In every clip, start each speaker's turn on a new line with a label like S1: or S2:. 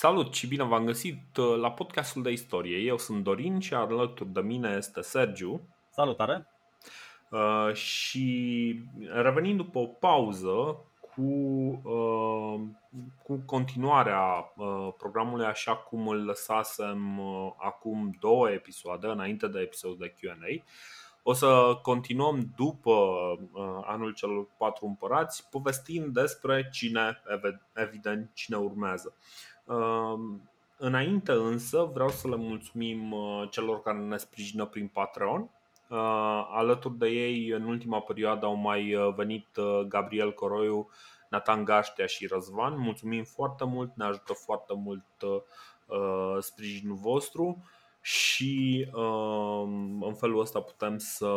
S1: Salut și bine v-am găsit uh, la podcastul de istorie. Eu sunt Dorin și alături de mine este Sergiu.
S2: Salutare!
S1: Uh, și revenind după o pauză cu, uh, cu continuarea uh, programului așa cum îl lăsasem uh, acum două episoade, înainte de episodul de Q&A, o să continuăm după uh, anul celor patru împărați, povestind despre cine, evident, cine urmează. Uh, înainte însă vreau să le mulțumim uh, celor care ne sprijină prin Patreon. Alături de ei în ultima perioadă au mai venit Gabriel Coroiu, Nathan Gaștea și Răzvan. Mulțumim foarte mult, ne ajută foarte mult sprijinul vostru și um, în felul ăsta putem să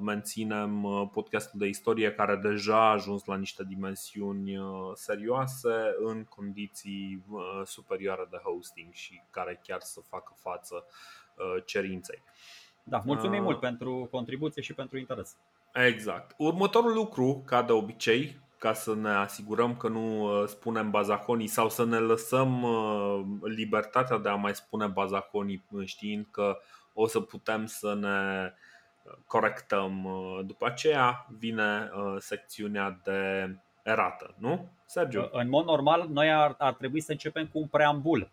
S1: menținem uh, podcastul de istorie care deja a ajuns la niște dimensiuni uh, serioase în condiții uh, superioare de hosting și care chiar să facă față cerinței.
S2: Da, mulțumim uh, mult pentru contribuție și pentru interes.
S1: Exact. Următorul lucru, ca de obicei, ca să ne asigurăm că nu uh, spunem bazaconii sau să ne lăsăm uh, libertatea de a mai spune bazaconii știind că o să putem să ne corectăm. După aceea vine secțiunea de erată, nu? Sergiu?
S2: În mod normal, noi ar, ar trebui să începem cu un preambul.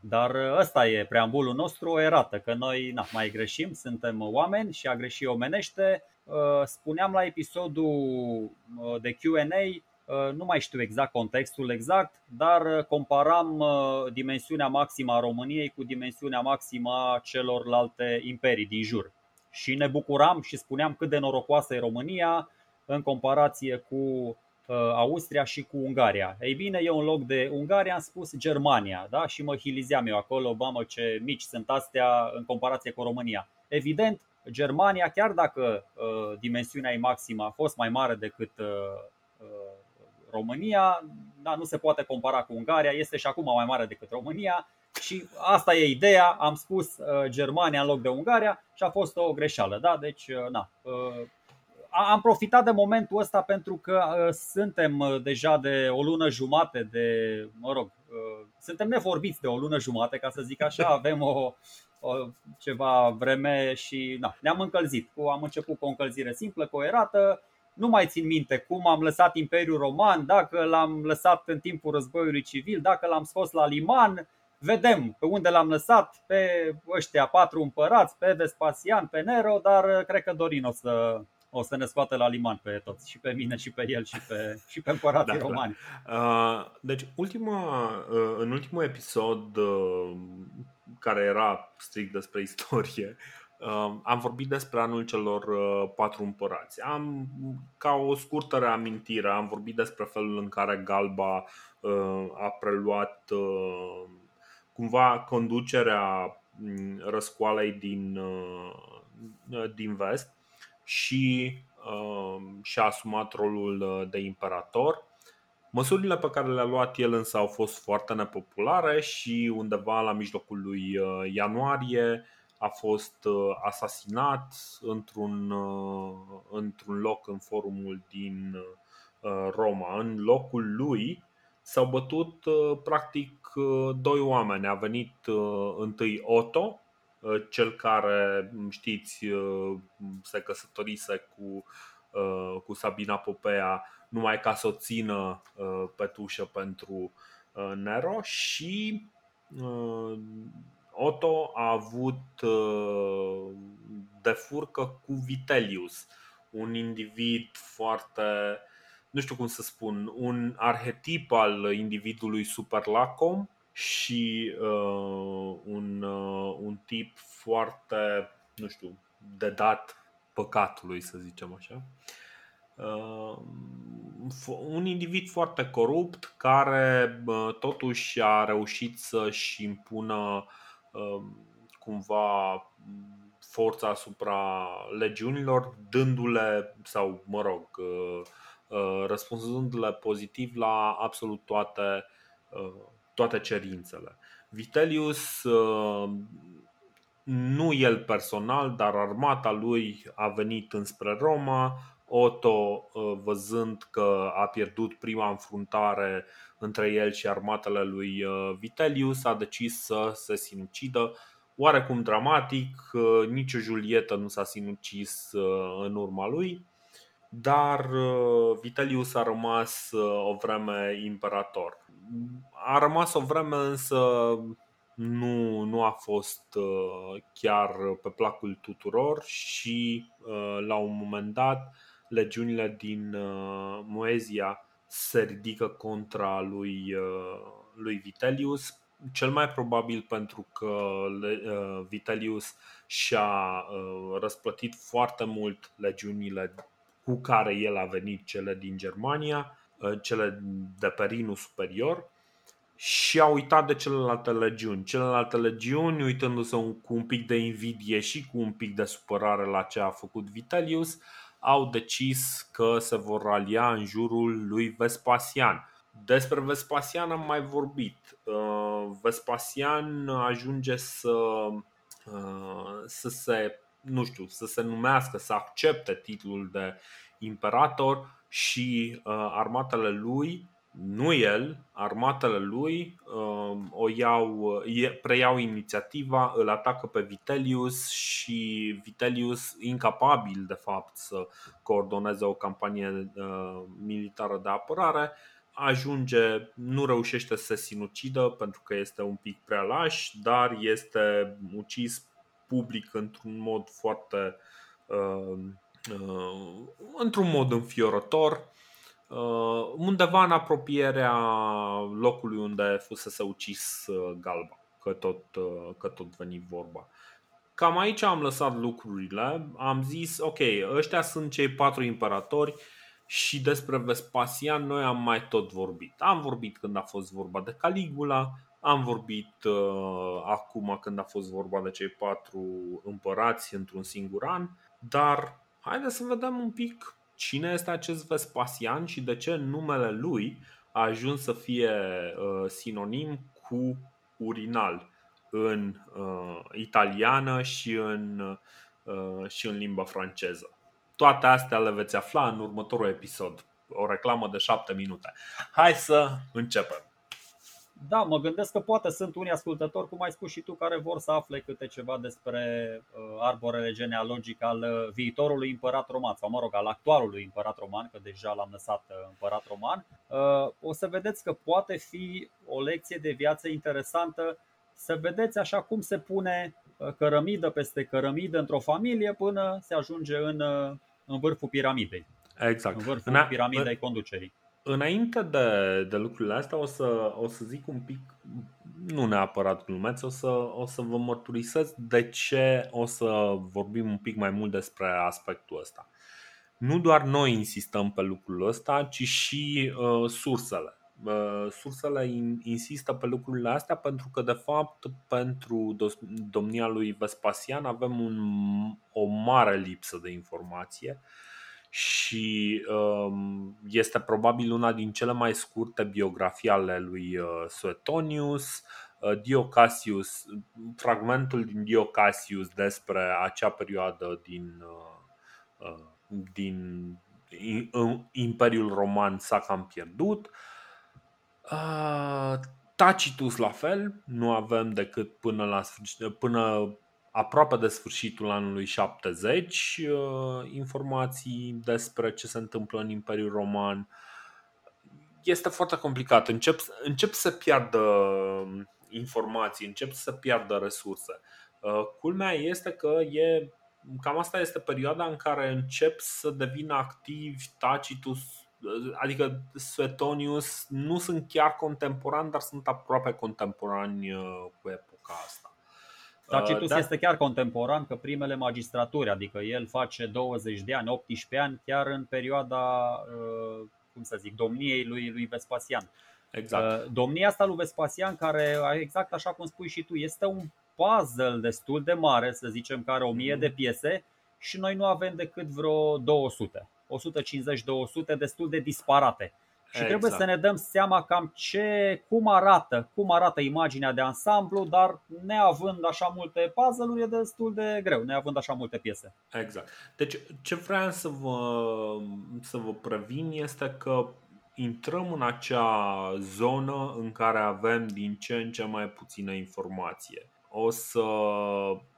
S2: Dar ăsta e preambulul nostru, o erată, că noi na, mai greșim, suntem oameni și a greși omenește Uh, spuneam la episodul uh, de QA, uh, nu mai știu exact contextul exact, dar comparam dimensiunea maximă a României cu dimensiunea maximă a celorlalte imperii din jur. Și ne bucuram și spuneam cât de norocoasă e România în comparație cu Austria și cu Ungaria. Ei bine, eu în loc de Ungaria am spus Germania da? și mă hilizeam eu acolo, mamă ce mici sunt astea în comparație cu România. Evident, Germania, chiar dacă uh, dimensiunea ei maximă a fost mai mare decât uh, uh, România, da, nu se poate compara cu Ungaria, este și acum mai mare decât România și asta e ideea, am spus Germania în loc de Ungaria și a fost o greșeală. Da? Deci, na, am profitat de momentul ăsta pentru că suntem deja de o lună jumate de, mă rog, suntem nevorbiți de o lună jumate, ca să zic așa, avem o, ceva vreme și na, ne-am încălzit. Am început cu o încălzire simplă, coerată, nu mai țin minte cum am lăsat Imperiul Roman, dacă l-am lăsat în timpul războiului civil, dacă l-am scos la liman, vedem pe unde l-am lăsat, pe ăștia patru împărați, pe Vespasian, pe Nero, dar cred că Dorin o să, o să ne scoată la liman pe toți, și pe mine, și pe el, și pe, și pe împărații da, romani.
S1: Da. deci, ultima, uh, în ultimul episod uh, care era strict despre istorie, um, am vorbit despre anul celor uh, patru împărați. Am, ca o scurtă reamintire, am vorbit despre felul în care Galba uh, a preluat uh, cumva conducerea mm, răscoalei din, din vest și și-a asumat rolul de imperator Măsurile pe care le-a luat el însă au fost foarte nepopulare și undeva la mijlocul lui uh, ianuarie a fost uh, asasinat într-un, uh, într-un loc în forumul din Roma. În locul lui s-au bătut practic doi oameni. A venit întâi Otto, cel care, știți, se căsătorise cu, cu Sabina Popea numai ca să o țină uh, pe tușă pentru uh, Nero și uh, Otto a avut de furcă cu Vitellius, un individ foarte, nu știu cum să spun, un arhetip al individului super lacom și uh, un, uh, un tip foarte, nu știu, de dat păcatului, să zicem așa. Uh, Uh, un individ foarte corupt care totuși a reușit să-și impună uh, cumva forța asupra legiunilor, dându-le, sau mă rog, uh, răspunzându-le pozitiv la absolut toate, toate cerințele. Vitellius, nu el personal, dar armata lui a venit înspre Roma, Otto, văzând că a pierdut prima înfruntare între el și armatele lui Vitellius, a decis să se sinucidă. Oarecum dramatic, nici Julietă nu s-a sinucis în urma lui dar uh, Vitelius a rămas uh, o vreme imperator. A rămas o vreme însă nu, nu a fost uh, chiar pe placul tuturor și la un moment dat legiunile din Moezia se ridică contra lui, lui Vitelius cel mai probabil pentru că Vitelius și-a răsplătit foarte mult legiunile cu care el a venit, cele din Germania, uh, cele de pe Rinul Superior, și a uitat de celelalte legiuni. Celelalte legiuni, uitându-se cu un pic de invidie și cu un pic de supărare la ce a făcut Vitellius, au decis că se vor alia în jurul lui Vespasian. Despre Vespasian am mai vorbit. Uh, Vespasian ajunge să, uh, să se nu știu, să se numească, să accepte titlul de imperator și uh, armatele lui, nu el, armatele lui uh, o iau, preiau inițiativa, îl atacă pe Vitellius și Vitellius, incapabil de fapt să coordoneze o campanie uh, militară de apărare, ajunge, nu reușește să se sinucidă pentru că este un pic prea laș, dar este ucis public într-un mod foarte uh, uh, într-un mod înfiorător uh, undeva în apropierea locului unde fusese ucis uh, Galba că tot, uh, că tot veni vorba Cam aici am lăsat lucrurile Am zis, ok, ăștia sunt cei patru imperatori și despre Vespasian noi am mai tot vorbit. Am vorbit când a fost vorba de Caligula, am vorbit uh, acum când a fost vorba de cei patru împărați într-un singur an, dar haideți să vedem un pic cine este acest Vespasian și de ce numele lui a ajuns să fie uh, sinonim cu urinal în uh, italiană și în, uh, și în limba franceză. Toate astea le veți afla în următorul episod. O reclamă de șapte minute. Hai să începem!
S2: Da, mă gândesc că poate sunt unii ascultători, cum ai spus și tu, care vor să afle câte ceva despre uh, arborele genealogic al uh, viitorului împărat roman, sau mă rog, al actualului împărat roman, că deja l-am lăsat uh, împărat roman. O să vedeți că poate fi o lecție de viață interesantă să vedeți așa cum se pune cărămidă peste cărămidă într-o familie până se ajunge în, în vârful piramidei.
S1: Exact.
S2: În vârful piramidei conducerii.
S1: Înainte de, de lucrurile astea o să, o să zic un pic, nu neapărat glumeț, o să, o să vă mărturisesc de ce o să vorbim un pic mai mult despre aspectul ăsta. Nu doar noi insistăm pe lucrul ăsta, ci și uh, sursele. Uh, sursele in, insistă pe lucrurile astea pentru că, de fapt, pentru domnia lui Vespasian avem un, o mare lipsă de informație uh, și um, este probabil una din cele mai scurte biografii ale lui uh, Suetonius. Uh, Dio Cassius, fragmentul din Dio Cassius despre acea perioadă din, uh, din Imperiul Roman s-a cam pierdut. Tacitus la fel, nu avem decât până la sfârșit, până aproape de sfârșitul anului 70 uh, informații despre ce se întâmplă în Imperiul Roman. Este foarte complicat. Încep, încep să piardă um, informații, încep să piardă resurse. Uh, culmea este că e cam asta este perioada în care încep să devină activi Tacitus, uh, adică Suetonius, nu sunt chiar contemporani, dar sunt aproape contemporani cu epoca asta.
S2: Tacitus da. este chiar contemporan, că primele magistraturi, adică el face 20 de ani, 18 ani, chiar în perioada, uh, cum să zic, domniei lui, lui Vespasian.
S1: Exact.
S2: Uh, domnia asta lui Vespasian, care, exact așa cum spui și tu, este un puzzle destul de mare, să zicem, care are 1000 mm. de piese și noi nu avem decât vreo 200, 150-200, destul de disparate. Și exact. trebuie să ne dăm seama cam ce, cum arată, cum arată imaginea de ansamblu, dar neavând așa multe puzzle-uri e destul de greu, neavând așa multe piese.
S1: Exact. Deci ce vreau să vă, să vă previn este că intrăm în acea zonă în care avem din ce în ce mai puțină informație. O să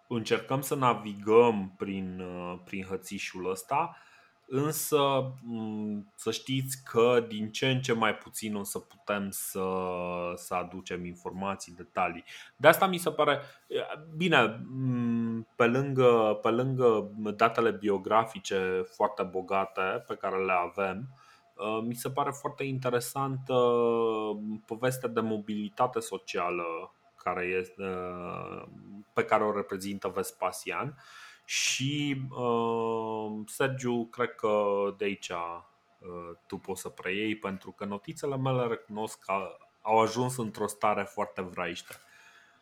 S1: încercăm să navigăm prin, prin hățișul ăsta Însă să știți că din ce în ce mai puțin o să putem să, să aducem informații, detalii. De asta mi se pare, bine, pe lângă, pe lângă datele biografice foarte bogate pe care le avem, ă, mi se pare foarte interesantă povestea de mobilitate socială care este, pe care o reprezintă Vespasian și uh, Sergiu, cred că de aici uh, tu poți să preiei pentru că notițele mele recunosc că au ajuns într-o stare foarte vraiște.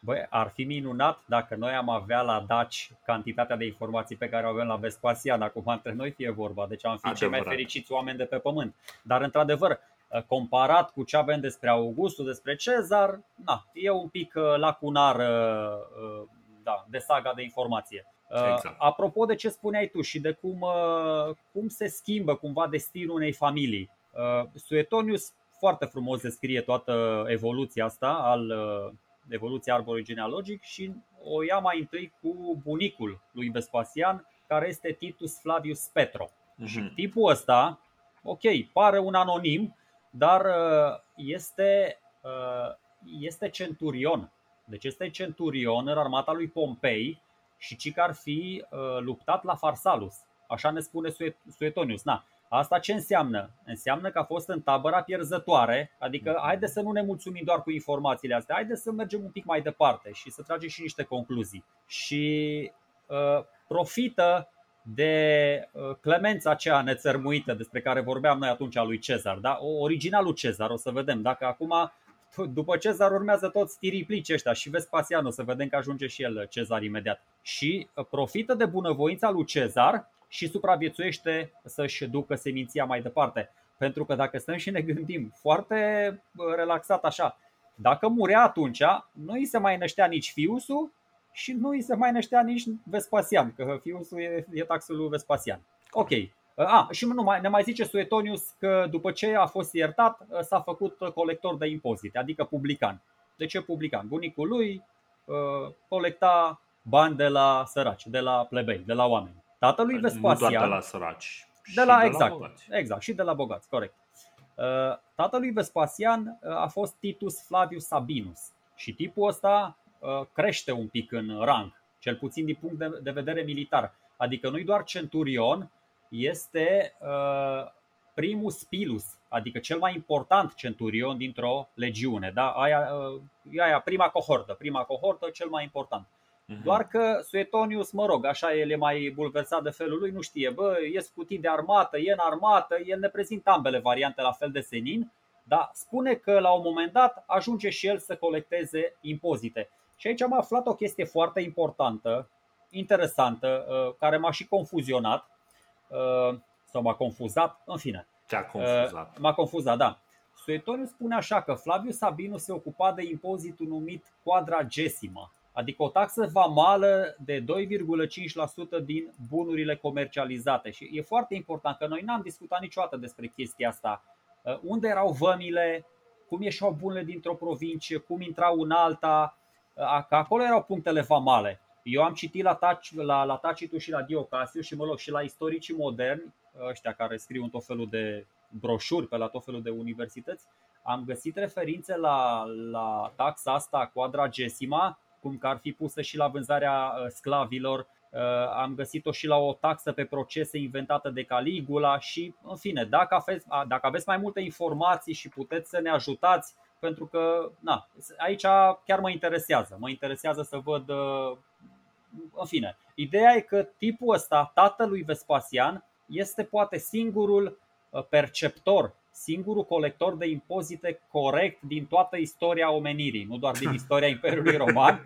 S2: Băi, ar fi minunat dacă noi am avea la Daci cantitatea de informații pe care o avem la Vespasian, acum între noi fie vorba, deci am fi cei mai fericiți oameni de pe pământ. Dar, într-adevăr, uh, comparat cu ce avem despre Augustul, despre Cezar, na, e un pic uh, lacunar da, de saga de informație. Uh, exact. Apropo de ce spuneai tu și de cum, uh, cum se schimbă cumva destinul unei familii, uh, Suetonius foarte frumos descrie toată evoluția asta al evoluția arborului genealogic și o ia mai întâi cu bunicul lui Vespasian, care este Titus Flavius Petro. Mm-hmm. Și tipul ăsta, ok, pare un anonim, dar este, este centurion. Deci este centurion în armata lui Pompei și ci că ar fi uh, luptat la Farsalus. Așa ne spune Suetonius. Na, asta ce înseamnă? Înseamnă că a fost în tabăra pierzătoare, adică mhm. haide să nu ne mulțumim doar cu informațiile astea, haide să mergem un pic mai departe și să tragem și niște concluzii. Și uh, profită de uh, clemența aceea nețărmuită despre care vorbeam noi atunci a lui Cezar, da? originalul Cezar, o să vedem. Dacă acum după Cezar urmează toți tiriplici ăștia și Vespasian, o să vedem că ajunge și el Cezar imediat. Și uh, profită de bunăvoința lui Cezar și supraviețuiește să-și ducă seminția mai departe. Pentru că dacă stăm și ne gândim foarte uh, relaxat așa, dacă murea atunci, nu îi se mai năștea nici Fiusul și nu îi se mai năștea nici Vespasian, că Fiusul e, e taxul lui Vespasian. Ok, a, și nu mai, ne mai zice Suetonius că după ce a fost iertat s-a făcut colector de impozite, adică publican. De ce publican? Bunicul lui uh, colecta bani de la săraci, de la plebei, de la oameni. Tatălui Vespasian.
S1: Nu doar de la săraci.
S2: De la, de exact, la bogați. exact, și de la bogați, corect. Uh, tatălui Vespasian a fost Titus Flavius Sabinus și tipul ăsta crește un pic în rang, cel puțin din punct de vedere militar. Adică nu-i doar centurion, este uh, primul spilus, adică cel mai important centurion dintr-o legiune. Da? Aia, uh, aia prima cohortă, prima cohortă, cel mai important. Uh-huh. Doar că Suetonius, mă rog, așa el e mai bulversat de felul lui, nu știe, bă, e scutit de armată, e în armată, el ne prezintă ambele variante la fel de senin, dar spune că la un moment dat ajunge și el să colecteze impozite. Și aici am aflat o chestie foarte importantă, interesantă, uh, care m-a și confuzionat. Uh, sau m-a confuzat, în fine.
S1: Te-a confuzat.
S2: Uh, m-a confuzat, da. Suetonius spune așa că Flavius Sabinus se ocupa de impozitul numit quadragesima, adică o taxă vamală de 2,5% din bunurile comercializate. Și e foarte important că noi n-am discutat niciodată despre chestia asta. Uh, unde erau vămile, cum ieșeau bunurile dintr-o provincie, cum intrau în alta, că acolo erau punctele vamale. Eu am citit la, Taci, la, la Tacitu și la Diocasiu și mă rog și la istoricii moderni, ăștia care scriu în tot felul de broșuri pe la tot felul de universități, am găsit referințe la, la taxa asta quadragesima, cum că ar fi pusă și la vânzarea uh, sclavilor, uh, am găsit-o și la o taxă pe procese inventată de Caligula și, în fine, dacă aveți, dacă aveți mai multe informații și puteți să ne ajutați, pentru că na, aici chiar mă interesează. Mă interesează să văd uh, în fine, ideea e că tipul ăsta, tatălui Vespasian, este poate singurul uh, perceptor, singurul colector de impozite corect din toată istoria omenirii, nu doar din istoria Imperiului Roman,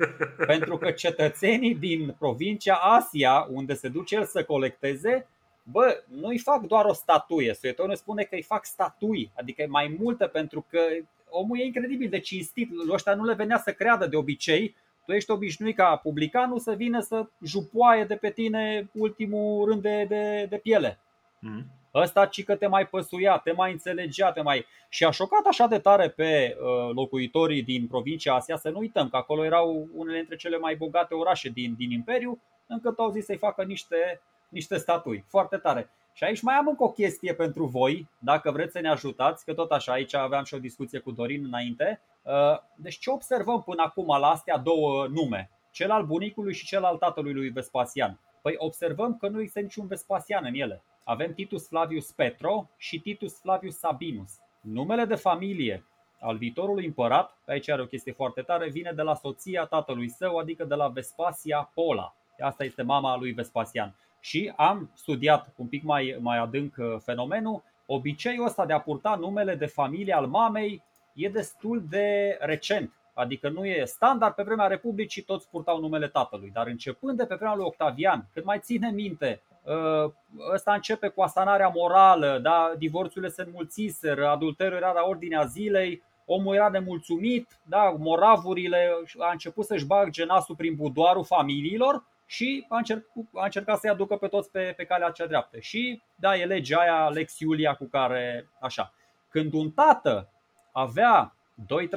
S2: pentru că cetățenii din provincia Asia, unde se duce el să colecteze, Bă, nu-i fac doar o statuie, Suetonul spune că îi fac statui, adică mai multe pentru că omul e incredibil de cinstit, ăștia nu le venea să creadă de obicei, tu ești obișnuit ca publicanul să vină să jupoaie de pe tine ultimul rând de, de, de piele. Mm. Ăsta ci că te mai păsuia, te mai înțelegea, te mai... Și a șocat așa de tare pe uh, locuitorii din provincia Asia, să nu uităm că acolo erau unele dintre cele mai bogate orașe din, din Imperiu, încât au zis să-i facă niște, niște statui. Foarte tare. Și aici mai am încă o chestie pentru voi, dacă vreți să ne ajutați, că tot așa aici aveam și o discuție cu Dorin înainte. Uh, deci ce observăm până acum la astea două nume? Cel al bunicului și cel al tatălui lui Vespasian. Păi observăm că nu există niciun Vespasian în ele. Avem Titus Flavius Petro și Titus Flavius Sabinus. Numele de familie al viitorului împărat, aici are o chestie foarte tare, vine de la soția tatălui său, adică de la Vespasia Pola. Asta este mama lui Vespasian. Și am studiat un pic mai, mai adânc uh, fenomenul. Obiceiul ăsta de a purta numele de familie al mamei e destul de recent. Adică nu e standard pe vremea Republicii, toți purtau numele tatălui. Dar începând de pe vremea lui Octavian, când mai ține minte, uh, ăsta începe cu asanarea morală, da? divorțurile se înmulțiseră, adulterul era la ordinea zilei, omul era nemulțumit, da? moravurile a început să-și bage nasul prin budoarul familiilor și a încercat, a încercat să-i aducă pe toți pe, pe calea cea dreaptă. Și da, e legea aia, Lex Iulia, cu care așa. Când un tată avea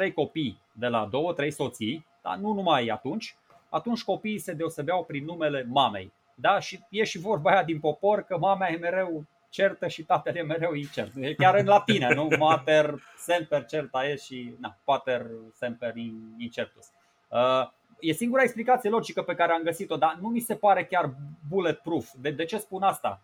S2: 2-3 copii de la 2-3 soții, dar nu numai atunci, atunci copiii se deosebeau prin numele mamei. Da? Și e și vorba aia din popor că mama e mereu certă și tatăl e mereu incert. E chiar în latină, nu? Mater semper certa e și na, pater semper incertus. Uh, e singura explicație logică pe care am găsit-o, dar nu mi se pare chiar bulletproof. De, de ce spun asta?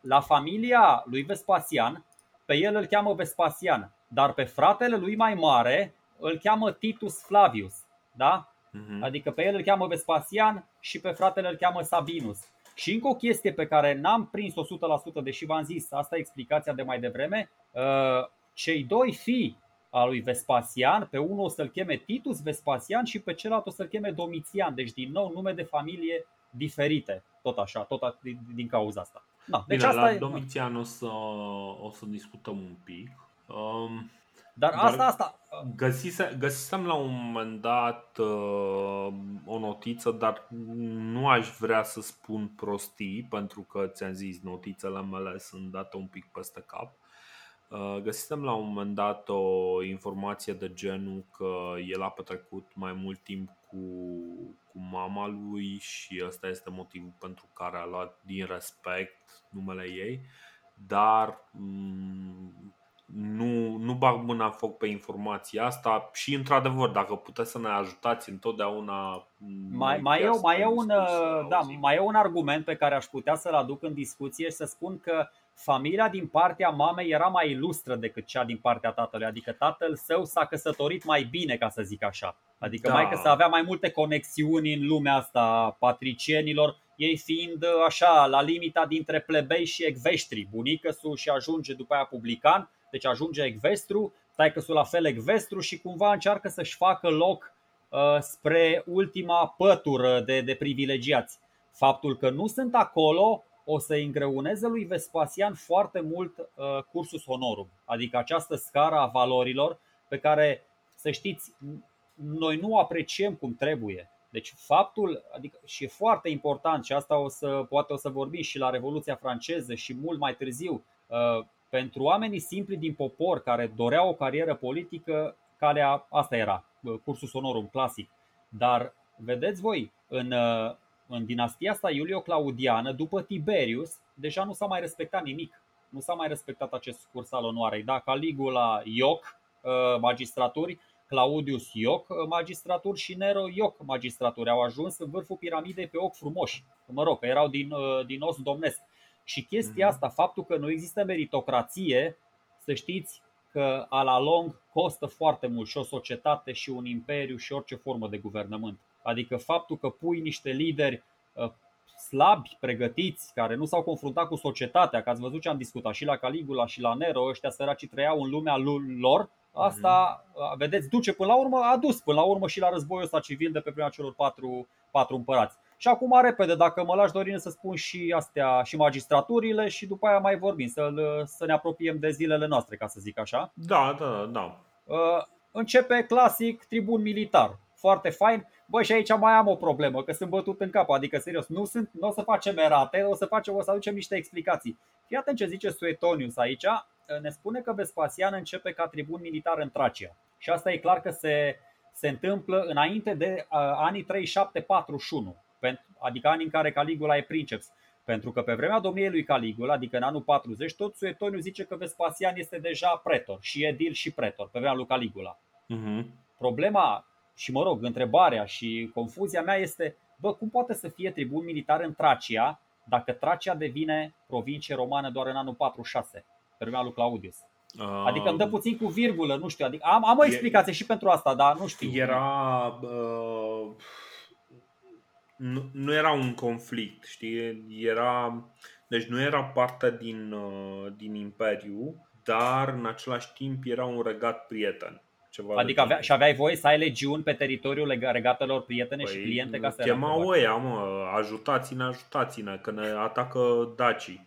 S2: La familia lui Vespasian, pe el îl cheamă Vespasian, dar pe fratele lui mai mare îl cheamă Titus Flavius. Da? Uh-huh. Adică pe el îl cheamă Vespasian și pe fratele îl cheamă Sabinus. Și încă o chestie pe care n-am prins-o 100%, deși v-am zis, asta e explicația de mai devreme, uh, cei doi fii a lui Vespasian, pe unul o să-l cheme Titus Vespasian și pe celălalt o să-l cheme Domitian, deci din nou nume de familie diferite, tot așa, tot din, din cauza asta.
S1: Da, deci Bine, asta la e... Domitian o să, o să discutăm un pic. Um,
S2: dar, dar asta, asta.
S1: Găsise, găsisem la un moment dat uh, o notiță, dar nu aș vrea să spun prostii, pentru că ți-am zis, notițele mele sunt date un pic peste cap. Uh, găsisem la un moment dat o informație de genul că el a petrecut mai mult timp cu, cu mama lui și ăsta este motivul pentru care a luat din respect numele ei, dar mm, nu, nu bag mâna în foc pe informația asta și într-adevăr, dacă puteți să ne ajutați întotdeauna
S2: mai, mai, e, mai, e un, da, mai e un argument pe care aș putea să-l aduc în discuție și să spun că familia din partea mamei era mai ilustră decât cea din partea tatălui. Adică tatăl său s-a căsătorit mai bine, ca să zic așa. Adică da. mai că să avea mai multe conexiuni în lumea asta patricienilor, ei fiind așa la limita dintre plebei și ecveștri. Bunică și ajunge după aia publican deci ajunge Ecvestru, taică la fel Ecvestru și cumva încearcă să-și facă loc uh, spre ultima pătură de, de privilegiați. Faptul că nu sunt acolo o să îngreuneze lui Vespasian foarte mult uh, cursus honorum, adică această scară a valorilor pe care, să știți, noi nu o apreciem cum trebuie. Deci faptul, adică și e foarte important și asta o să, poate o să vorbim și la Revoluția franceză și mult mai târziu, uh, pentru oamenii simpli din popor care doreau o carieră politică, calea asta era, cursul sonorum clasic. Dar vedeți voi, în, în dinastia asta Iulio-Claudiană, după Tiberius, deja nu s-a mai respectat nimic. Nu s-a mai respectat acest curs al onoarei. Da, Caligula Ioc, ă, magistraturi, Claudius Ioc, magistraturi și Nero Ioc, magistraturi. Au ajuns în vârful piramidei pe ochi frumoși. Mă rog, că erau din, ă, din os domnesc. Și chestia mhm. asta, faptul că nu există meritocrație, să știți că a la lung costă foarte mult și o societate și un imperiu și orice formă de guvernământ. Adică faptul că pui niște lideri uh, slabi, pregătiți, care nu s-au confruntat cu societatea, că ați văzut ce am discutat și la Caligula și la Nero, ăștia săraci trăiau în lumea lor, asta, mhm. vedeți, duce până la urmă, a dus până la urmă și la războiul ăsta civil de pe prima celor patru, patru împărați. Și acum repede, dacă mă lași Dorin să spun și astea și magistraturile și după aia mai vorbim, să, să ne apropiem de zilele noastre, ca să zic așa.
S1: Da, da, da.
S2: Uh, începe clasic tribun militar. Foarte fain. Băi, și aici mai am o problemă, că sunt bătut în cap, adică serios, nu, sunt, nu o să facem erate, o să facem, o să aducem niște explicații. Fii atent ce zice Suetonius aici, ne spune că Vespasian începe ca tribun militar în Tracia. Și asta e clar că se, se întâmplă înainte de uh, anii 3741, adică anii în care Caligula e princeps. Pentru că pe vremea domniei lui Caligula, adică în anul 40, tot Suetoniu zice că Vespasian este deja pretor și edil și pretor pe vremea lui Caligula. Uh-huh. Problema și mă rog, întrebarea și confuzia mea este, bă, cum poate să fie tribun militar în Tracia dacă Tracia devine provincie romană doar în anul 46, pe vremea lui Claudius? Uh, adică îmi dă puțin cu virgulă, nu știu, adică am, am o explicație e, și pentru asta, dar nu știu.
S1: Era uh, nu, nu era un conflict, știi? Era deci nu era parte din, uh, din imperiu, dar în același timp era un regat prieten.
S2: Ceva adică avea, și aveai voie să ai legiuni pe teritoriul regatelor prietene păi, și cliente ca să
S1: chema oia, mă, ajutați-ne, ajutați-ne, că ne atacă dacii.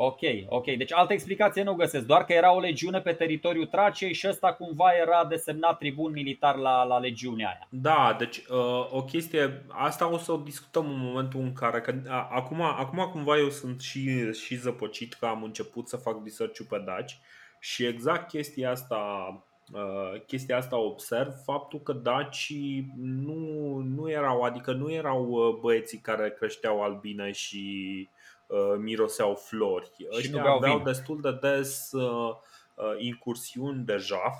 S2: Ok, ok. Deci altă explicație nu găsesc, doar că era o legiune pe teritoriul Traciei și ăsta cumva era desemnat tribun militar la, la legiunea aia.
S1: Da, deci uh, o chestie, asta o să o discutăm în momentul în care, că, uh, acum, acum cumva eu sunt și, și zăpăcit că am început să fac research pe daci și exact chestia asta Uh, chestia asta observ faptul că dacii nu, nu erau, adică nu erau uh, băieții care creșteau albine și uh, miroseau flori. Și Ăștia aveau vin. destul de des uh, uh, incursiuni de jaf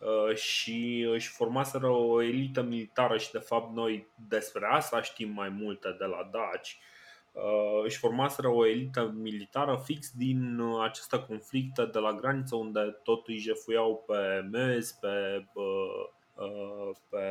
S1: uh, și își formaseră o elită militară și de fapt noi despre asta știm mai multe de la daci. Uh, își formaseră o elită militară fix din uh, aceste conflicte de la graniță unde tot îi jefuiau pe mezi, pe, uh, pe,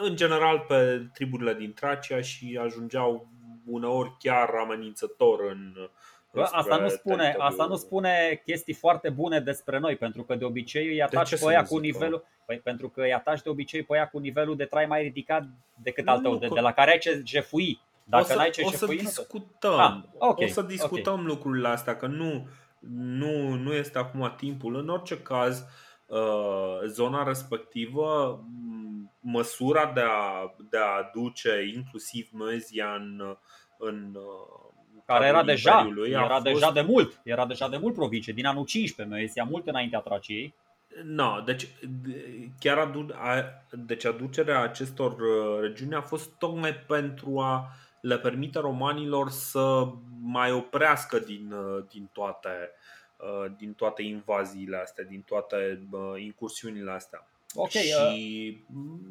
S1: în general pe triburile din Tracia și ajungeau uneori chiar amenințător în,
S2: Bă, asta nu spune, asta nu spune chestii foarte bune despre noi, pentru că de obicei îi ataci pe aia cu nivelul, păi, pentru că îi ataci de obicei pe aia cu nivelul de trai mai ridicat decât al tău, de, de la care ai ce jefui.
S1: Dacă o să, n-ai ce o să discutăm, ah, okay, o să discutăm okay. lucrurile astea, că nu, nu, nu este acum timpul. În orice caz, uh, zona respectivă, măsura de a, de a aduce inclusiv Mezia în, în uh,
S2: care era deja, era fost... deja de mult, era deja de mult provincie, din anul 15, Mezia, mult înaintea Traciei.
S1: No, deci chiar adu- a, deci aducerea acestor uh, regiuni a fost tocmai pentru a le permite romanilor să mai oprească din, uh, din toate uh, din toate invaziile astea, din toate uh, incursiunile astea. Okay, și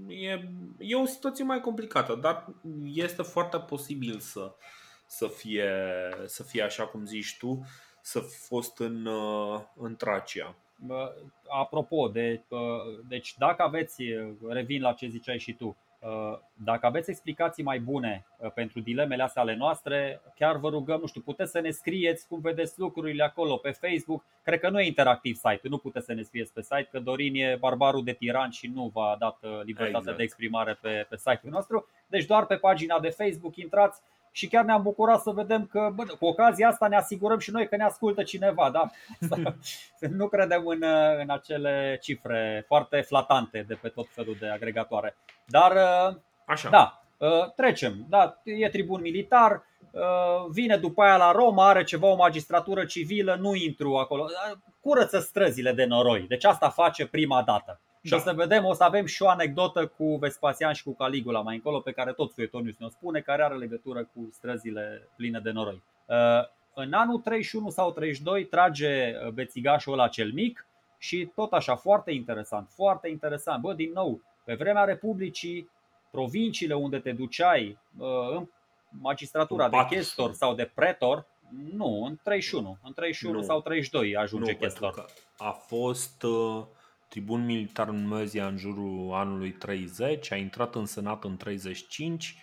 S1: e, e o situație mai complicată, dar este foarte posibil să, să, fie, să fie așa cum zici tu, să fi fost în, în Tracia.
S2: Apropo, de, deci dacă aveți, revin la ce ziceai și tu, Uh, dacă aveți explicații mai bune uh, pentru dilemele astea ale noastre, chiar vă rugăm, nu știu, puteți să ne scrieți cum vedeți lucrurile acolo pe Facebook. Cred că nu e interactiv site-ul, nu puteți să ne scrieți pe site, că Dorin e barbarul de tiran și nu v-a dat uh, libertatea exact. de exprimare pe, pe site-ul nostru. Deci doar pe pagina de Facebook intrați, și chiar ne-am bucurat să vedem că bă, cu ocazia asta ne asigurăm și noi că ne ascultă cineva. Da? nu credem în, în acele cifre foarte flatante de pe tot felul de agregatoare. Dar Așa. da, trecem. Da, e tribun militar, vine după aia la Roma, are ceva o magistratură civilă, nu intru acolo. Curăță străzile de noroi. Deci asta face prima dată. Și da. o să vedem, o să avem și o anecdotă cu Vespasian și cu Caligula mai încolo, pe care tot Suetonius ne-o spune, care are legătură cu străzile pline de noroi. Uh, în anul 31 sau 32 trage uh, bețigașul ăla cel mic și tot așa, foarte interesant, foarte interesant. Bă, din nou, pe vremea Republicii, provinciile unde te duceai uh, în magistratura de chestor sau de pretor, nu, în 31, în 31 nu. sau 32 ajunge nu, chestor.
S1: A fost uh tribun militar în Mezia în jurul anului 30, a intrat în senat în 35,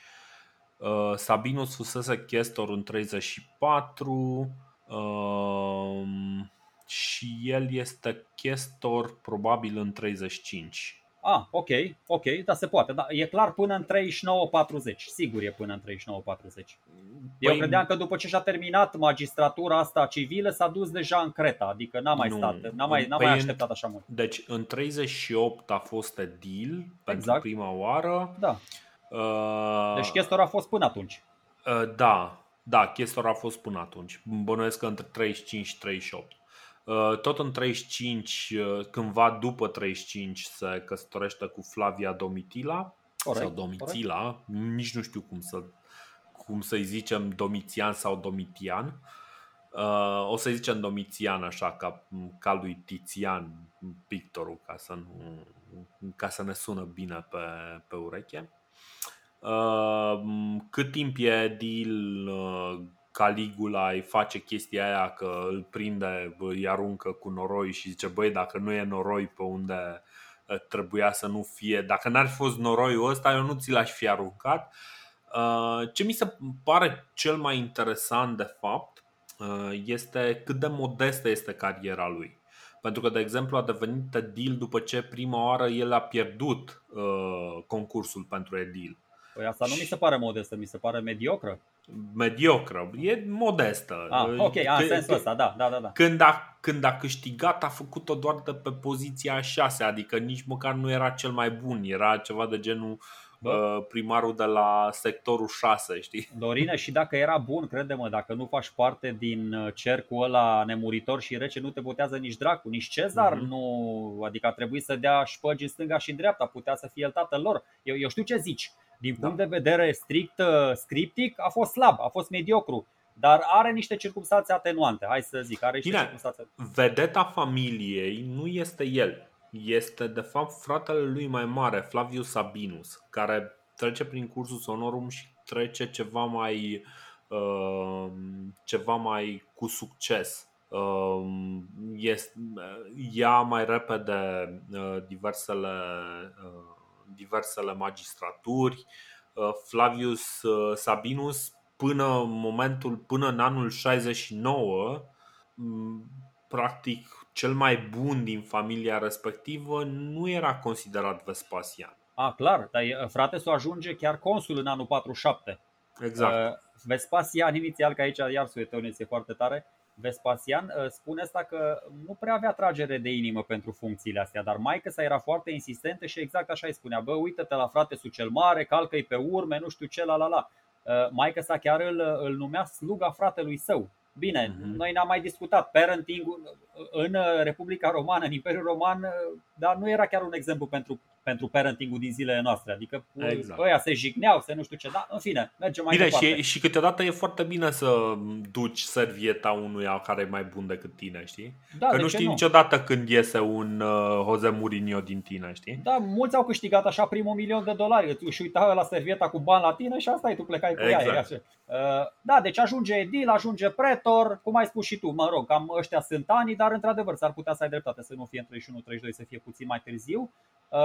S1: uh, Sabinus fusese chestor în 34 um, și el este chestor probabil în 35.
S2: Ah, ok, ok, dar se poate. Da, e clar până în 39-40. Sigur e până în 39-40. Eu
S1: Păi-
S2: credeam că după ce și-a terminat magistratura asta civilă s-a dus deja în Creta, adică n-a mai
S1: Nu.
S2: stat, n-a mai, n-a
S1: Păi
S2: mai
S1: în-
S2: așteptat așa mult.
S1: Deci în 38 a fost edil pentru
S2: Exact.
S1: prima oară.
S2: Da,
S1: Uh,
S2: deci chestor a fost până atunci.
S1: Uh, Da, da, chestor a fost până atunci. Bănuiesc că între 35 și 38. Uh, Tot în 35, uh, cândva după 35, se căsătorește cu Flavia Domitila
S2: Corect,
S1: sau Domitila, nici nu știu cum să cum să-i zicem Domitian sau Domitian. Uh, o să-i zicem Domitian așa ca, ca lui Tizian, pictorul, ca să, nu, ca să ne sună bine pe, pe ureche. Uh, cât timp e edil, uh, Caligula îi face chestia aia că îl prinde, bă, îi aruncă cu noroi și zice băi dacă nu e noroi pe unde uh, trebuia să nu fie, dacă n-ar fi fost noroiul ăsta eu nu ți l-aș fi aruncat. Uh, Ce mi se pare cel mai interesant de fapt uh, este cât de modestă este cariera lui. Pentru că, de exemplu, a devenit edil după ce prima oară el a pierdut uh, concursul pentru edil.
S2: Păi asta nu mi se pare modestă, mi se pare mediocră.
S1: Mediocră, e modestă.
S2: Ah,
S1: Uh,
S2: ok, a, în
S1: c-
S2: sensul ăsta, da, da, da. da.
S1: Când a, când a câștigat, a făcut-o doar de pe poziția a șase, adică nici măcar nu era cel mai bun, era ceva de genul
S2: Bă.
S1: uh, primarul de la sectorul 6, știi?
S2: Dorine, și dacă era bun, crede-mă, dacă nu faci parte din uh, cercul ăla nemuritor și rece, nu te botează nici dracu, nici Cezar,
S1: Mhm.
S2: nu, adică a trebuit să dea șpăgi în stânga și în dreapta, putea să fie el tatăl lor. Eu, eu știu ce zici, din
S1: Da.
S2: punct de vedere strict uh, scriptic, a fost slab, a fost mediocru, dar are niște circunstanțe atenuante, hai să zic, are niște
S1: Bine.
S2: circunstanțe.
S1: Vedeta familiei nu este el, este de fapt fratele lui mai mare, Flavius Sabinus, care trece prin cursus honorum și trece ceva mai uh, ceva mai cu succes. Uh, este, ia mai repede uh, diversele uh, diversele magistraturi. Uh, Flavius uh, Sabinus până în momentul până în anul 69 m, practic cel mai bun din familia respectivă nu era considerat Vespasian.
S2: A, clar, dar e- frate să ajunge chiar consul în anul 47.
S1: Exact.
S2: Uh, Vespasian, inițial, că aici iar suetonul este foarte tare, Vespasian uh, spune asta că nu prea avea tragere de inimă pentru funcțiile astea, dar maica sa era foarte insistentă și exact așa îi spunea, bă, uită-te la frate cel mare, calcă-i pe urme, nu știu ce, la la la. Uh, Maica sa chiar îl, îl numea sluga fratelui său. Bine,
S1: Mhm.
S2: noi n-am mai discutat parenting în uh, Republica Romană, în Imperiul Roman, uh, dar nu era chiar un exemplu pentru, pentru parentingul din zilele noastre. Adică
S1: Exact.
S2: exact. ăia se jigneau, se nu știu ce, da, în fine, mergem mai
S1: Bine,
S2: departe.
S1: și, și câteodată e foarte bine să duci servieta unuia care e mai bun decât tine, știi?
S2: Da,
S1: Că
S2: de
S1: nu
S2: ce
S1: știi
S2: nu?
S1: niciodată când iese un uh, Jose Mourinho din tine, știi?
S2: Da, mulți au câștigat așa primul milion de dolari. Îți își uita la servieta cu bani la tine și asta e, tu plecai cu ea.
S1: Exact.
S2: e așa. Uh, Da, deci ajunge edil, ajunge pretor, cum ai spus și tu, mă rog, cam ăștia sunt anii, dar într-adevăr s-ar putea să ai dreptate să nu fie în 31-32, să fie puțin mai târziu. Uh,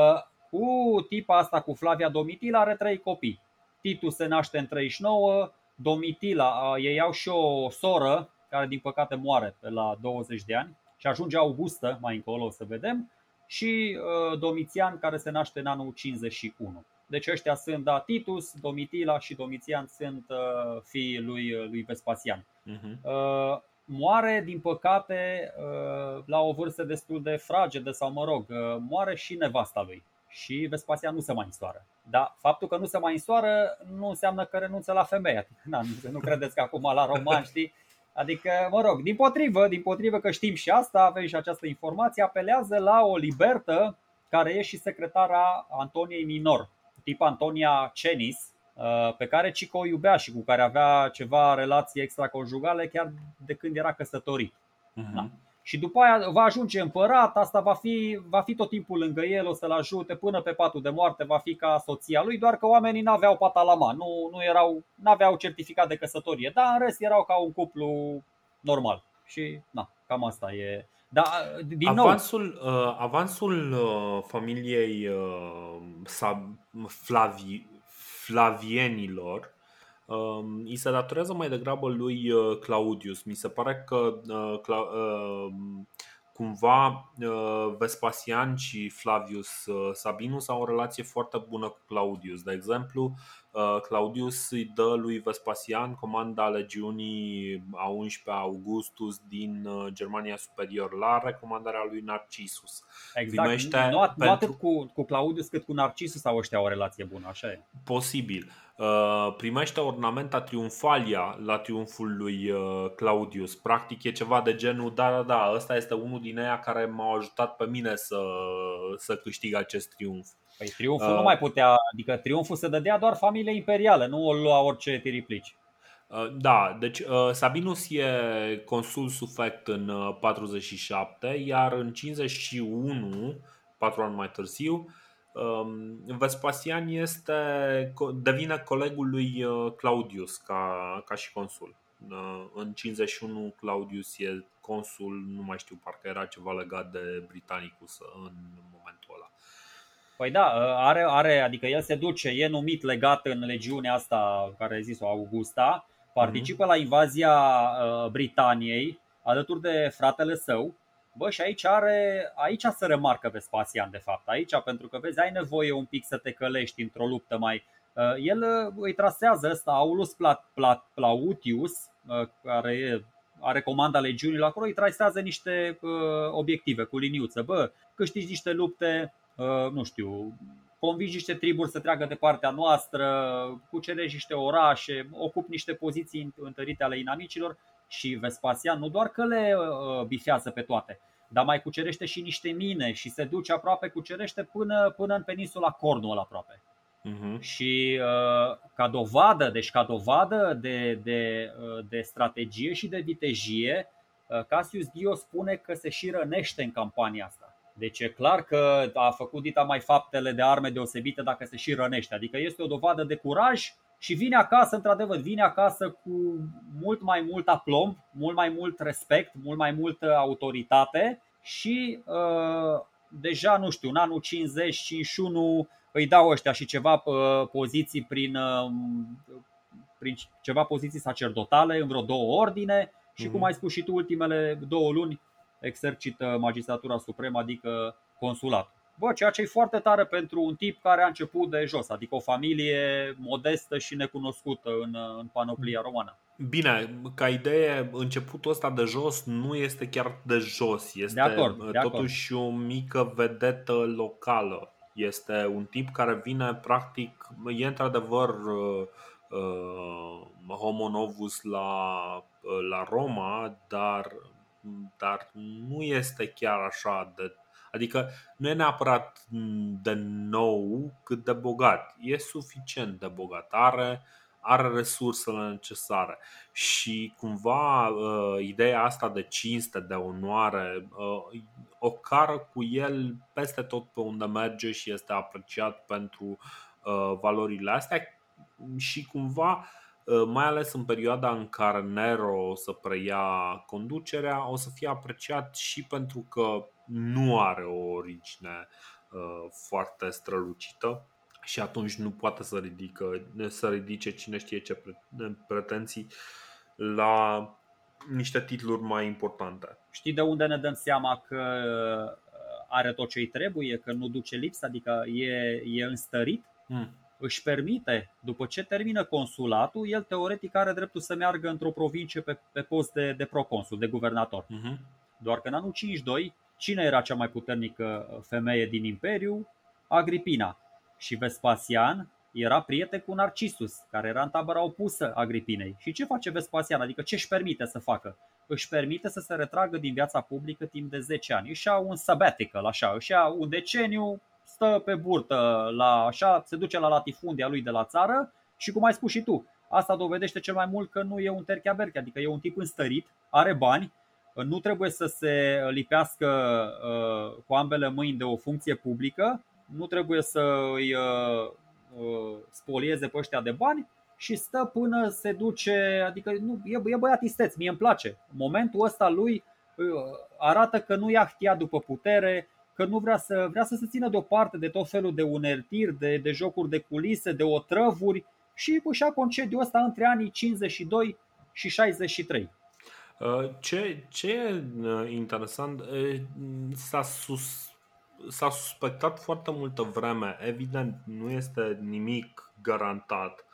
S2: Cu tipa asta, cu Flavia Domitila, are trei copii. Titus se naște în 39, Domitila, uh, ei au și o soră, care din păcate moare pe la 20 de ani și ajunge Augustă, mai încolo o să vedem, și uh, Domitian, care se naște în anul 51. Deci ăștia sunt da, Titus, Domitila și Domitian sunt uh, fiii lui, lui Vespasian.
S1: Mhm.
S2: Uh, moare, din păcate, uh, la o vârstă destul de fragedă sau, mă rog, uh, moare și nevasta lui. Și Vespasian nu se mai însoară. Dar faptul că nu se mai însoară nu înseamnă că renunță la femeie. Adică, na, nu, nu credeți că acum la roman, știi? Adică, mă rog, din potrivă, din potrivă că știm și asta, avem și această informație, apelează la o libertă care e și secretara Antoniei Minor, tip Antonia Cenis, uh, pe care Cico o iubea și cu care avea ceva relații extraconjugale chiar de când era căsătorit.
S1: Mhm.
S2: Da. Și după aia va ajunge împărat, asta va fi, va fi tot timpul lângă el, o să-l ajute până pe patul de moarte, va fi ca soția lui, doar că oamenii n-aveau patalama, nu, nu erau, n-aveau certificat de căsătorie, dar în rest erau ca un cuplu normal. Și na, cam asta e. Da, din nou,
S1: avansul, uh, avansul uh, familiei uh, Sab- Flavi, Flavienilor um, îi se datorează mai degrabă lui uh, Claudius. Mi se pare că uh, Cla- uh, cumva Vespasian și Flavius Sabinus au o relație foarte bună cu Claudius. De exemplu, Claudius îi dă lui Vespasian comanda legiunii a 11 Augustus din Germania Superior la recomandarea lui Narcissus.
S2: Exact. Primește nu, pentru... nu atât cu, cu Claudius cât cu Narcissus au ăștia o relație bună, așa e.
S1: Posibil. Uh, primește ornamenta triumfalia la triumful lui uh, Claudius. Practic e ceva de genul, da, da, da, ăsta este unul din ei care m-au ajutat pe mine să, să câștig acest triumf.
S2: Păi triumful uh, nu mai putea, adică triumful se dădea doar familie imperială, nu o lua orice tiriplici.
S1: Uh, da, deci Sabinus e consul sufect în 47, iar în 51, patru ani mai târziu, Um, Vespasian este, devine colegul lui uh, Claudius ca, ca și consul. Uh, în 51 Claudius e consul, nu mai știu, parcă era ceva legat de Britanicus în momentul ăla.
S2: Păi da, uh, are, are, adică el se duce, e numit legat în legiunea asta care a zis-o Augusta, participă mm-hmm. la invazia Britaniei alături de fratele său Bă, și aici, are, aici se remarcă Vespasian, de fapt. Aici, pentru că vezi, ai nevoie un pic să te călești într-o luptă mai. Uh, el uh, îi trasează ăsta, Aulus Pla, Pla, Plautius, uh, care e, are comanda legiunilor acolo, îi trasează niște obiective cu liniuță. Bă, câștigi niște lupte, nu știu, convingi niște triburi să treacă de partea noastră, cucerești niște orașe, ocupi niște poziții întărite ale inamicilor și Vespasian nu doar că le uh, bifează pe toate, dar mai cucerește și niște mine și se duce aproape, cucerește până, până în peninsula Cornwall aproape. Uh-huh. Și uh, ca dovadă, deci ca dovadă de, de, uh, de strategie și de vitejie, uh, Cassius Dio spune că se și rănește în campania asta. Deci e clar că a făcut dita mai faptele de arme deosebite dacă se și rănește. Adică este o dovadă de curaj și vine acasă, într-adevăr, vine acasă cu mult mai mult aplomb, mult mai mult respect, mult mai multă autoritate și uh, deja, nu știu, în anul 50-51 îi dau ăștia și ceva uh, poziții prin, uh, prin ceva poziții sacerdotale în vreo două ordine și cum mhm. ai spus și tu, ultimele două luni exercită magistratura supremă, adică consulat. Bă, ceea ce e foarte tare pentru un tip care a început de jos, adică o familie modestă și necunoscută în, în panoplia romană.
S1: Bine, ca idee, începutul ăsta de jos nu este chiar de jos, este de acord, de totuși acord. o mică vedetă locală. Este un tip care vine practic, e într-adevăr uh, uh, homo novus la, uh, la Roma, dar, dar nu este chiar așa de Adică nu e neapărat de nou cât de bogat. E suficient de bogat. Are, are resursele necesare și cumva uh, ideea asta de cinste, de onoare, uh, o cară cu el peste tot pe unde merge și este apreciat pentru uh, valorile astea și cumva mai ales în perioada în care Nero o să preia conducerea, o să fie apreciat și pentru că nu are o origine uh, foarte strălucită și atunci nu poate să, ridică, să ridice cine știe ce pretenții la niște titluri mai importante.
S2: Știi de unde ne dăm seama că uh, are tot ce îi trebuie, că nu duce lipsă, adică e, e înstărit? Hmm. Își permite, după ce termină consulatul, el teoretic are dreptul să meargă într-o provincie pe, pe post de, de proconsul, de guvernator. Uh-huh. Doar că în anul 52 Cine era cea mai puternică uh, femeie din Imperiu? Agripina. Și Vespasian era prieten cu Narcisus, care era în tabăra opusă Agripinei. Și ce face Vespasian? Adică ce își permite să facă? Își permite să se retragă din viața publică timp de 10 ani. Își ia un sabbatical, așa, își ia un deceniu, stă pe burtă, la, așa, se duce la latifundia lui de la țară și cum ai spus și tu, asta dovedește cel mai mult că nu e un terchea adică e un tip înstărit, are bani, nu trebuie să se lipească uh, cu ambele mâini de o funcție publică, nu trebuie să îi uh, uh, spolieze pe ăștia de bani și stă până se duce, adică nu, e, e băiat isteț, mie îmi place. Momentul ăsta lui arată că nu ia htia după putere, că nu vrea să, vrea să se țină deoparte de tot felul de unertiri, de, de jocuri de culise, de otrăvuri și își ia concediul ăsta între anii 52 și 63.
S1: Ce, ce e interesant, s-a, sus, s-a suspectat foarte multă vreme, evident nu este nimic garantat,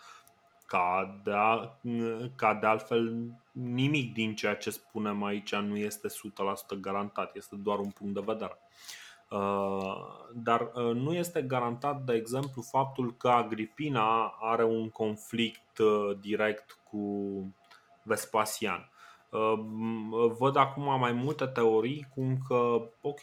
S1: ca de, a, ca de altfel nimic din ceea ce spunem aici nu este 100% garantat, este doar un punct de vedere. Uh, dar uh, nu este garantat, de exemplu, faptul că Agripina are un conflict uh, direct cu Vespasian. Văd acum mai multe teorii cum că, ok,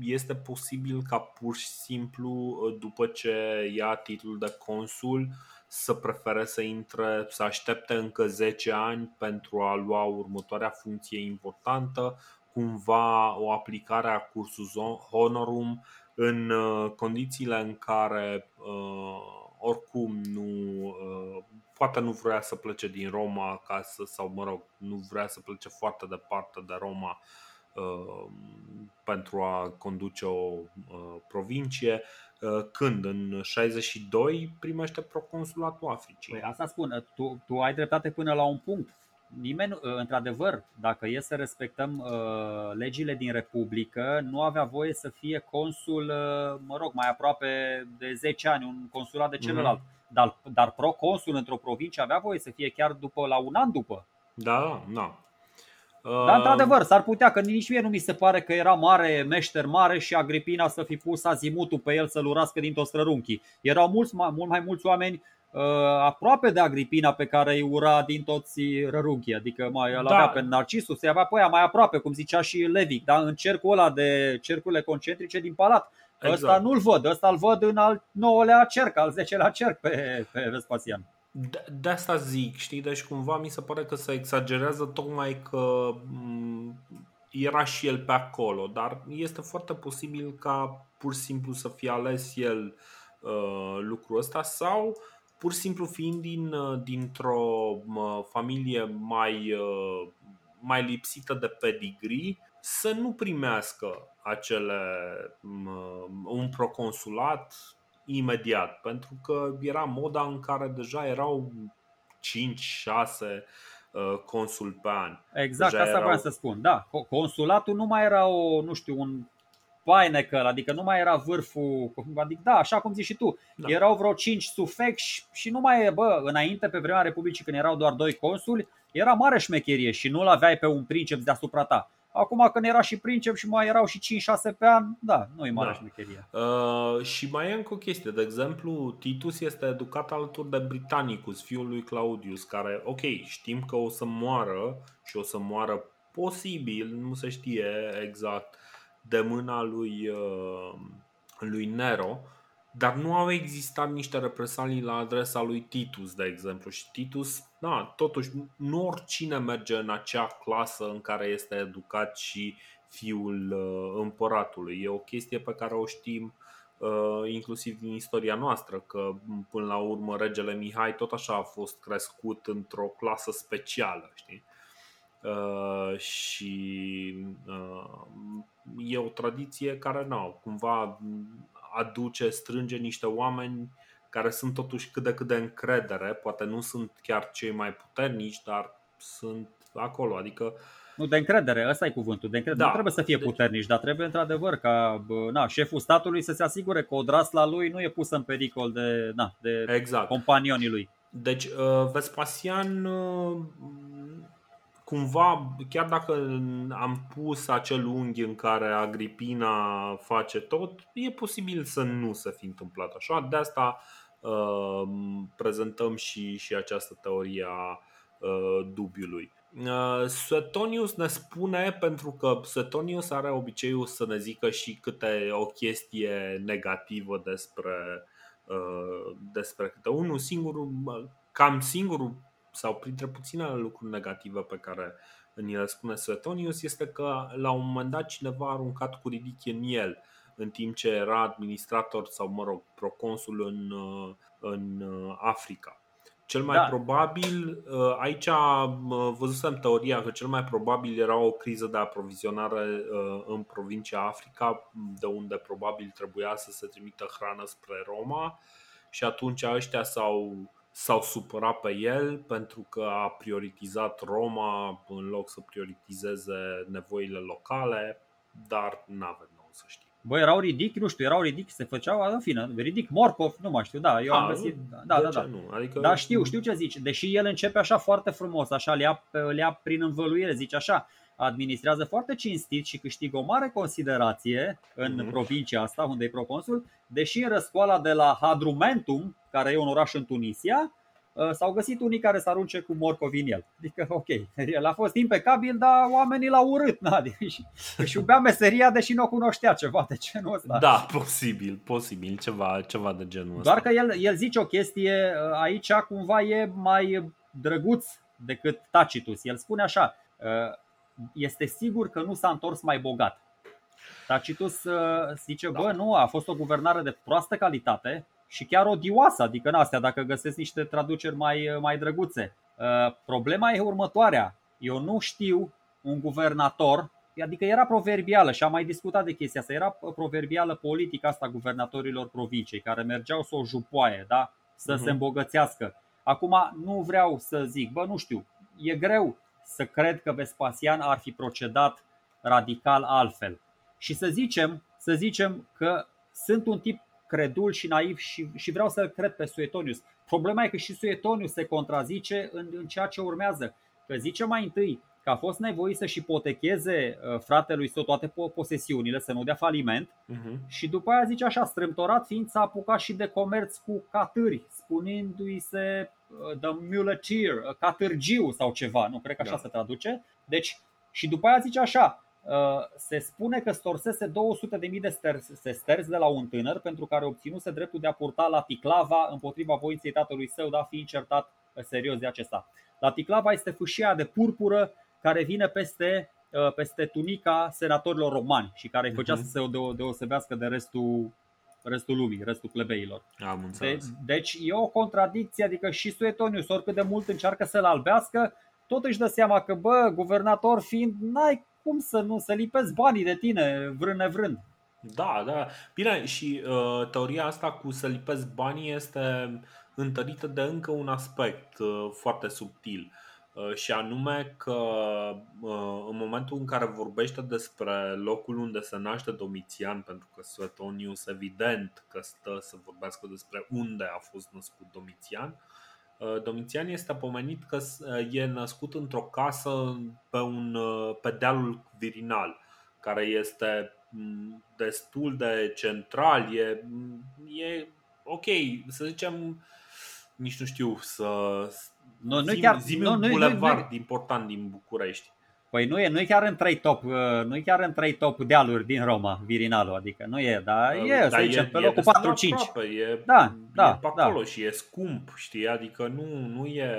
S1: este posibil ca pur și simplu, după ce ia titlul de consul, să prefere să intre, să aștepte încă 10 ani pentru a lua următoarea funcție importantă, cumva o aplicare a cursus honorum în uh, condițiile în care uh, oricum nu uh, poate nu vrea să plece din Roma acasă sau mă rog, nu vrea să plece foarte departe de Roma pentru a conduce o provincie când în 62 primește proconsulatul Africii.
S2: Păi asta spun, tu, tu ai dreptate până la un punct nimeni, uh, într-adevăr, dacă e să respectăm uh, legile din Republică, nu avea voie să fie consul, uh, mă rog, mai aproape de 10 ani, un consulat de celălalt. Mm-hmm. Dar, dar proconsul într-o provincie avea voie să fie chiar după la un an după.
S1: Da, da.
S2: Uh... Dar într-adevăr, s-ar putea că nici mie nu mi se pare că era mare, meșter mare și Agripina să fi pus azimutul pe el să-l urască dintr-o strărunchi. Erau mulți, mult mai mulți oameni Uh, aproape de Agripina pe care îi ura din toți rărunchii, adică mai îl da. avea pe Narcisus, se avea pe aia mai aproape, cum zicea și Levic, da? în cercul ăla de cercurile concentrice din palat. Exact. Ăsta nu-l văd, ăsta îl văd în al nouălea cerc, al zecelea cerc pe, pe Vespasian.
S1: De, de asta zic, știi, deci cumva mi se pare că se exagerează tocmai că m- era și el pe acolo, dar este foarte posibil ca pur și simplu să fie ales el uh, lucrul ăsta sau uh, pur și simplu fiind din, uh, dintr-o familie mai, uh, mai lipsită de pedigree, să nu primească acele un proconsulat imediat, pentru că era moda în care deja erau 5-6 uh, consul pe an.
S2: Exact, deja asta erau... vreau să spun. Da, consulatul nu mai era o, nu știu, un Painecăl, adică nu mai era vârful, adică da, așa cum zici și tu, da. erau vreo 5 sufecși și nu mai e, bă, înainte pe vremea Republicii când erau doar doi consuli, era mare șmecherie și nu-l aveai pe un princeps deasupra ta. Acum când era și princep și mai erau și 5-6 pe an, da, nu e mare da. șmecherie.
S1: Uh, și mai e încă o chestie, de exemplu, Titus este educat alături de Britannicus, fiul lui Claudius, care, ok, știm că o să moară și o să moară posibil, nu se știe exact, de mâna lui, uh, lui Nero, dar nu au existat niște represalii la adresa lui Titus, de exemplu. Și Titus, da, totuși, nu oricine merge în acea clasă în care este educat și fiul uh, împăratului. E o chestie pe care o știm uh, inclusiv din istoria noastră, că până la urmă regele Mihai tot așa a fost crescut într-o clasă specială, știi? Uh, și uh, e o tradiție care nu, cumva aduce, strânge niște oameni care sunt totuși cât de cât de încredere, poate nu sunt chiar cei mai puternici, dar sunt acolo, adică
S2: nu, de încredere, ăsta e cuvântul. De încredere. Da. Nu trebuie să fie deci- puternici, deci... dar trebuie într-adăvăr ca na, șeful statului să se asigure că odrasla lui nu e pusă în pericol de, na, de exact. companionii lui.
S1: Deci uh, Vespasian uh, cumva, chiar dacă am pus acel unghi în care Agripina face tot, e posibil să nu se fi întâmplat așa. De asta uh, prezentăm și, și această teorie a uh, dubiului. Uh, Suetonius ne spune, pentru că Suetonius are obiceiul să ne zică și câte o chestie negativă despre, uh, despre câte unul singur, cam singurul sau printre puținele lucruri negative pe care ni le spune Suetonius este că la un moment dat cineva a aruncat cu ridichie în el în timp ce era administrator sau, mă rog, proconsul în, în Africa. Cel mai da. probabil, aici văzusem teoria că cel mai probabil era o criză de aprovizionare în provincia Africa, de unde probabil trebuia să se trimită hrană spre Roma și atunci ăștia s-au s-au supărat pe el pentru că a prioritizat Roma în loc să prioritizeze nevoile locale, dar nu avem nou să știm.
S2: Bă, erau ridic, nu știu, erau ridic, se făceau, în fine, ridic, Morcov, nu mai știu, da, eu a, am găsit, da, da, da.
S1: Nu? Adică...
S2: Da, știu, știu ce zici, deși el începe așa foarte frumos, așa, le ia, le ia prin învăluire, zice așa, administrează foarte cinstit și câștigă o mare considerație în mm-hmm. provincia asta unde e proconsul, deși în răscoala de la Hadrumentum, care e un oraș în Tunisia, ă, s-au găsit unii care să arunce cu morcov în el. Adică, ok, el a fost impecabil, dar oamenii l-au urât. Na, și își iubea meseria, deși nu o cunoștea ceva de genul ăsta.
S1: Da, posibil, posibil, ceva, ceva de genul
S2: ăsta. Doar că el, el zice o chestie, ă, aici cumva e mai drăguț decât Tacitus. El spune așa, ă, este sigur că nu s-a întors mai bogat. Tacitus uh, zice, bă, nu, a fost o guvernare de proastă calitate și chiar odioasă, adică în astea, dacă găsesc niște traduceri mai, uh, mai drăguțe. Uh, problema e următoarea. Eu nu știu un guvernator, adică era proverbială și am mai discutat de chestia asta, era proverbială politica asta guvernatorilor provinciei, care mergeau să o jupoaie, da? să uh-huh. se îmbogățească. Acum nu vreau să zic, bă, nu știu, e greu să cred că Vespasian ar fi procedat radical altfel. Și să zicem, să zicem că sunt un tip credul și naiv și, și vreau să-l cred pe Suetonius. Problema e că și Suetonius se contrazice în, în ceea ce urmează. Că zice mai întâi că a fost nevoit să-și ipotecheze uh, fratelui său toate posesiunile, să nu dea faliment uh-huh. și după aia zice așa, strâmtorat fiind s-a apucat și de comerț cu catâri, spunându-i se uh, the muleteer, uh, catârgiu sau ceva, nu cred că așa da. se traduce. Deci, și după aia zice așa, se spune că storsese 200.000 de sesterți de la un tânăr pentru care obținuse dreptul de a purta la ticlava împotriva voinței tatălui său, dar fiind certat serios de acesta. La ticlava este fâșia de purpură care vine peste, uh, peste tunica senatorilor romani și care îi făcea uh-huh. să se deosebească de restul, restul lumii, restul plebeilor.
S1: Am înțeles.
S2: De, deci e o contradicție, adică și Suetonius, oricât de mult încearcă să-l albească, tot își dă seama că, bă, guvernator fiind, n-ai cum să nu, să lipezi banii de tine, vrând nevrând.
S1: Da, da. Bine, și uh, teoria asta cu să lipezi banii este întărită de încă un aspect uh, foarte subtil. Uh, Uh, și anume că uh, în momentul în care vorbește despre locul unde se naște Domitian, pentru că Suetonius evident că stă să vorbească despre unde a fost născut Domitian, uh, Domitian este pomenit că e născut într-o casă pe, un, pe dealul Virinal, care este mm, destul de central, e, e ok, să zicem, nici nu știu să nu, nu chiar, zi nu, un nu, bulevard nu, nu, important din București.
S2: Păi nu e, nu e chiar în trei top, uh, nu e chiar în trei top dealuri din Roma, Virinalo, adică nu e, dar uh, e, da, să zicem, pe locul 4-5.
S1: E, da, da, e pe da. acolo da. și e scump, știi, adică nu, nu e,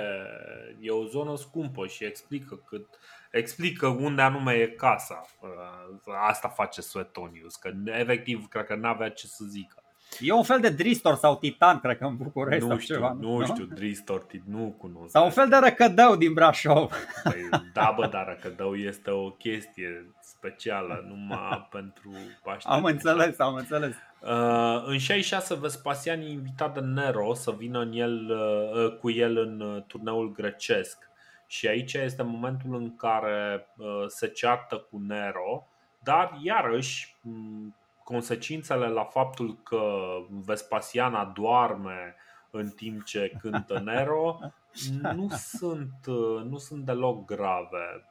S1: e o zonă scumpă și explică cât, explică unde anume e casa. Uh, asta face Suetonius, că efectiv cred că n-avea ce să zică.
S2: E un fel de Dristor sau Titan, cred că în București
S1: nu
S2: sau
S1: știu,
S2: ceva.
S1: Nu, nu știu, Dristor, nu cunosc.
S2: Sau un fel de Răcădău din Brașov.
S1: Păi, da, bă, dar Răcădău este o chestie specială numai pentru Paște.
S2: Am înțeles, am înțeles.
S1: Uh, în 66 Vespasian e invitat de Nero să vină în el, uh, cu el în uh, turneul grecesc. Și aici este momentul în care uh, se ceartă cu Nero, dar iarăși consecințele la faptul că Vespasiana doarme în timp ce cântă Nero nu sunt, nu sunt deloc grave.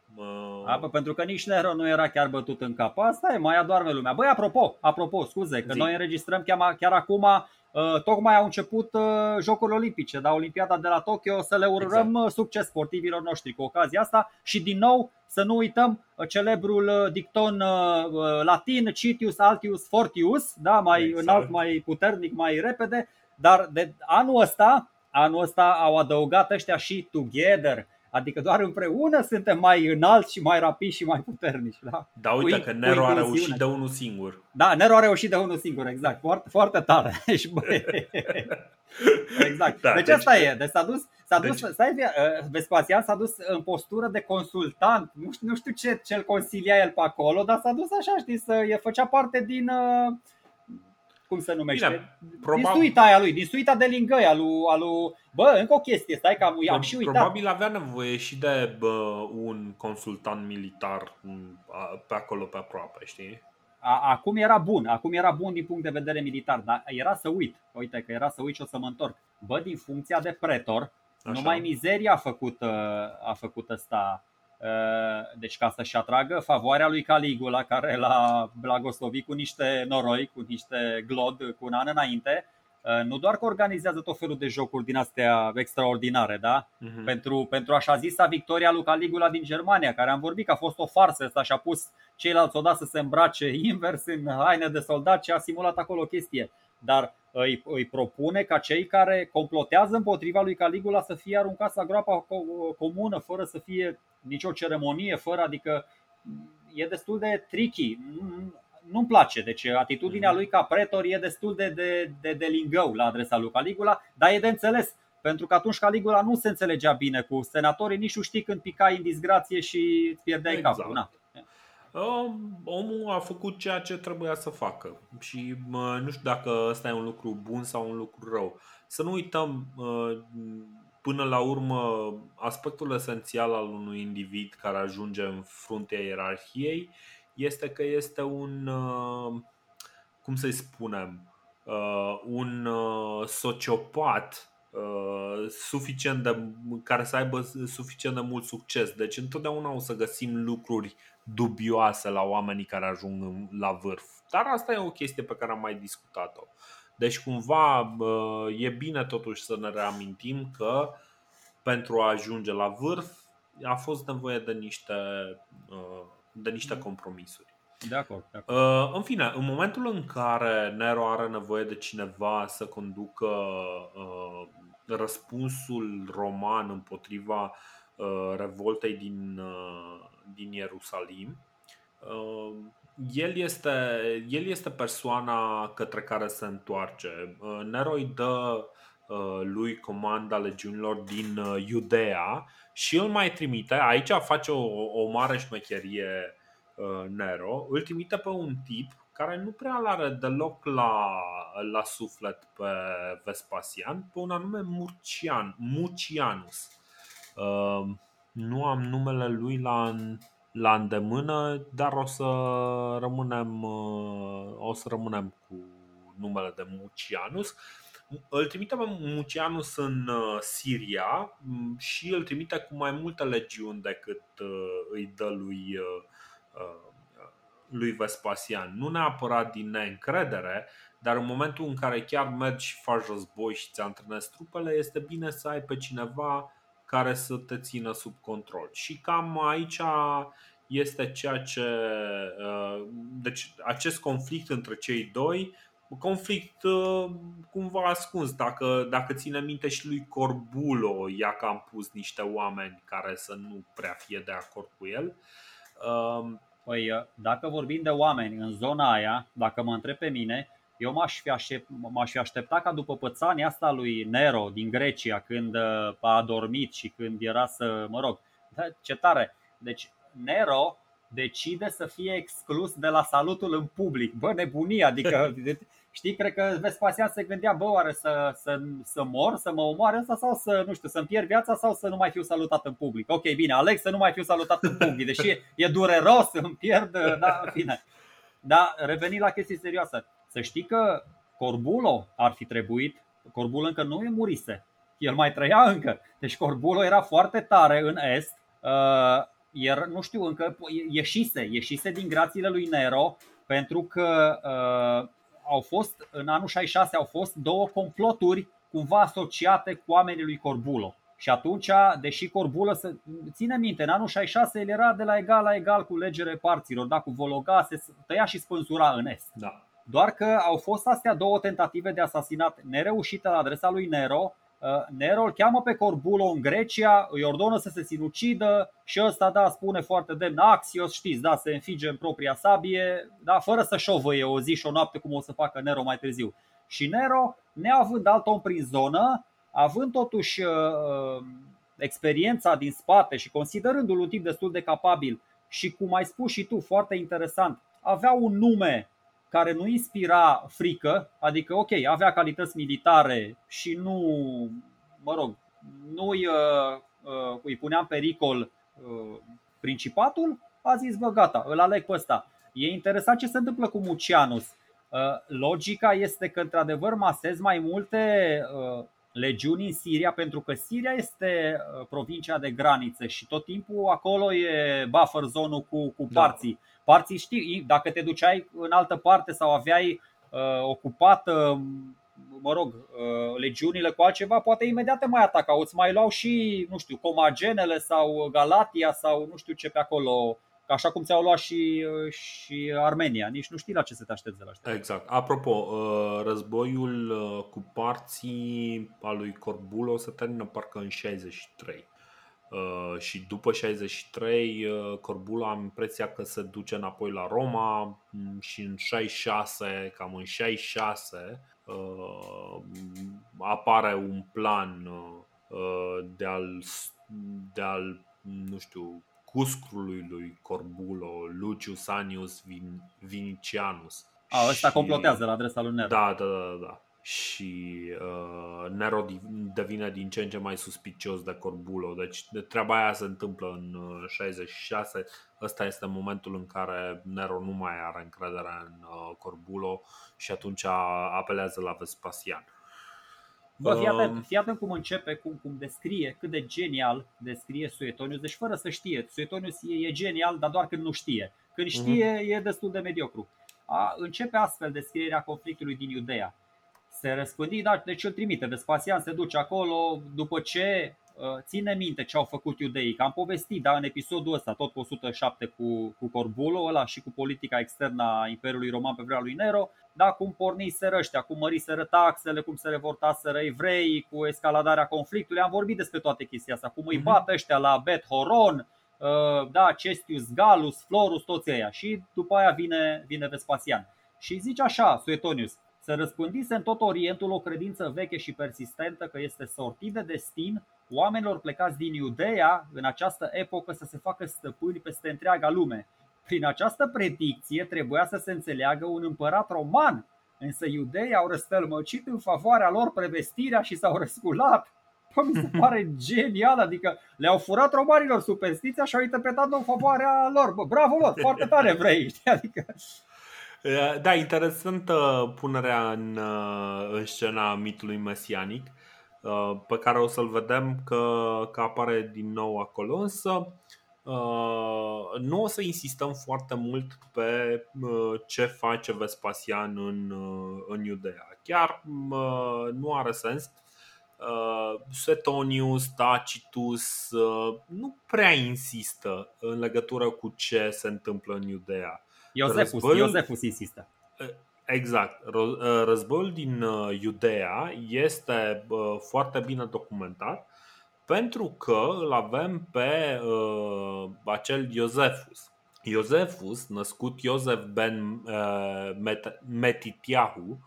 S2: A, bă, pentru că nici Nero nu era chiar bătut în cap. Asta e, mai adorme lumea. Băi, apropo, apropo, scuze, că Zi. noi înregistrăm chiar, chiar acum Uh, tocmai au început uh, Jocurile Olimpice, da, Olimpiada de la Tokyo, să le urăm exact. Uh, succes sportivilor noștri cu ocazia asta și din nou să nu uităm celebrul dicton latin Citius Altius Fortius, da, mai exact. înalt, mai puternic, mai repede, dar de anul ăsta, anul ăsta au adăugat ăștia și Together, Adică doar împreună suntem mai înalți și mai rapizi și mai puternici. Da,
S1: da uite cu, că Nero a reușit de unul singur.
S2: Da, Nero a reușit de unul singur, exact. Foarte, foarte tare. exact. Da, deci, deci asta e. Deci s-a dus, s-a dus deci... stai, uh, Vespasian s-a dus în postură de consultant. Nu știu, nu știu ce, ce-l consilia el pe acolo, dar s-a dus așa, știi, să e făcea parte din... Uh, cum se numește? Bine, probabil... Din suita aia lui, din suita de lingăia lui, alu... Bă, încă o chestie, stai că am, am și uitat.
S1: Probabil avea nevoie și de bă, un consultant militar pe acolo pe aproape, știi?
S2: acum era bun, acum era bun din punct de vedere militar, dar era să uit, uite că era să uit și o să mă întorc. Bă, din funcția de pretor, Așa. numai mizeria a făcut, uh, a făcut ăsta, uh, deci ca să-și atragă favoarea lui Caligula, care l-a blagoslovit cu niște noroi, cu niște glod, cu un an înainte, Uh, nu doar că organizează tot felul de jocuri din astea extraordinare, da? Uh-huh. Pentru, pentru așa zisa victoria lui Caligula din Germania, care am vorbit că a fost o farsă asta și a pus ceilalți soldați să se îmbrace invers în haine de soldat și a simulat acolo o chestie. Dar îi, îi propune ca cei care complotează împotriva lui Caligula să fie aruncați la groapa comună, fără să fie nicio ceremonie, fără, adică e destul de tricky nu-mi place. Deci atitudinea mhm. lui ca pretor e destul de, de, de, de lingău la adresa lui Caligula, dar e de înțeles. Pentru că atunci Caligula nu se înțelegea bine cu senatorii, nici nu știi când picai în disgrație și îți pierdeai exact. capul. Na.
S1: Omul a făcut ceea ce trebuia să facă și nu știu dacă ăsta e un lucru bun sau un lucru rău. Să nu uităm, până la urmă, aspectul esențial al unui individ care ajunge în fruntea ierarhiei este că este un, uh, cum să-i spunem, uh, un uh, sociopat suficient de, care să aibă suficient de mult succes. Deci întotdeauna o să găsim lucruri dubioase la oamenii care ajung la vârf. Dar asta e o chestie pe care am mai discutat-o. Deci cumva e bine totuși să ne reamintim că pentru a ajunge la vârf a fost nevoie de niște de niște mm. compromisuri.
S2: De acord. De acord.
S1: Uh, în fine, în momentul în care Nero are nevoie de cineva să conducă uh, răspunsul roman împotriva uh, revoltei din, din Ierusalim, el este, el este persoana către care se întoarce. Nero îi dă lui comanda legiunilor din Iudea și îl mai trimite, aici face o, o mare șmecherie uh, Nero, îl trimite pe un tip care nu prea are deloc la, la suflet pe Vespasian, pe un anume Murcian, Mucianus. Uh, nu am numele lui la, la îndemână, dar o să rămânem, uh, o să rămânem cu numele de Mucianus. Îl trimite pe Mucianus în uh, Siria mm, și îl trimite cu mai multe legiuni decât uh, îi dă lui, uh, lui Vespasian. Nu neapărat din neîncredere, dar în momentul în care chiar mergi și faci război și ți antrenezi trupele, este bine să ai pe cineva care să te țină sub control. Și cam aici este ceea ce. Deci, acest conflict între cei doi conflict uh, cumva ascuns. Dacă, dacă ține minte și lui Corbulo, ia că am pus niște oameni care să nu prea fie de acord cu el.
S2: Um, păi, uh, dacă vorbim de oameni în zona aia, dacă mă întreb pe mine, eu m-aș fi, aștept, m-aș fi așteptat ca după pățania asta lui Nero din Grecia, când uh, a adormit și când era să, mă rog, da, ce tare. Deci Nero decide să fie exclus de la salutul în public. Bă, nebunie, adică Știi, cred că Vespasian se gândea, bă, oare să, să, să mor, să mă omoare asta sau să, nu știu, să-mi pierd viața sau să nu mai fiu salutat în public. Ok, bine, aleg să nu mai fiu salutat în public, deși e dureros, îmi pierd, da, în fine. Dar reveni la chestii serioase. Să știi că Corbulo ar fi trebuit, Corbulo încă nu e murise, el mai trăia încă. Deci Corbulo era foarte tare în Est, uh, iar nu știu, încă ieșise, ieșise din grațiile lui Nero pentru că uh, au fost, în anul 66 au fost două comploturi cumva asociate cu oamenii lui Corbulo. Și atunci, deși Corbulo, să ține minte, în anul 66 el era de la egal la egal cu legere parților, da, cu Vologa, se tăia și spânzura în est.
S1: Da.
S2: Doar că au fost astea două tentative de asasinat nereușite la adresa lui Nero, Uh, Nero îl cheamă pe Corbulo în Grecia, îi ordonă să se sinucidă și ăsta, da, spune foarte demn, Axios, știți, da, se înfige în propria sabie, da, fără să șovăie o zi și o noapte cum o să facă Nero mai târziu. Și Nero, neavând alt om prin zonă, având totuși uh, uh, experiența din spate și considerându-l un tip destul de capabil și cum ai spus și tu, foarte interesant, avea un nume care nu inspira frică, adică ok, avea calități militare și nu, mă rog, nu îi, uh, uh, îi punea în pericol uh, principatul, a zis, bă, gata, îl aleg pe ăsta. E interesant ce se întâmplă cu Mucianus. Uh, logica este că, într-adevăr, masez mai multe uh, legiuni în Siria, pentru că Siria este uh, provincia de graniță și tot timpul acolo e buffer zone cu, cu da. parții. Da. Parții știi, dacă te duceai în altă parte sau aveai uh, ocupată, mă rog, uh, legiunile cu altceva, poate imediat te mai atacau, îți mai luau și, nu știu, Comagenele sau Galatia sau nu știu ce pe acolo așa cum ți-au luat și, și Armenia. Nici nu știi la ce să te aștepți de la
S1: așa. Exact. Apropo, uh, războiul uh, cu parții al lui Corbulo se termină parcă în 63. Uh, și după 63 Corbulo am impresia că se duce înapoi la Roma mm, și în 66, cam în 66 apare un plan de al, de al nu știu, cuscrului lui Corbulo, Lucius Anius Vin, Vinicianus.
S2: A, ăsta și... complotează la adresa lui Nero.
S1: Da, da, da, da. Și uh, Nero devine din ce în ce mai suspicios de Corbulo. Deci de treaba aia se întâmplă în 66. Uh, ăsta este momentul în care Nero nu mai are încredere în uh, Corbulo și atunci apelează la Vespasian.
S2: Bă, fii atent, um, fii atent cum începe, cum, cum descrie, cât de genial descrie Suetonius, deci fără să știe. Suetonius e, e genial, dar doar când nu știe. Când mhm. știe, uh-huh. e destul de mediocru. A, începe astfel descrierea conflictului din Iudea. Se răspândi, da, deci îl trimite. Vespasian se duce acolo după ce Uh, ține minte ce au făcut iudeii, că am povestit da, în episodul ăsta, tot cu 107 cu, cu Corbulo ăla și cu politica externă a Imperiului Roman pe vremea lui Nero, da, cum porniseră ăștia, cum măriseră taxele, cum se revoltaseră evrei, cu escaladarea conflictului, am vorbit despre toate chestia asta, cum îi mhm. bat ăștia la Bet Horon, uh, da, Cestius Galus, Florus, toți ăia și după aia vine, vine Vespasian. Și zice așa, Suetonius, se răspândise în tot Orientul o credință veche și persistentă că este sortit de destin oamenilor plecați din Iudeea în această epocă să se facă stăpâni peste întreaga lume. Prin această predicție trebuia să se înțeleagă un împărat roman, însă iudeii au răstălmăcit în favoarea lor prevestirea și s-au răsculat. Bă, mi se pare genial, adică le-au furat romanilor superstiția și au interpretat în favoarea lor. Bă, bravo lor, foarte tare vrei, știi? Adică...
S1: Da, interesantă punerea în, în scena mitului mesianic. Uh, pe care o să-l vedem că, că apare din nou acolo, însă uh, nu o să insistăm foarte mult pe uh, ce face Vespasian în, în Iudea. Chiar nu are sens. Suetonius, Tacitus nu prea insistă în legătură cu ce se întâmplă în Iudea.
S2: Iosefus, Războiul... Iosefus insistă.
S1: Exact. Ă, războiul din ă, Iudea este foarte bine documentat pentru că îl avem pe uh, acel Iosefus. Iosefus, născut Iosef ben uh, Met- Metitiahu,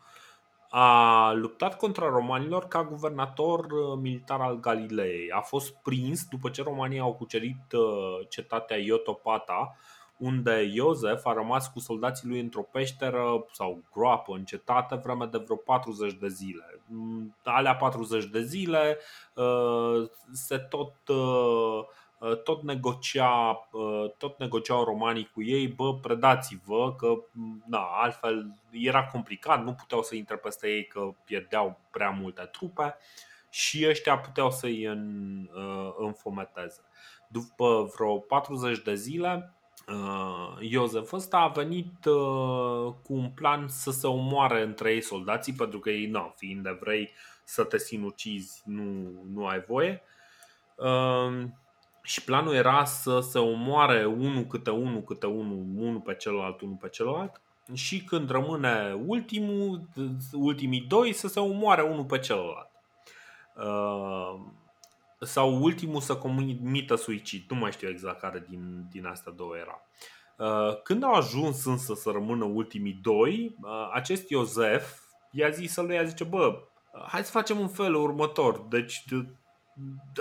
S1: a luptat contra romanilor ca guvernator militar al Galilei. A fost prins după ce romanii au cucerit uh, cetatea Iotopata unde Iosef a rămas cu soldații lui într-o peșteră sau groapă încetată vreme de vreo 40 de zile. Mm, alea 40 de zile uh, se tot uh, uh, tot negocia, tot negociau romanii cu ei, bă, predați-vă, că da, altfel era complicat, nu puteau să intre peste ei că pierdeau prea multe trupe și ăștia puteau să-i înfometeze. După vreo 40 de zile, Uh, Iosef ăsta a venit uh, cu un plan să se omoare între ei soldații pentru că ei, nu, fiind evrei, să te sinucizi nu, nu ai voie. Uh, și planul era să se omoare unul câte unul câte unul, unul pe celălalt, unul pe celălalt și când rămâne ultimul, ultimii doi să se omoare unul pe celălalt sau ultimul să comită suicid. Nu mai știu exact care din, din astea două era. Uh, când au ajuns însă să rămână ultimii doi, uh, acest Iosef i-a zis să lui zice, bă, hai să facem un fel următor. Deci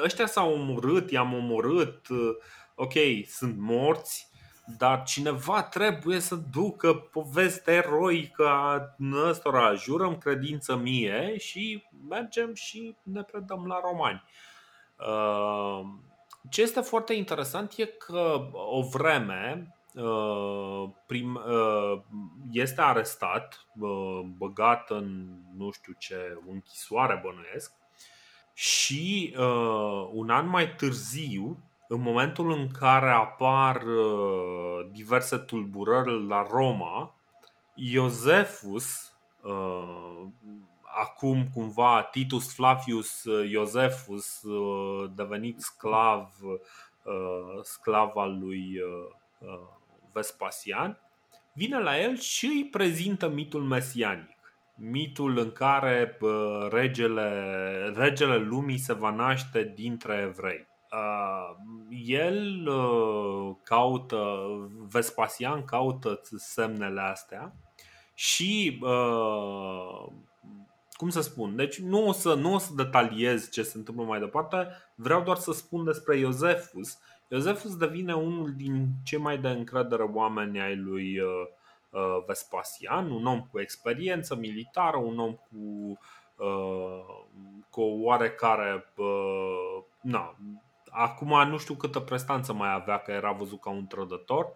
S1: ăștia s-au omorât, i-am omorât, uh, ok, sunt morți, dar cineva trebuie să ducă poveste eroică a ăstora, jurăm credință mie și mergem și ne predăm la romani. Uh, ce este foarte interesant e că o vreme uh, prim, uh, este arestat, băgat în nu știu ce închisoare bănuiesc și un an mai târziu în momentul în care apar uh, diverse tulburări la Roma, Iosefus, uh, acum cumva Titus Flavius uh, Iosefus, devenit sclav, sclav al lui Vespasian, vine la el și îi prezintă mitul mesianic. Mitul în care regele, regele lumii se va naște dintre evrei. Uh, el uh, caută, Vespasian caută semnele astea și uh, cum să spun, deci nu o să, nu o să detaliez ce se întâmplă mai departe, vreau doar să spun despre Iosefus. Iosefus devine unul din cei mai de încredere oameni ai lui uh, uh, Vespasian, un om cu experiență militară, un om cu, uh, cu o oarecare uh, na, Acum nu știu câtă prestanță mai avea, că era văzut ca un trădător.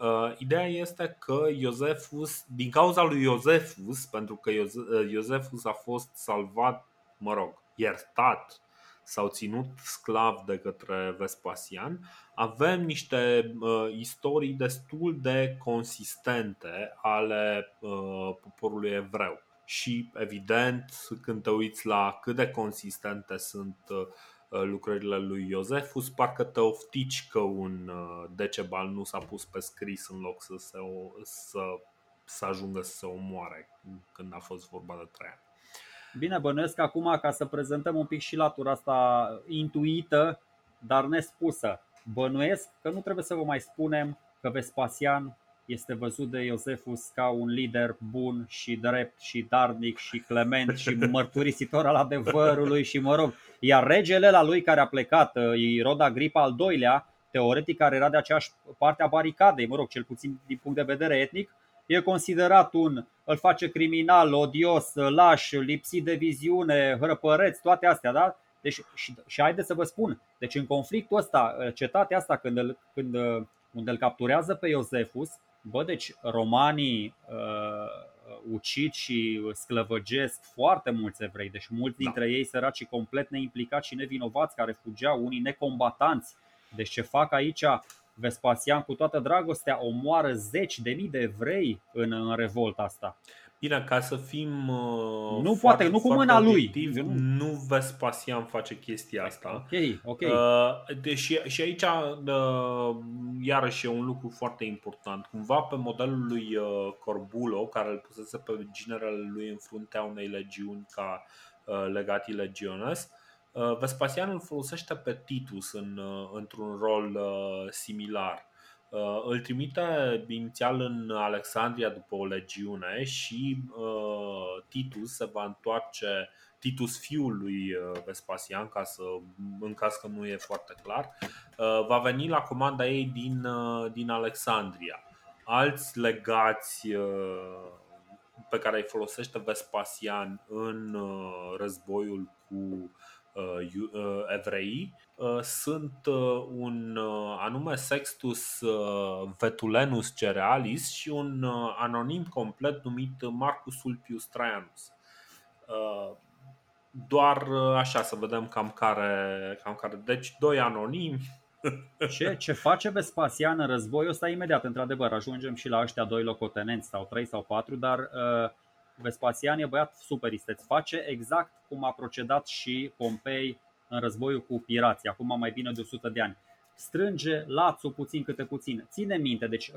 S1: Uh, ideea este că Iosefus, din cauza lui Iosefus, pentru că uh, Iosefus a fost salvat, mă rog, iertat sau ținut sclav de către Vespasian, avem niște uh, istorii destul de consistente ale uh, poporului evreu. Și evident, când te uiți la cât de consistente sunt uh, Uh, lucrările lui Iosefus, parcă te oftici că un uh, decebal nu s-a pus pe scris în loc să, se, să, să ajungă să se omoare când a fost vorba de Traian.
S2: Bine, bănuiesc acum ca să prezentăm un pic și latura asta intuită, dar nespusă. Bănuiesc că nu trebuie să vă mai spunem că Vespasian este văzut de Iosefus ca un lider bun și drept și darnic și clement și mărturisitor al adevărului și mă rog. Iar regele la lui care a plecat, Roda Gripa al doilea, teoretic care era de aceeași parte a baricadei, mă rog, cel puțin din punct de vedere etnic, e considerat un, îl face criminal, odios, laș, lipsit de viziune, hrăpăreț, toate astea, da? Deci, și, și haideți să vă spun, deci în conflictul ăsta, cetatea asta când, îl, când unde îl capturează pe Iosefus, Bă, deci romanii uh, ucid și sclăvăgesc foarte mulți evrei, deci mulți da. dintre da. ei săraci și complet neimplicați și nevinovați care fugeau, unii necombatanți. Deci ce fac aici Vespasian cu toată dragostea omoară zeci de mii de evrei în, în revolta asta.
S1: Bine, ca să fim
S2: uh, Nu foarte, poate, nu cu mâna lui.
S1: Nu Vespasian face chestia asta.
S2: Ok, ok
S1: uh, Deși și aici uh, Iarăși e un lucru foarte important. Cumva pe modelul lui uh, Corbulo Care îl pusese pe generele lui în fruntea unei legiuni Ca uh, legati legiones uh, Vespasian îl folosește pe Titus în, uh, într-un rol uh, similar Uh, îl trimite inițial în Alexandria după o legiune și uh, Titus se va întoarce Titus fiul lui uh, Vespasian, ca să, în caz că nu e foarte clar, va veni la comanda ei din, din Alexandria. Alți legați pe care îi folosește Vespasian în războiul cu evrei Uh, sunt uh, un uh, anume Sextus Vetulenus Cerealis și un anonim complet numit Marcus Ulpius Traianus. Doar așa să vedem cam care, cam care. Deci doi anonimi.
S2: Ce, ce face Vespasian în războiul ăsta imediat, într-adevăr, ajungem și la ăștia doi locotenenți sau trei sau patru, dar uh, Vespasian e băiat super isteț. Face exact cum a procedat și Pompei în războiul cu pirații, acum mai bine de 100 de ani. Strânge lațul puțin câte puțin. Ține minte, deci uh,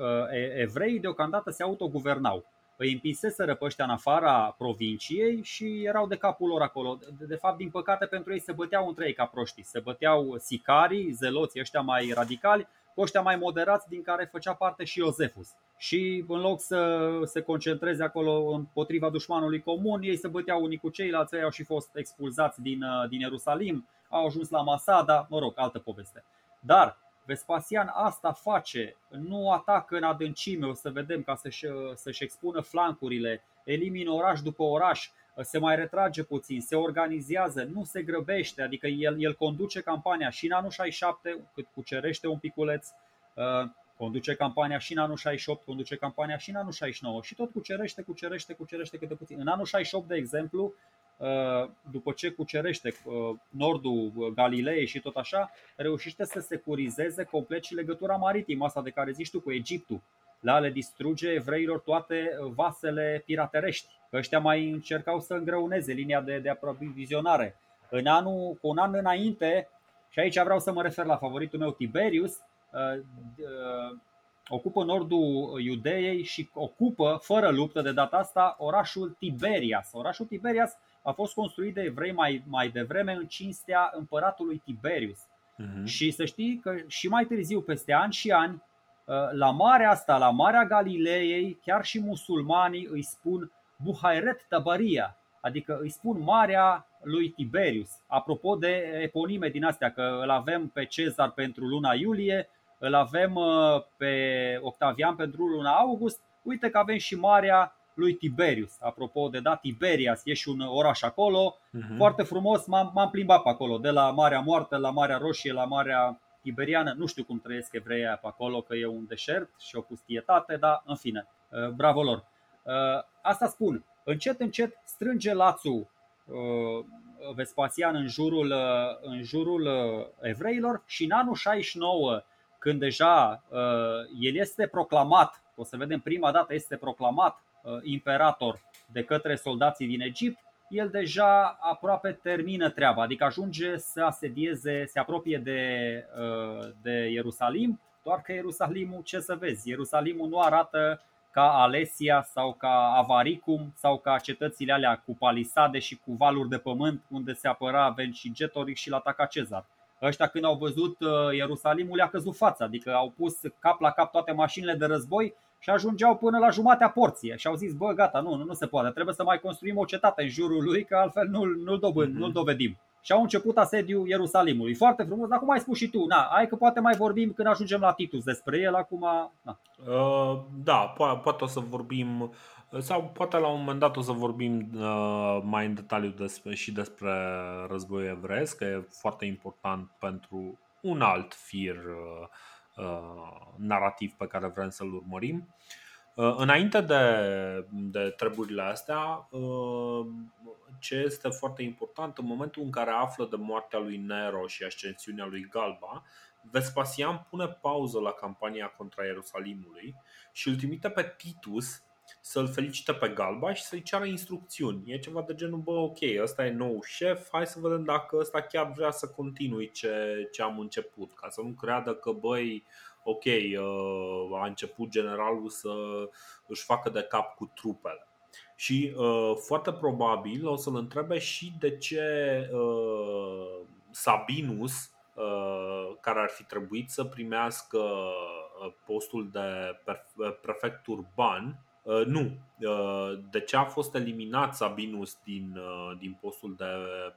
S2: evreii deocamdată se autoguvernau. Îi împinseseră pe ăștia în afara provinciei și erau de capul lor acolo. De, de fapt, din păcate, pentru ei se băteau între ei ca proștii. Se băteau sicarii, zeloții ăștia mai radicali, cu ăștia mai moderați din care făcea parte și Iosefus. Și în loc să se concentreze acolo împotriva dușmanului comun, ei se băteau unii cu ceilalți, ei au și fost expulzați din, uh, din Ierusalim, au ajuns la Masada, mă rog, altă poveste. Dar Vespasian asta face, nu atacă în adâncime, o să vedem, ca să-și, să-și expună flancurile, elimină oraș după oraș, se mai retrage puțin, se organizează, nu se grăbește, adică el, el conduce campania și în anul 67, cât cucerește un piculeț, uh, conduce campania și în anul 68, conduce campania și în anul 69 și tot cucerește, cucerește, cucerește câte puțin. În anul 68, de exemplu, uh, după ce cucerește uh, nordul Galilei și tot așa, reușește să securizeze complet și legătura maritimă asta de care zici tu cu Egiptul la le distruge evreilor toate vasele piraterești. Ăștia mai încercau să îngreuneze linia de, de aprovizionare. În anul, cu un an înainte, și aici vreau să mă refer la favoritul meu Tiberius, uh, uh, ocupă nordul Iudeei și ocupă, fără luptă de data asta, orașul Tiberias. Orașul Tiberias a fost construit de evrei mai, mai devreme în cinstea împăratului Tiberius. Uh-huh. Și să știi că și mai târziu, peste ani și ani, Uh, la marea asta, la Marea Galileei, chiar și musulmanii îi spun Buhairet Tabaria, adică îi spun Marea lui Tiberius. Apropo de eponime din astea, că îl avem pe Cezar pentru luna iulie, îl avem uh, pe Octavian pentru luna august, uite că avem și Marea lui Tiberius. Apropo de da, Tiberias, e și un oraș acolo, uh-huh. foarte frumos, m-am, m-am plimbat pe acolo, de la Marea Moartă la Marea Roșie, la Marea iberiană. Nu știu cum trăiesc evreii pe acolo, că e un deșert și o pustietate, dar în fine, uh, bravo lor. Uh, asta spun, încet, încet strânge lațul uh, Vespasian în jurul, în jurul evreilor și în anul 69, când deja el este proclamat, o să vedem prima dată este proclamat imperator de către soldații din Egipt, el deja aproape termină treaba, adică ajunge să asedieze, se apropie de, uh, de Ierusalim, doar că Ierusalimul, ce să vezi, Ierusalimul nu arată ca Alesia sau ca Avaricum sau ca cetățile alea cu palisade și cu valuri de pământ unde se apăra Vercingetoric și l ataca Cezar. Ăștia când au văzut uh, Ierusalimul le-a căzut fața, adică au pus cap la cap toate mașinile de război și ajungeau până la jumatea porție și au zis, bă, gata, nu, nu, nu se poate, trebuie să mai construim o cetate în jurul lui, că altfel nu-l, nu-l, dobân, mm-hmm. nu-l dovedim. Și au început asediul Ierusalimului. Foarte frumos, dar cum ai spus și tu, na, hai că poate mai vorbim când ajungem la Titus despre el, acum, na.
S1: Uh, da, po- poate o să vorbim sau poate la un moment dat o să vorbim uh, mai în detaliu despre, și despre războiul evreiesc, că e foarte important pentru un alt fir uh, Uh, narrativ pe care vrem să-l urmărim. Uh, înainte de, de treburile astea, uh, ce este foarte important, în momentul în care află de moartea lui Nero și ascensiunea lui Galba, Vespasian pune pauză la campania contra Ierusalimului și îl trimite pe Titus să-l felicite pe Galba și să-i ceară instrucțiuni. E ceva de genul, bă, ok, ăsta e nou șef, hai să vedem dacă ăsta chiar vrea să continui ce, ce am început, ca să nu creadă că, băi, ok, uh, a început generalul să își facă de cap cu trupele. Și uh, foarte probabil o să-l întrebe și de ce uh, Sabinus, uh, care ar fi trebuit să primească uh, postul de prefect urban, Uh, nu. Uh, de ce a fost eliminat Sabinus din, uh, din postul de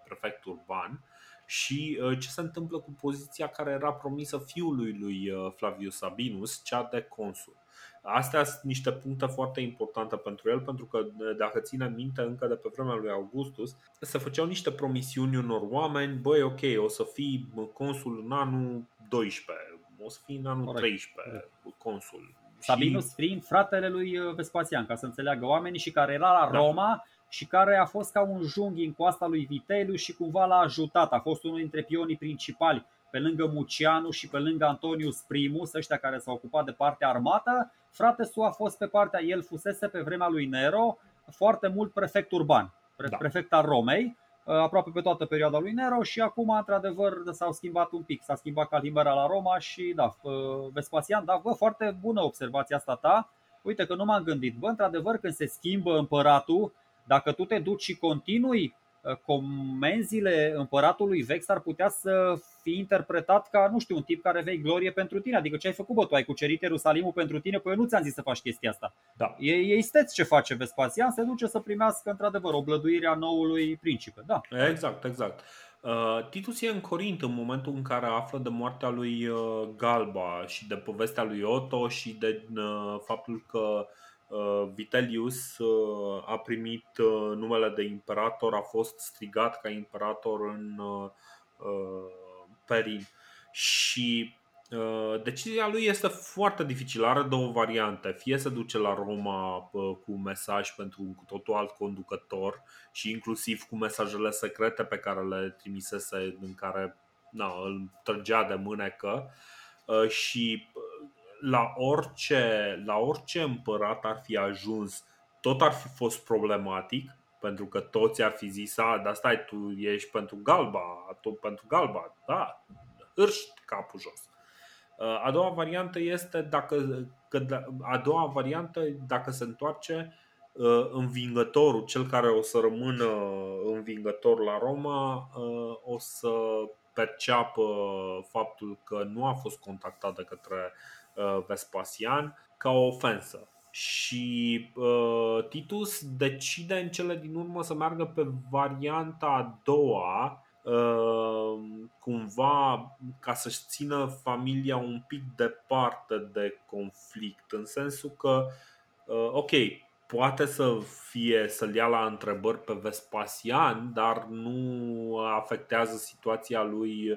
S1: prefect urban și ce se întâmplă cu poziția care era promisă fiului lui Flavius Sabinus, cea de consul. Astea sunt niște puncte foarte importante pentru el, pentru că, dacă ține minte, încă de pe vremea lui Augustus, se făceau niște promisiuni unor oameni, băi, ok, o să fii consul în anul 12, o să fii în anul Corect. 13 consul,
S2: Sabinus fiind fratele lui uh, Vespasian, ca să înțeleagă oamenii, și care era la da. Roma da. și care a fost ca un junghi în coasta lui Viteliu și cumva l-a ajutat. A fost unul dintre pionii principali pe lângă Mucianu și pe lângă Antonius Primus, ăștia care s-au ocupat de partea armată, frate su a fost pe partea, el fusese pe vremea lui Nero foarte mult prefect urban, da. prefect al Romei Uh, aproape pe toată perioada lui Nero și acum, într-adevăr, s-au schimbat un pic. S-a schimbat Calimera la Roma și, da, uh, Vespasian, da, bă, foarte bună observația asta ta. Uite că nu m-am gândit. Bă, într-adevăr, când se schimbă împăratul, dacă tu te duci și continui Uh, comenzile împăratului vechi s-ar putea să fie interpretat ca, nu știu, un tip care vei glorie pentru tine. Adică ce ai făcut, bă, tu ai cucerit Ierusalimul pentru tine, păi eu nu ți-am zis să faci chestia asta.
S1: Da.
S2: E, e isteț ce face Vespasian, se duce să primească într-adevăr o blăduire a noului principe. Da.
S1: Exact, exact. Titus e în Corint în momentul în care află de moartea lui Galba și de povestea lui Otto și de faptul că Vitellius a primit numele de imperator, a fost strigat ca imperator în Perin. Și Uh, decizia lui este foarte dificilă, are două variante. Fie se duce la Roma uh, cu mesaj pentru un cu totul alt conducător și inclusiv cu mesajele secrete pe care le trimisese în care na, îl trăgea de mânecă uh, și la orice, la orice împărat ar fi ajuns, tot ar fi fost problematic pentru că toți ar fi zis, a, dar stai, tu ești pentru galba, tot pentru galba, da, îrși capul jos. Uh, a doua variantă este dacă că, da, a doua variantă dacă se întoarce uh, învingătorul, cel care o să rămână învingător la Roma, uh, o să perceapă faptul că nu a fost contactat de către Vespasian ca o ofensă. Și uh, Titus decide în cele din urmă să meargă pe varianta a doua, Ehm, cumva ca să-și țină familia un pic departe de conflict, în sensul că, eh, ok, poate să fie să-l ia la întrebări pe Vespasian, dar nu afectează situația lui,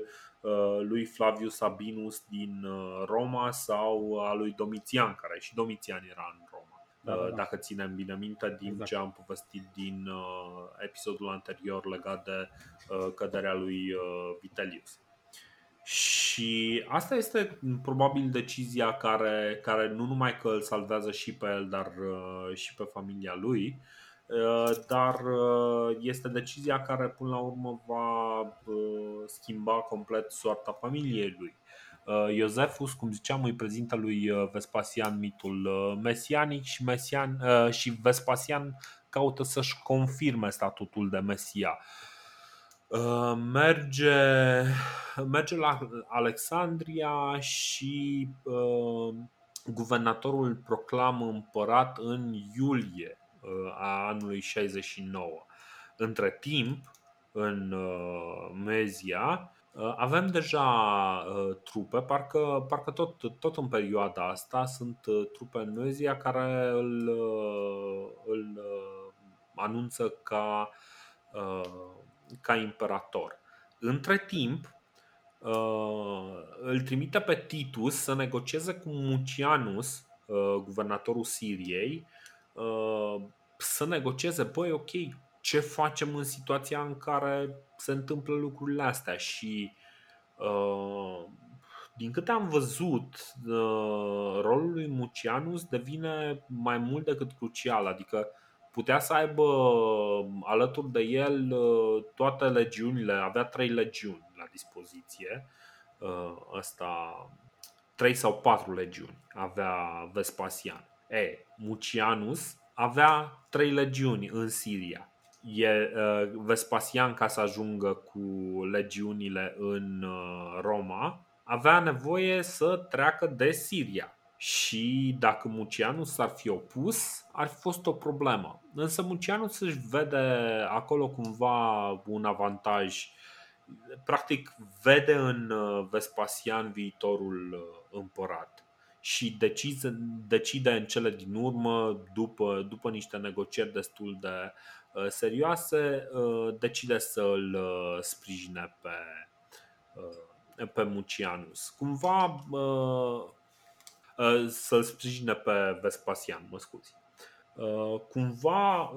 S1: eh, lui Flavius Sabinus din eh, Roma sau a lui Domitian, care și Domitian era în Roma. Da, da, da. Dacă ținem bine minte din exact. ce am povestit din uh, episodul anterior legat de uh, căderea lui uh, Vitellius. Și asta este probabil decizia care, care nu numai că îl salvează și pe el, dar uh, și pe familia lui, uh, dar uh, este decizia care până la urmă va uh, schimba complet soarta familiei lui. Uh, Iosefus, cum ziceam, îi prezintă lui uh, Vespasian mitul uh, mesianic și, Mesian, și Vespasian caută să-și confirme statutul de Mesia. Merge, merge la Alexandria și guvernatorul proclamă împărat în iulie a anului 69. Între timp, în Mezia, Uh, avem deja uh, trupe, parcă, parcă tot, tot în perioada asta sunt uh, trupe în Mezia care îl, îl anunță ca, ca imperator. Între timp, îl trimite pe Titus să negocieze cu Mucianus, guvernatorul Siriei, să negocieze, băi, ok, ce facem în situația în care se întâmplă lucrurile astea și uh, din câte am văzut, uh, rolul lui Mucianus devine mai mult decât crucial, adică putea să aibă alături de el uh, toate legiunile, avea trei legiuni la dispoziție, ăsta trei sau patru legiuni avea Vespasian. E, Mucianus avea trei legiuni în Siria e uh, Vespasian ca să ajungă cu legiunile în uh, Roma avea nevoie să treacă de Siria și dacă Mucianus s-ar fi opus, ar fi fost o problemă. Însă Mucianus își vede acolo cumva un avantaj. Practic vede în uh, Vespasian viitorul împărat și decide, decide în cele din urmă, după, după niște negocieri destul de Uh, serioase, uh, decide să îl uh, sprijine pe, pe Mucianus. Cumva să-l sprijine pe Vespasian, mă scuzi. Cumva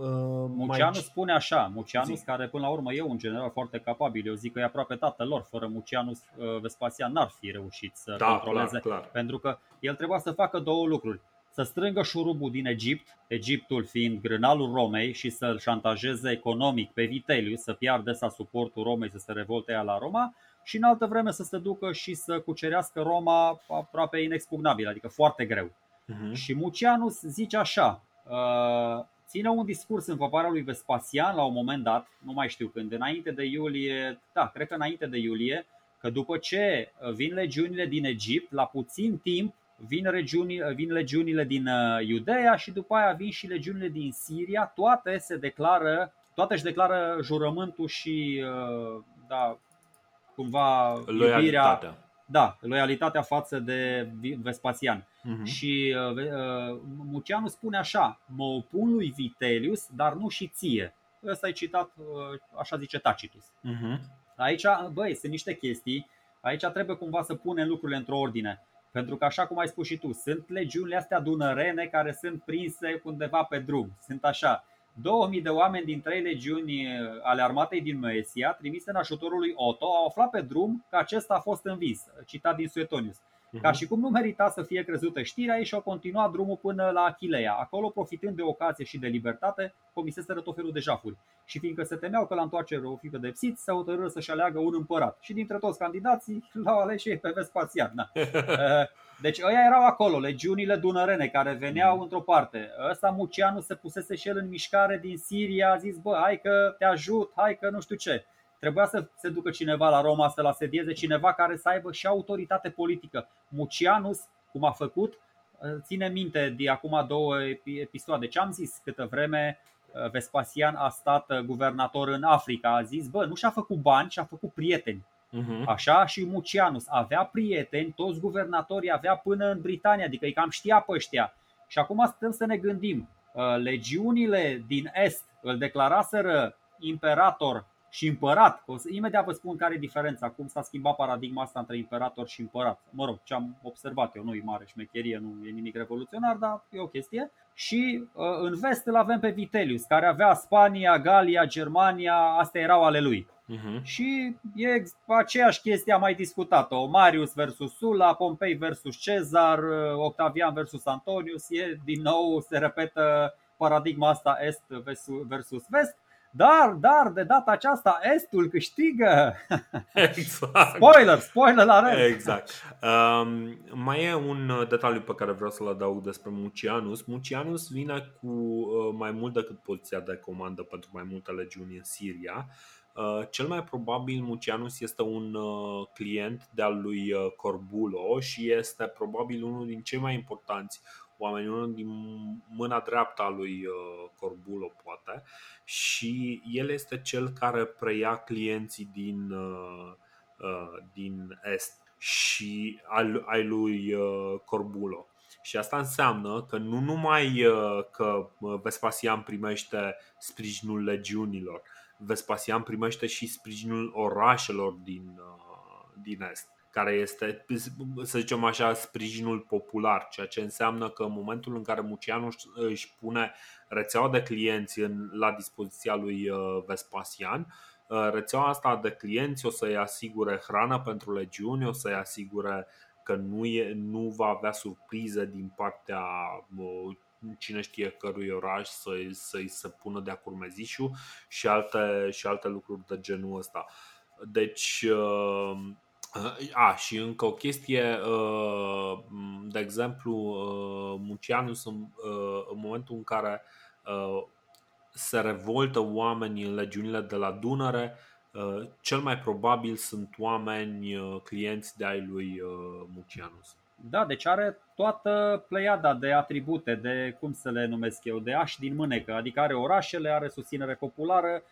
S2: Mucianus mai... spune așa, Mucianus Zic. care până la urmă e un general foarte capabil, eu zic că e aproape tatăl lor, fără Mucianus Vespasian n-ar fi reușit să da, controleze, clar, clar. pentru că el trebuia să facă două lucruri să strângă șurubul din Egipt, Egiptul fiind grânalul Romei și să-l șantajeze economic pe Vitellius, să piardă sa suportul Romei să se revolte ea la Roma și în altă vreme să se ducă și să cucerească Roma aproape inexpugnabil, adică foarte greu. Uh-huh. Și Mucianus zice așa, uh, ține un discurs în favoarea lui Vespasian la un moment dat, nu mai știu când, înainte de iulie, da, cred că înainte de iulie, că după ce vin legiunile din Egipt, la puțin timp vin, regiuni, vin legiunile din uh, Iudeea și după aia vin și legiunile din Siria, toate se declară, toate își declară jurământul și uh, da, cumva
S1: loialitatea. Iubirea,
S2: da, loialitatea față de Vespasian. Uh-huh. Și uh, uh, Mucianu spune așa, mă opun lui Vitelius, dar nu și ție. Ăsta e citat, uh, așa zice Tacitus. Uh-huh. Aici, băi, sunt niște chestii, aici trebuie cumva să punem lucrurile într-o ordine. Pentru că, așa cum ai spus și tu, sunt legiunile astea dunărene care sunt prinse undeva pe drum. Sunt așa, 2000 de oameni din trei legiuni ale armatei din Moesia, trimise în ajutorul lui Otto, au aflat pe drum că acesta a fost învins, citat din Suetonius. Ca mhm. și cum nu merita să fie crezută știrea ei și au continuat drumul până la Achileia. Acolo, profitând de ocazie și de libertate, comiseseră tot felul de jafuri. Și fiindcă se temeau că la întoarcere o fi pedepsit, se hotărâră să-și aleagă un împărat. Și dintre toți candidații l-au ales și pe Vespasian. Da. Eh, deci ăia erau acolo, legiunile dunărene care veneau mm. într-o parte. Ăsta Mucianu se pusese și el în mișcare din Siria, a zis, bă, hai că te ajut, hai că nu știu ce. Trebuia să se ducă cineva la Roma să-l asedieze, cineva care să aibă și autoritate politică. Mucianus, cum a făcut, ține minte de acum două episoade. Ce am zis câtă vreme Vespasian a stat guvernator în Africa, a zis, bă, nu și-a făcut bani, și-a făcut prieteni. Uh-huh. Așa și Mucianus avea prieteni, toți guvernatorii avea până în Britania, adică îi cam știa pe ăștia. Și acum stăm să ne gândim, legiunile din Est îl declaraseră imperator și împărat. O să, imediat vă spun care e diferența, cum s-a schimbat paradigma asta între imperator și împărat. Mă rog, ce am observat eu, nu e mare șmecherie, nu e nimic revoluționar, dar e o chestie. Și uh, în vest îl avem pe Vitelius, care avea Spania, Galia, Germania, astea erau ale lui. Uh-huh. Și e aceeași chestie, am mai discutat-o. Marius versus Sula, Pompei versus Cezar, uh, Octavian versus Antonius. E din nou, se repetă paradigma asta est versus vest. Dar, dar, de data aceasta, Estul câștigă.
S1: Exact.
S2: Spoiler, spoiler la rând.
S1: Exact. Um, mai e un detaliu pe care vreau să-l adaug despre Mucianus. Mucianus vine cu uh, mai mult decât poziția de comandă pentru mai multe legiuni în Siria. Uh, cel mai probabil Mucianus este un uh, client de-al lui uh, Corbulo și este probabil unul din cei mai importanți oameni, unul din mâna dreaptă a lui uh, Corbulo, poate, și el este cel care preia clienții din, uh, uh, din Est și al, ai lui Corbulo. Și asta înseamnă că nu numai că Vespasian primește sprijinul legiunilor, Vespasian primește și sprijinul orașelor din, din Est care este, să zicem așa, sprijinul popular, ceea ce înseamnă că în momentul în care Mucianu își pune rețeaua de clienți în, la dispoziția lui uh, Vespasian, uh, rețeaua asta de clienți o să-i asigure hrană pentru legiuni, o să-i asigure că nu, e, nu va avea surprize din partea uh, cine știe cărui oraș să-i, să-i se pună de-a curmezișul și alte, și alte lucruri de genul ăsta. Deci a, și încă o chestie, uh, de exemplu, uh, Mucianus în, uh, în momentul în care se revoltă oamenii în legiunile de la Dunăre, cel mai probabil sunt oameni clienți de ai lui Mucianus.
S2: Da, deci are toată pleiada de atribute, de cum să le numesc eu, de ași din mânecă, adică are orașele, are susținere populară,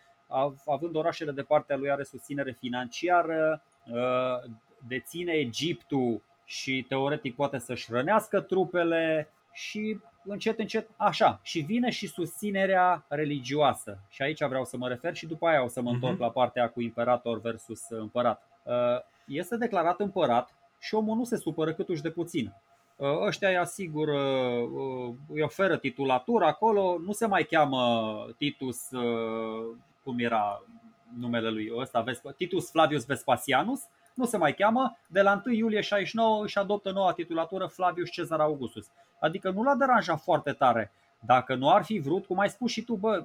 S2: având orașele de partea lui are susținere financiară, Uh, deține Egiptul și teoretic poate să-și rănească trupele și încet, încet, așa. Și vine și susținerea religioasă. Și aici vreau să mă refer și după aia o să mă întorc uh-huh. la partea cu imperator versus împărat. Uh, este declarat împărat și omul nu se supără cât uși de puțin. Uh, ăștia îi asigură, îi oferă titulatură acolo, nu se mai cheamă Titus, cum era numele lui ăsta, Titus Flavius Vespasianus, nu se mai cheamă, de la 1 iulie 69 își adoptă noua titulatură Flavius Cezar Augustus. Adică nu l-a deranjat foarte tare. Dacă nu ar fi vrut, cum ai spus și tu, bă,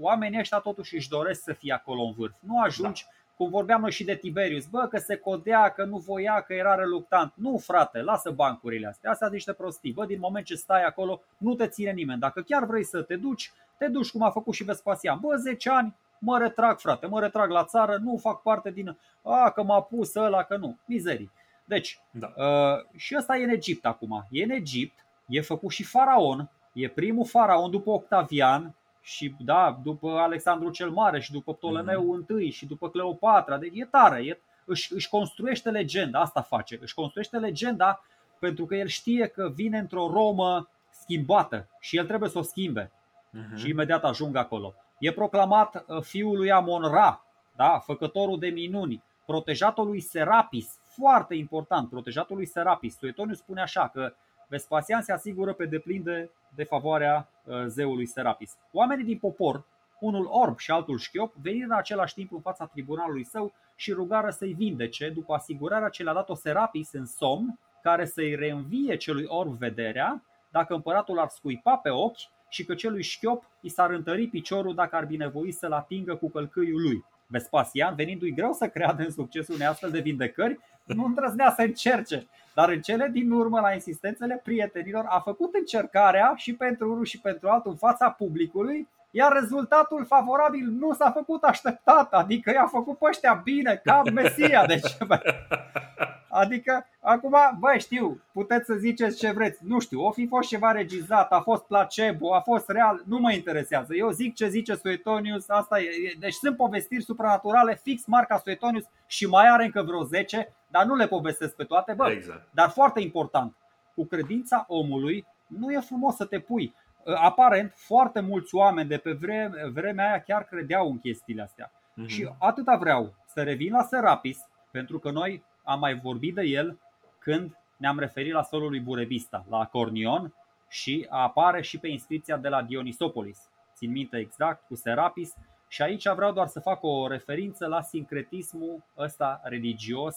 S2: oamenii ăștia totuși își doresc să fie acolo în vârf. Nu ajungi, da. cum vorbeam noi și de Tiberius, bă, că se codea, că nu voia, că era reluctant. Nu, frate, lasă bancurile astea. Astea sunt niște prostii. Bă, din moment ce stai acolo, nu te ține nimeni. Dacă chiar vrei să te duci, te duci cum a făcut și Vespasian. Bă, 10 ani, mă retrag, frate, mă retrag la țară, nu fac parte din, a, că m-a pus ăla, că nu, mizerii. Deci, da. uh, și ăsta e în Egipt acum. E în Egipt, e făcut și faraon, e primul faraon după Octavian, și da, după Alexandru cel Mare și după Ptolemeu mm-hmm. I și după Cleopatra. Deci e tare, e, își, își construiește legenda, asta face. Își construiește legenda pentru că el știe că vine într-o Romă schimbată și el trebuie să o schimbe. Uh-huh. Și imediat ajung acolo. E proclamat uh, fiul lui Amon Ra, da? făcătorul de minuni, protejatul lui Serapis, foarte important, protejatul lui Serapis. Suetonius spune așa că Vespasian se asigură pe deplin de, de favoarea uh, zeului Serapis. Oamenii din popor, unul orb și altul șchiop, veniră în același timp în fața tribunalului său și rugară să-i vindece după asigurarea ce le-a dat-o Serapis în somn, care să-i reînvie celui orb vederea, dacă împăratul ar scuipa pe ochi și că celui șchiop i s-ar întări piciorul dacă ar binevoi să-l atingă cu călcâiul lui. Vespasian, venindu-i greu să creadă în succesul unei astfel de vindecări, nu îndrăznea să încerce, dar în cele din urmă, la insistențele prietenilor, a făcut încercarea și pentru unul și pentru altul în fața publicului, iar rezultatul favorabil nu s-a făcut așteptat, adică i-a făcut pe ăștia bine, ca Mesia. Deci, Adică, acum, băi, știu, puteți să ziceți ce vreți, nu știu, o fi fost ceva regizat, a fost placebo, a fost real, nu mă interesează. Eu zic ce zice Suetonius, asta e. Deci sunt povestiri supranaturale, fix marca Suetonius și mai are încă vreo 10, dar nu le povestesc pe toate, bă.
S1: Exact.
S2: Dar foarte important, cu credința omului nu e frumos să te pui. Aparent, foarte mulți oameni de pe vreme, vremea aia chiar credeau în chestiile astea. Mm-hmm. Și atâta vreau să revin la Serapis, pentru că noi am mai vorbit de el când ne-am referit la solul lui Burebista, la Cornion și apare și pe inscripția de la Dionisopolis. Țin minte exact, cu Serapis și aici vreau doar să fac o referință la sincretismul ăsta religios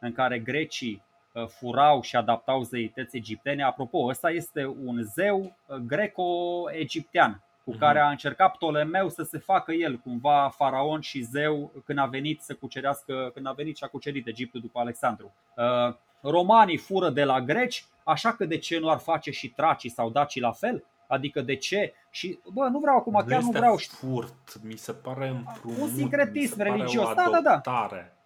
S2: în care grecii uh, furau și adaptau zeități egiptene. Apropo, ăsta este un zeu uh, greco-egiptean cu mhm. care a încercat Ptolemeu să se facă el cumva faraon și zeu când a venit să cucerească, când a venit și a cucerit Egiptul după Alexandru. Uh, romanii fură de la greci, așa că de ce nu ar face și tracii sau dacii la fel? Adică de ce? Și bă, nu vreau acum, nu chiar nu vreau.
S1: furt, mi se pare împrumut,
S2: un sincretism religios. Da, da, da.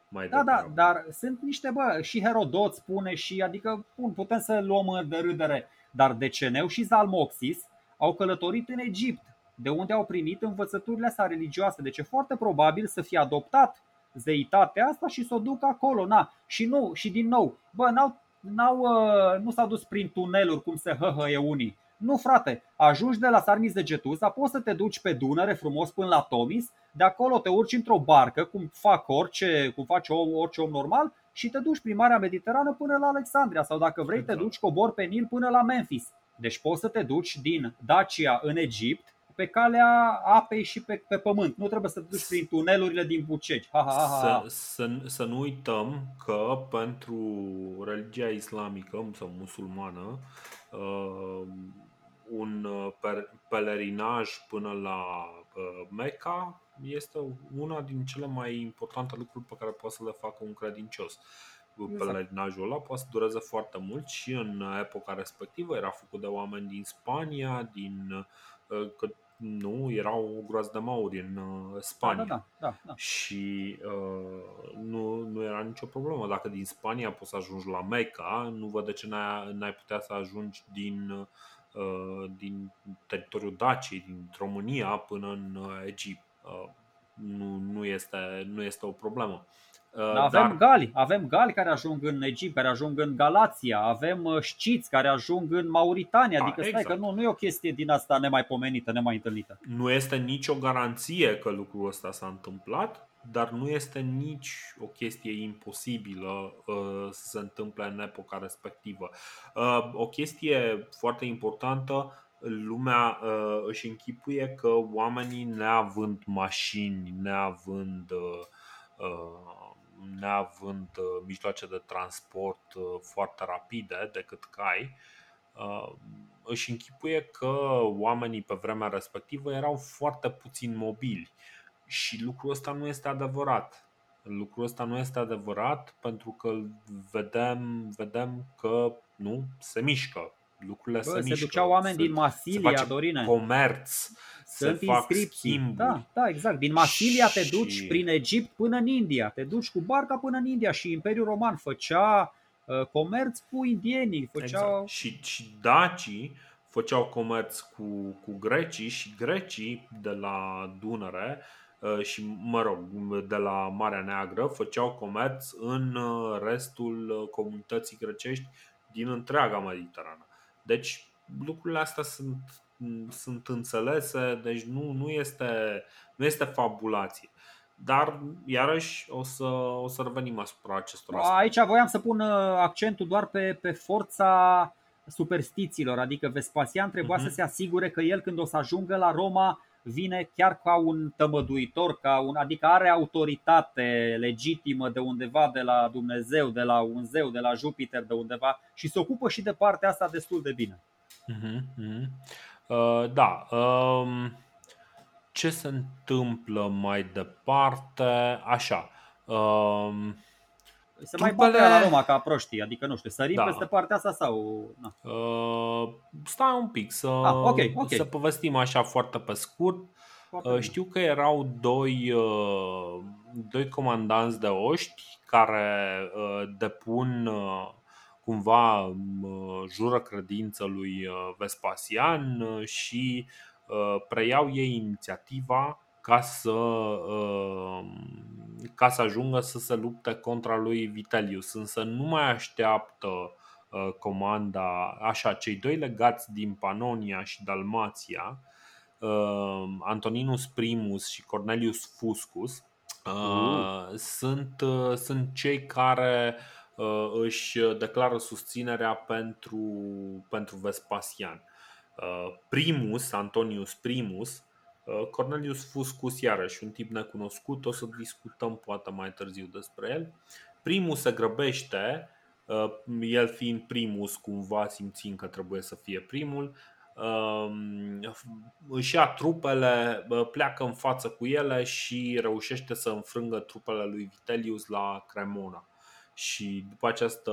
S2: Mai da, da, dar sunt niște, bă, și Herodot spune și, adică, bun, putem să luăm de râdere, dar Deceneu și Zalmoxis au călătorit în Egipt de unde au primit învățăturile astea religioase. Deci e foarte probabil să fie adoptat zeitatea asta și să o ducă acolo. Na. Și nu, și din nou, bă, n-au, n-au, uh, nu s-au dus prin tuneluri cum se hăhăie unii. Nu, frate, ajungi de la Sarmis de Getuza, poți să te duci pe Dunăre frumos până la Tomis, de acolo te urci într-o barcă, cum fac orice, cum face om, orice om normal, și te duci prin Marea Mediterană până la Alexandria sau dacă vrei te duci cobor pe Nil până la Memphis. Deci poți să te duci din Dacia în Egipt pe calea apei și pe, pe pământ. Nu trebuie să te duci prin tunelurile din Bucegi. Ha, ha, ha,
S1: ha. Să, să, să nu uităm că pentru religia islamică sau musulmană, uh, un uh, pelerinaj până la uh, Mecca este una din cele mai importante lucruri pe care poate să le facă un credincios. Exact. Pelerinajul ăla poate să dureze foarte mult și în epoca respectivă era făcut de oameni din Spania, din că nu, erau o groază de mauri în uh, Spania.
S2: Da, da, da, da.
S1: Și uh, nu, nu era nicio problemă. Dacă din Spania poți să ajungi la Mecca, nu văd de ce n-ai, n-ai putea să ajungi din, uh, din teritoriul Daciei, din România, până în uh, Egipt. Uh, nu, nu, este, nu este o problemă.
S2: Uh, avem Dar... gali, avem gali care ajung în Egipt, care ajung în Galația, avem uh, șciți care ajung în Mauritania, da, adică stai exact. că nu, nu e o chestie din asta nemaipomenită, nemai întâlnită.
S1: Nu este nicio garanție că lucrul ăsta s-a întâmplat, dar nu este nici o chestie imposibilă uh, să se întâmple în epoca respectivă. Uh, o chestie foarte importantă, lumea uh, își închipuie că oamenii neavând mașini, neavând uh, uh, neavând uh, mijloace de transport uh, foarte rapide decât cai, uh, își închipuie că oamenii pe vremea respectivă erau foarte puțin mobili și lucrul ăsta nu este adevărat. Lucrul ăsta nu este adevărat pentru că vedem, vedem că nu se mișcă. Lucrurile Bă, se, se mișcă.
S2: duceau oameni se, din Masilia, Dorine.
S1: Comerț, sunt inscripții.
S2: Da, da, exact. Din Masilia te duci și... prin Egipt până în India. Te duci cu barca până în India și Imperiul Roman făcea uh, comerț cu indienii. Făcea... Exact.
S1: Și, și dacii făceau comerț cu, cu grecii și grecii de la Dunăre uh, și, mă rog, de la Marea Neagră făceau comerț în uh, restul comunității grecești din întreaga Mediterană. Deci lucrurile astea sunt, sunt înțelese, deci nu, nu, este, nu este fabulație. Dar, iarăși, o să, o să revenim asupra acestor aspecte.
S2: Aici voiam să pun accentul doar pe, pe forța superstițiilor, adică Vespasian trebuia uh-huh. să se asigure că el când o să ajungă la Roma vine chiar ca un tămăduitor, ca un, adică are autoritate legitimă de undeva de la Dumnezeu, de la un zeu, de la Jupiter, de undeva și se ocupă și de partea asta destul de bine.
S1: Uh-huh, uh-huh. Uh, da. Um, ce se întâmplă mai departe? Așa. Um,
S2: se mai bate la Roma ca proștii, adică nu știu, sărim da. peste partea asta sau... Na.
S1: Uh, stai un pic să, ah, okay, okay. să povestim așa foarte pe scurt. Foarte uh, știu că erau doi, uh, doi comandanți de oști care uh, depun uh, cumva uh, jură credință lui uh, Vespasian uh, și uh, preiau ei inițiativa ca să, uh, ca să ajungă să se lupte contra lui Vitalius. Însă nu mai așteaptă uh, comanda, așa, cei doi legați din Panonia și Dalmația, uh, Antoninus Primus și Cornelius Fuscus, uh. sunt, sunt cei care își declară susținerea pentru, pentru Vespasian. Primus, Antonius Primus, Uh, Cornelius Fuscus, iarăși un tip necunoscut, o să discutăm poate mai târziu despre el. Primul se grăbește, uh, el fiind primus, cumva simțind că trebuie să fie primul, um, își ia trupele, pleacă în față cu ele și reușește să înfrângă trupele lui Vitellius la Cremona și după această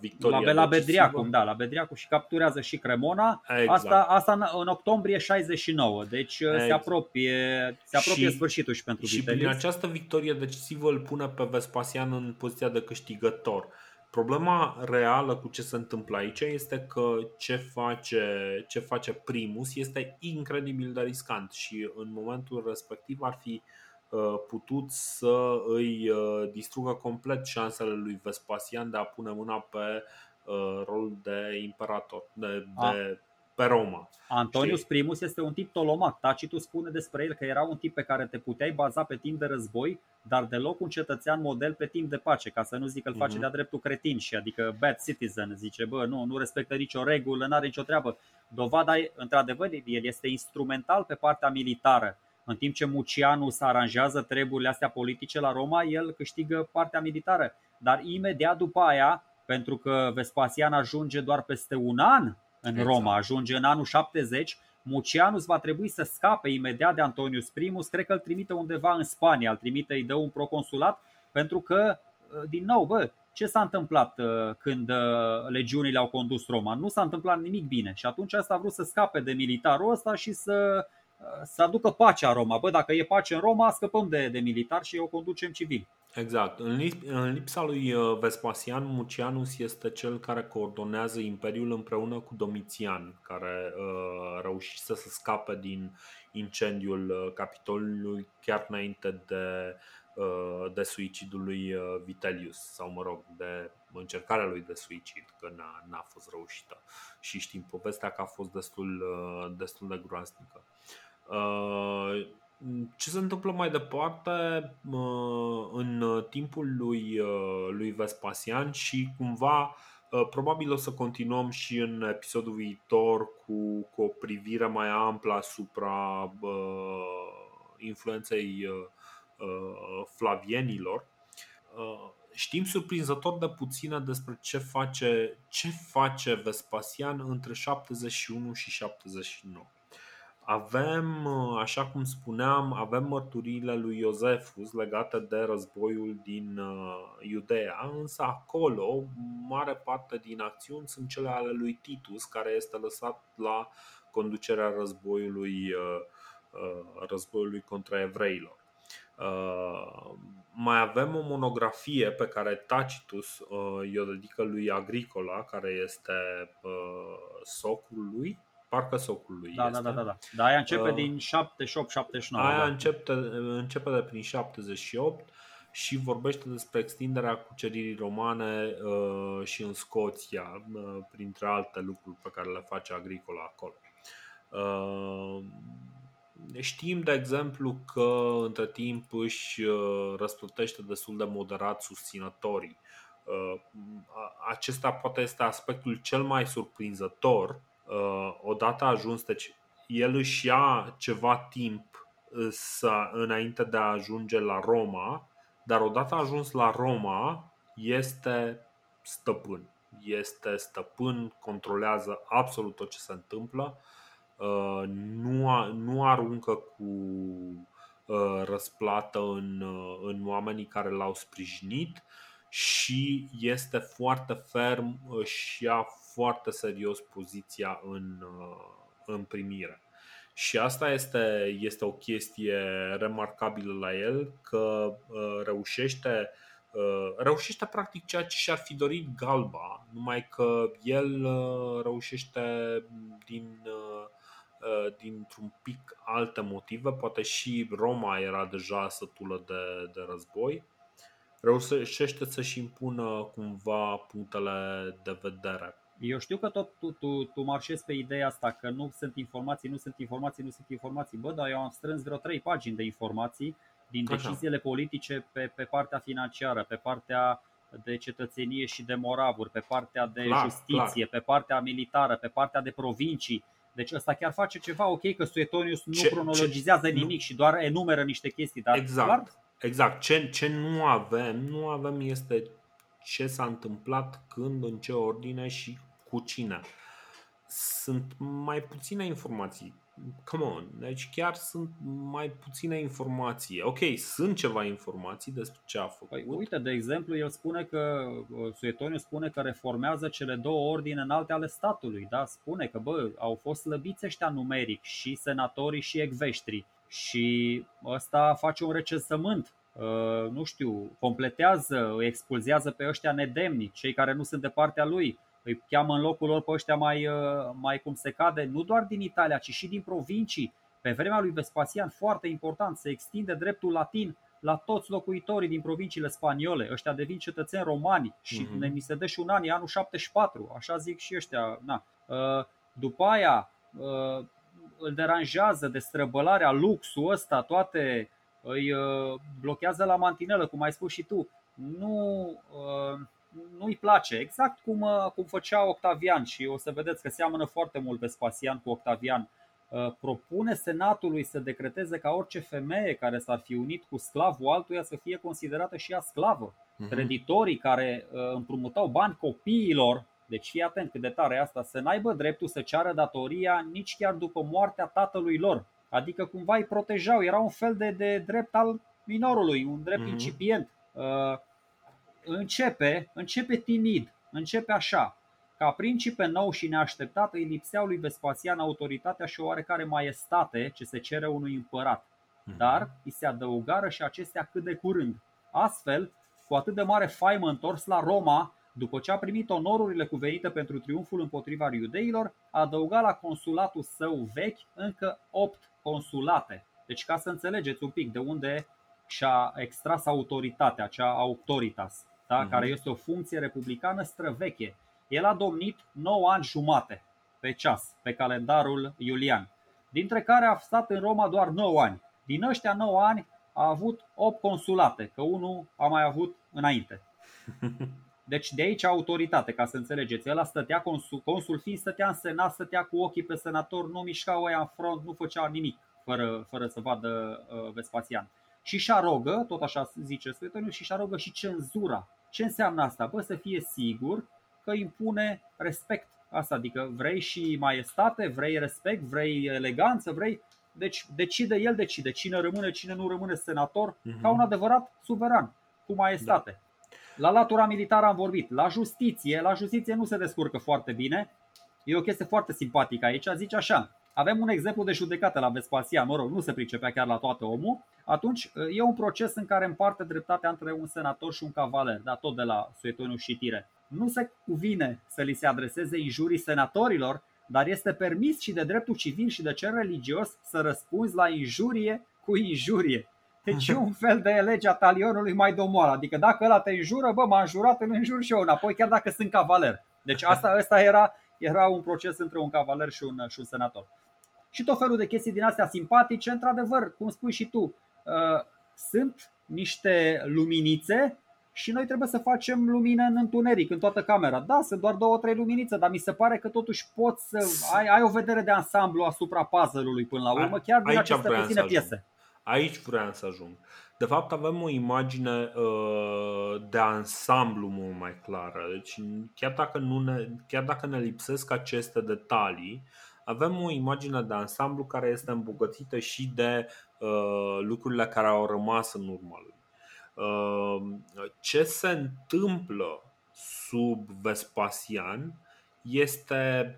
S1: victorie
S2: La, la Bedriacum, da, la Bedriacum și capturează și Cremona. Exact. Asta, asta în, în octombrie 69, deci uh, exact. se apropie, se apropie și, sfârșitul și pentru
S1: Și Vitellius. prin această victorie decisivă îl pune pe Vespasian în poziția de câștigător. Problema reală cu ce se întâmplă aici este că ce face, ce face Primus este incredibil de riscant și în momentul respectiv ar fi uh, Uh, putut să îi uh, distrugă complet șansele lui Vespasian de a pune mâna pe uh, rolul de imperator, de, de pe Roma.
S2: Antonius Știi? Primus este un tip tolomac. Tacitus spune despre el că era un tip pe care te puteai baza pe timp de război, dar deloc un cetățean model pe timp de pace, ca să nu zic că îl face uh-huh. de-a dreptul cretin și adică bad citizen, zice, bă, nu, nu respectă nicio regulă, nu are nicio treabă. Dovada, într-adevăr, el este instrumental pe partea militară în timp ce Mucianu se aranjează treburile astea politice la Roma, el câștigă partea militară. Dar imediat după aia, pentru că Vespasian ajunge doar peste un an în exact. Roma, ajunge în anul 70, Mucianus va trebui să scape imediat de Antonius Primus, cred că îl trimite undeva în Spania, îl trimite, îi dă un proconsulat, pentru că, din nou, bă, ce s-a întâmplat uh, când uh, legiunile au condus Roma? Nu s-a întâmplat nimic bine și atunci asta a vrut să scape de militarul ăsta și să să aducă pacea în Roma. Bă, dacă e pace în Roma, scăpăm de, de militar și o conducem civil.
S1: Exact. În, lip, în lipsa lui uh, Vespasian, Mucianus este cel care coordonează imperiul împreună cu Domitian, care uh, reușise să scape din incendiul uh, Capitolului chiar înainte de, uh, de suicidul lui uh, Vitellius, sau mă rog, de încercarea lui de suicid, că n-a, n-a fost reușită. Și știm povestea că a fost destul, destul de groaznică. Uh, ce se întâmplă mai departe uh, în timpul lui, uh, lui Vespasian și cumva probabil o să continuăm și în episodul viitor cu, cu o privire mai amplă asupra influenței flavienilor. Știm surprinzător de puține despre ce face, ce face Vespasian între 71 și 79. Avem, așa cum spuneam, avem mărturiile lui Iosefus legate de războiul din uh, Iudea, însă acolo mare parte din acțiuni sunt cele ale lui Titus, care este lăsat la conducerea războiului, uh, uh, războiului contra evreilor. Mai avem o monografie pe care Tacitus i-o dedică lui Agricola, care este socrul lui, parcă socului
S2: da,
S1: este.
S2: Da, da, da, da. Dar aia începe uh, din 78-79.
S1: Aia da. începe, începe de prin 78 și vorbește despre extinderea cuceririi romane uh, și în Scoția, uh, printre alte lucruri pe care le face Agricola acolo. Uh, Știm, de exemplu, că între timp își uh, răsplătește destul de moderat susținătorii. Uh, acesta poate este aspectul cel mai surprinzător. Uh, odată ajuns, deci el își ia ceva timp să, înainte de a ajunge la Roma, dar odată ajuns la Roma, este stăpân. Este stăpân, controlează absolut tot ce se întâmplă Uh, nu, a, nu aruncă cu uh, răsplată în, uh, în oamenii care l-au sprijinit și este foarte ferm și ia foarte serios poziția în, în primire. Și asta este, este o chestie remarcabilă la el, că reușește, reușește practic ceea ce și-ar fi dorit Galba, numai că el reușește din Uh, dintr-un pic alte motive, poate și Roma era deja sătulă de, de război, reușește să-și impună cumva punctele de vedere.
S2: Eu știu că tot tu, tu, tu marșezi pe ideea asta că nu sunt informații, nu sunt informații, nu sunt informații. Bă, dar eu am strâns vreo trei pagini de informații din deciziile Așa. politice pe, pe partea financiară, pe partea de cetățenie și de moravuri, pe partea de clar, justiție, clar. pe partea militară, pe partea de provincii. Deci ăsta chiar face ceva, ok, că Suetonius nu ce, cronologizează ce, nimic nu. și doar enumeră niște chestii. Dar
S1: exact,
S2: clar?
S1: exact. Ce, ce nu avem, nu avem este ce s-a întâmplat, când, în ce ordine și cu cine. Sunt mai puține informații come on, deci chiar sunt mai puține informații. Ok, sunt ceva informații despre ce a făcut. Păi,
S2: uite, de exemplu, el spune că, uh, Suetoniu spune că reformează cele două ordine înalte ale statului. Da? Spune că, bă, au fost slăbiți ăștia numeric și senatorii și ecveștrii și ăsta face un recensământ Uh, nu știu, completează, îi expulzează pe ăștia nedemni, cei care nu sunt de partea lui, îi cheamă în locul lor pe ăștia mai, uh, mai cum se cade, nu doar din Italia, ci și din provincii. Pe vremea lui Vespasian, foarte important, se extinde dreptul latin la toți locuitorii din provinciile spaniole. Ăștia devin cetățeni romani și uh-huh. ne mi se dă și un an, e anul 74, așa zic și ăștia. Na. Uh, după aia uh, îl deranjează de străbălarea luxul ăsta, toate îi blochează la mantinelă, cum ai spus și tu. Nu, nu-i place, exact cum, uh, cum făcea Octavian și o să vedeți că seamănă foarte mult Vespasian cu Octavian. Uh, propune senatului să decreteze ca orice femeie care s-ar fi unit cu sclavul altuia să fie considerată și ea sclavă. Uh-huh. Creditorii care uh, împrumutau bani copiilor, deci fii atent cât de tare e asta, să n-aibă dreptul să ceară datoria nici chiar după moartea tatălui lor. Adică cumva îi protejau, era un fel de, de drept al minorului, un drept uh-huh. incipient începe, începe timid, începe așa. Ca principe nou și neașteptat îi lipseau lui Vespasian autoritatea și o oarecare maestate ce se cere unui împărat. Mhm. Dar îi se adăugară și acestea cât de curând. Astfel, cu atât de mare faimă întors la Roma, după ce a primit onorurile cuvenite pentru triumful împotriva iudeilor, a adăugat la consulatul său vechi încă opt consulate. Deci ca să înțelegeți un pic de unde și-a extras autoritatea, acea autoritas da? uh-huh. care este o funcție republicană străveche. El a domnit 9 ani jumate pe ceas, pe calendarul iulian, dintre care a stat în Roma doar 9 ani. Din ăștia 9 ani a avut 8 consulate, că unul a mai avut înainte. Deci de aici autoritate, ca să înțelegeți. El stătea, consul, consul fiind, stătea în senat, stătea cu ochii pe senator, nu mișca oia în front, nu făcea nimic fără, fără să vadă uh, Vespasian. Și și șarogă, tot așa zice Suetoniu, și și șarogă și cenzura ce înseamnă asta? Bă, să fie sigur că impune respect. Asta, adică vrei și maestate, vrei respect, vrei eleganță, vrei. Deci decide el, decide cine rămâne, cine nu rămâne senator, uh-huh. ca un adevărat suveran, cu maestate. Da. La latura militară am vorbit. La justiție, la justiție nu se descurcă foarte bine. E o chestie foarte simpatică aici. Zice așa, avem un exemplu de judecată la Vespasian, mă rog, nu se pricepea chiar la toate omul, atunci e un proces în care împarte dreptatea între un senator și un cavaler, da, tot de la Suetoniu și Tire. Nu se cuvine să li se adreseze injurii senatorilor, dar este permis și de dreptul civil și de cel religios să răspunzi la injurie cu injurie. Deci e un fel de legea talionului mai domoală. Adică dacă ăla te înjură, bă, m-a înjurat, îl înjur și eu înapoi, chiar dacă sunt cavaler. Deci asta, asta era, era un proces între un cavaler și un, și un senator. Și tot felul de chestii din astea simpatice, într-adevăr, cum spui și tu, uh, sunt niște luminițe și noi trebuie să facem lumină în întuneric, în toată camera. Da, sunt doar două, trei luminițe, dar mi se pare că totuși poți să ai, ai o vedere de ansamblu asupra puzzle-ului până la urmă, chiar din aceste puține piese.
S1: Aici vreau să ajung. De fapt, avem o imagine uh, de ansamblu mult mai clară. Deci, chiar dacă, nu ne, chiar dacă ne lipsesc aceste detalii, avem o imagine de ansamblu care este îmbogățită și de uh, lucrurile care au rămas în urma lui. Uh, ce se întâmplă sub Vespasian este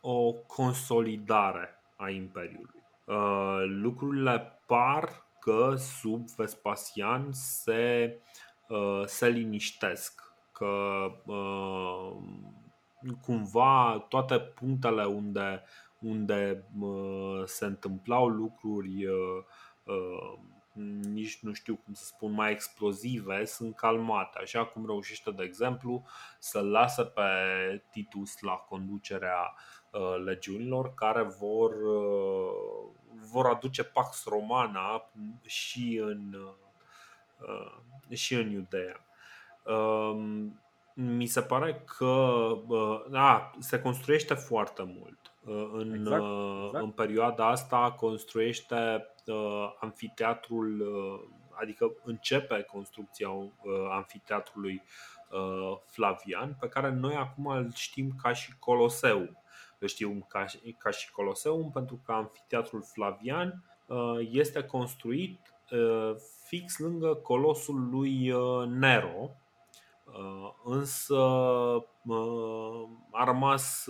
S1: o consolidare a Imperiului. Uh, lucrurile par că sub Vespasian se, uh, se liniștesc, că uh, cumva toate punctele unde, unde se întâmplau lucruri nici nu știu cum să spun, mai explozive, sunt calmate. Așa cum reușește, de exemplu, să lasă pe Titus la conducerea Uh, legiunilor care vor, uh, vor aduce Pax Romana și în, uh, și în Iudea. Um, mi se pare că a, se construiește foarte mult. În, exact, exact. în perioada asta construiește amfiteatrul, adică începe construcția amfiteatrului Flavian, pe care noi acum îl știm ca și Coloseu știu ca, ca și Coloseum, pentru că amfiteatrul Flavian uh, este construit uh, fix lângă colosul lui uh, Nero, însă a rămas,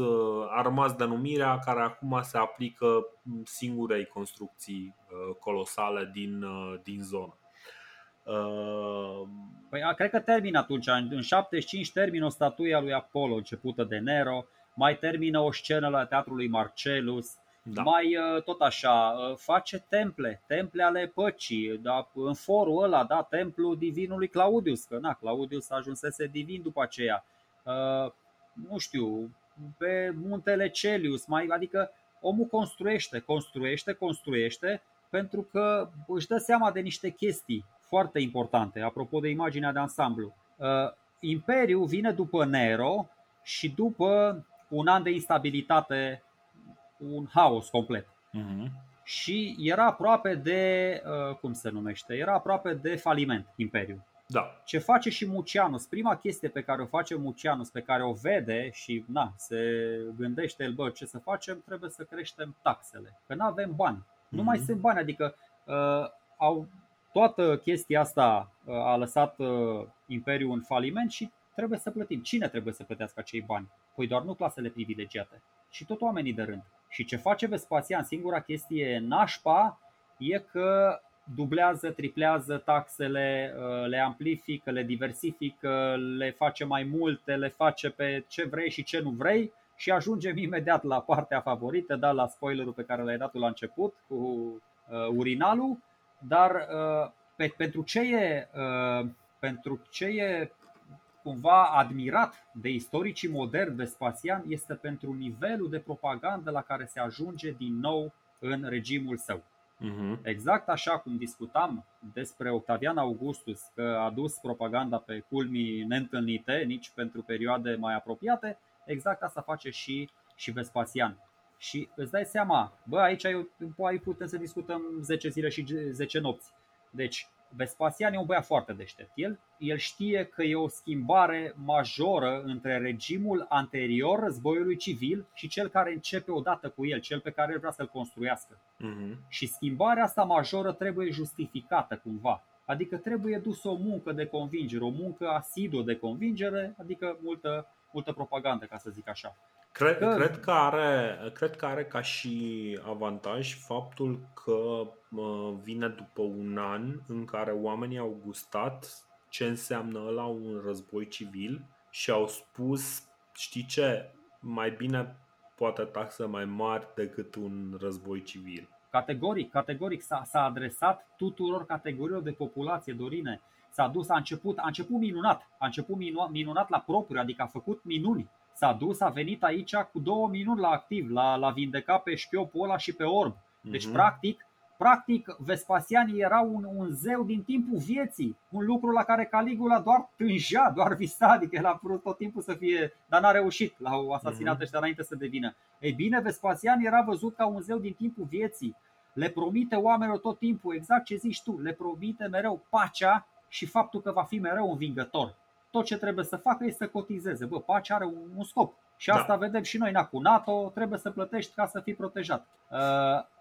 S1: a rămas denumirea care acum se aplică singurei construcții colosale din, din zonă.
S2: Păi, cred că termin atunci. În 75 termină o statuie a lui Apollo începută de Nero mai termină o scenă la teatrului Marcelus, da. mai uh, tot așa, uh, face temple, temple ale păcii, da, în forul ăla, da, templul divinului Claudius, că na, Claudius ajunsese divin după aceea. Uh, nu știu, pe muntele Celius, mai, adică omul construiește, construiește, construiește, pentru că își dă seama de niște chestii foarte importante, apropo de imaginea de ansamblu. Imperiul vine după Nero și după un an de instabilitate, un haos complet. Uh-huh. Și era aproape de, uh, cum se numește, era aproape de faliment Imperiul.
S1: Da.
S2: Ce face și Mucianus, prima chestie pe care o face Mucianus, pe care o vede și na, se gândește el, bă, ce să facem, trebuie să creștem taxele, că nu avem bani. Uh-huh. Nu mai mhm. sunt bani, adică uh, au, toată chestia asta uh, a lăsat uh, Imperiul în faliment și trebuie să plătim. Cine trebuie să plătească acei bani? Păi doar nu clasele privilegiate, și tot oamenii de rând. Și ce face Vespasian, singura chestie nașpa, e că dublează, triplează taxele, uh, le amplifică, le diversifică, le face mai multe, le face pe ce vrei și ce nu vrei și ajungem imediat la partea favorită, da, la spoilerul pe care l-ai dat la început cu uh, urinalul, dar uh, pe, pentru, ce e, uh, pentru ce e cumva admirat de istoricii moderni Vespasian este pentru nivelul de propagandă la care se ajunge din nou în regimul său. Uh-huh. Exact așa cum discutam despre Octavian Augustus, că a dus propaganda pe culmii neîntâlnite, nici pentru perioade mai apropiate, exact asta face și, și Vespasian. Și îți dai seama, bă, aici ai putem să discutăm 10 zile și 10 nopți. Deci, Vespasian e un băiat foarte deștept. El, el știe că e o schimbare majoră între regimul anterior războiului civil și cel care începe odată cu el, cel pe care el vrea să-l construiască. Uh-huh. Și schimbarea asta majoră trebuie justificată cumva. Adică trebuie dusă o muncă de convingere, o muncă asiduă de convingere, adică multă, multă propagandă, ca să zic așa.
S1: Cred, că... cred, că are, cred că are ca și avantaj faptul că vine după un an în care oamenii au gustat ce înseamnă la un război civil și au spus, știi ce, mai bine poate taxe mai mari decât un război civil.
S2: Categoric, categoric s-a, s-a adresat tuturor categoriilor de populație, Dorine. S-a dus, a început, a început minunat, a început minunat la propriu, adică a făcut minuni. S-a dus, a venit aici cu două minuni la activ, la, la vindeca pe șchiopul ăla și pe orb. Deci, uh-huh. practic, Practic, Vespasian era un, un zeu din timpul vieții, un lucru la care Caligula doar tângea, doar visa, adică el a vrut tot timpul să fie, dar n-a reușit, l-au asasinat mhm. ăștia înainte să devină. Ei bine, Vespasian era văzut ca un zeu din timpul vieții, le promite oamenilor tot timpul, exact ce zici tu, le promite mereu pacea și faptul că va fi mereu învingător. Tot ce trebuie să facă este să cotizeze. Bă, pacea are un, un scop. Și asta da. vedem și noi, na, cu NATO trebuie să plătești ca să fii protejat. Uh,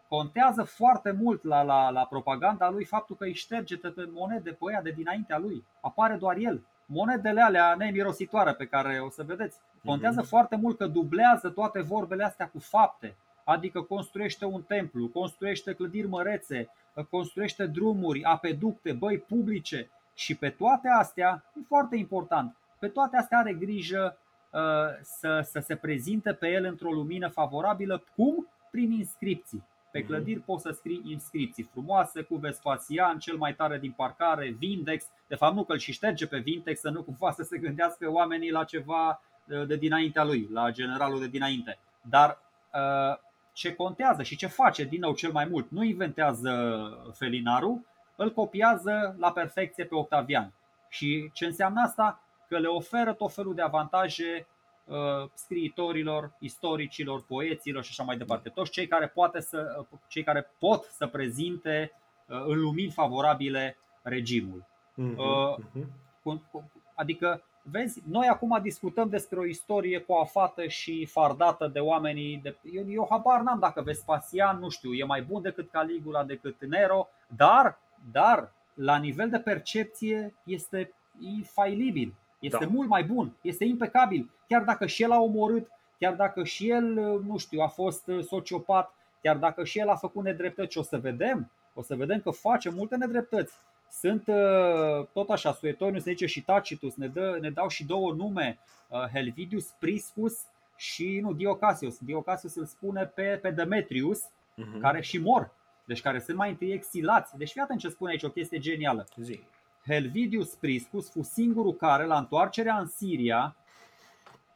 S2: contează foarte mult la, la, la propaganda lui faptul că îi șterge pe monede pe ăia de dinaintea lui. Apare doar el. Monedele alea nemirositoare pe care o să vedeți. Contează mm-hmm. foarte mult că dublează toate vorbele astea cu fapte. Adică construiește un templu, construiește clădiri mărețe, construiește drumuri, apeducte, băi publice și pe toate astea, e foarte important, pe toate astea are grijă uh, să, să se prezinte pe el într-o lumină favorabilă. Cum? Prin inscripții. Pe mhm. clădiri poți să scrii inscripții frumoase cu Vespasian, cel mai tare din parcare, Vindex. De fapt nu că îl și șterge pe Vindex, să nu cumva să se gândească oamenii la ceva uh, de dinaintea lui, la generalul de dinainte. Dar uh, ce contează și ce face din nou cel mai mult, nu inventează Felinaru, îl copiază la perfecție pe Octavian. Și ce înseamnă asta? Că le oferă tot felul de avantaje Uh, scriitorilor, istoricilor, poeților și așa mai departe. Toți cei care, poate să, uh, cei care pot să prezinte uh, în lumini favorabile regimul. Uh-huh, Adică, vezi, noi acum discutăm despre o istorie coafată și fardată de oamenii. De, eu, eu habar n-am dacă Vespasian, nu știu, e mai bun decât Caligula, decât Nero, dar, dar la nivel de percepție este infailibil. Este da. mult mai bun, este impecabil. Chiar dacă și el a omorât, chiar dacă și el, nu știu, a fost uh, sociopat, chiar dacă și el a făcut nedreptăți, o să vedem, o să vedem că face multe nedreptăți. Sunt uh, tot așa, Suetonius ne zice și Tacitus, ne, dă, ne dau și două nume, uh, Helvidius Priscus și nu, Diocasius. Diocasius îl spune pe, pe Demetrius, uh-huh. care și mor, deci care sunt mai întâi exilați. Deci fii atent ce spune aici, o chestie genială.
S1: Zi.
S2: Helvidius Priscus fu singurul care, la întoarcerea în Siria,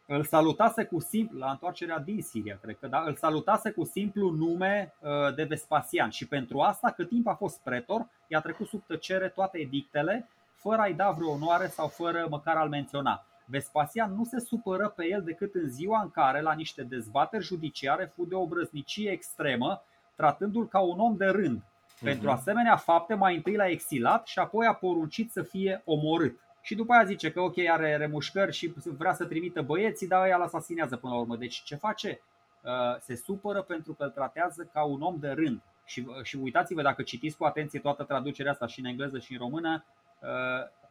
S2: îl salutase cu simplu, la întoarcerea din Siria, cred că, da, îl salutase cu simplu nume uh, de Vespasian și pentru asta, cât timp a fost pretor, i-a trecut sub tăcere toate edictele, fără a-i da vreo onoare sau fără măcar a-l menționa. Vespasian nu se supără pe el decât în ziua în care, la niște dezbateri judiciare, fu de o brăznicie extremă, tratându-l ca un om de rând, pentru mhm. asemenea fapte, mai întâi l-a exilat și apoi a poruncit să fie omorât. Și după aia zice că ok, are remușcări și vrea să trimită băieții, dar ea îl asasinează până la urmă. Deci ce face? Uh, se supără pentru că îl tratează ca un om de rând. Și, uh, și uitați-vă, dacă citiți cu atenție toată traducerea asta și în engleză și în română, uh,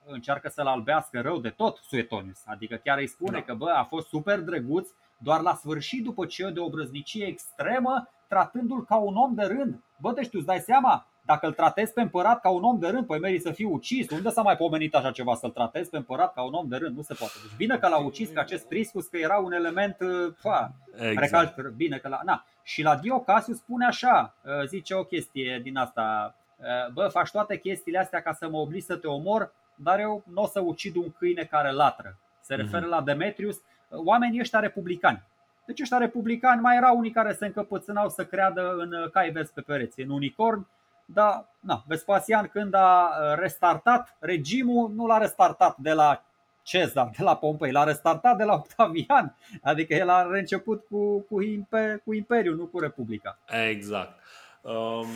S2: încearcă să-l albească rău de tot Suetonius. Adică chiar îi spune da. că bă, a fost super drăguț, doar la sfârșit, după ce de o brăznicie extremă, tratându-l ca un om de rând. Bă, deci tu îți dai seama, dacă îl tratezi pe împărat ca un om de rând, păi meri să fii ucis. Unde s-a mai pomenit așa ceva, să-l tratezi pe împărat ca un om de rând? Nu se poate. Deci bine că l-a ucis, că acest Priscus că era un element fa, uh, exact. recalc, bine că la, na. Și la Dio Cassius spune așa, uh, zice o chestie din asta, uh, bă, faci toate chestiile astea ca să mă obligi să te omor, dar eu nu o să ucid un câine care latră. Se referă mm-hmm. la Demetrius, oamenii ăștia republicani. Deci ăștia republicani mai erau unii care se încăpățânau să creadă în uh, cai verzi pe pereți, în unicorn, dar na, Vespasian când a uh, restartat regimul, nu l-a restartat de la Cezar, de la Pompei, l-a restartat de la Octavian, adică el a reînceput cu, cu, imper, cu Imperiul, nu cu Republica.
S1: Exact. Um,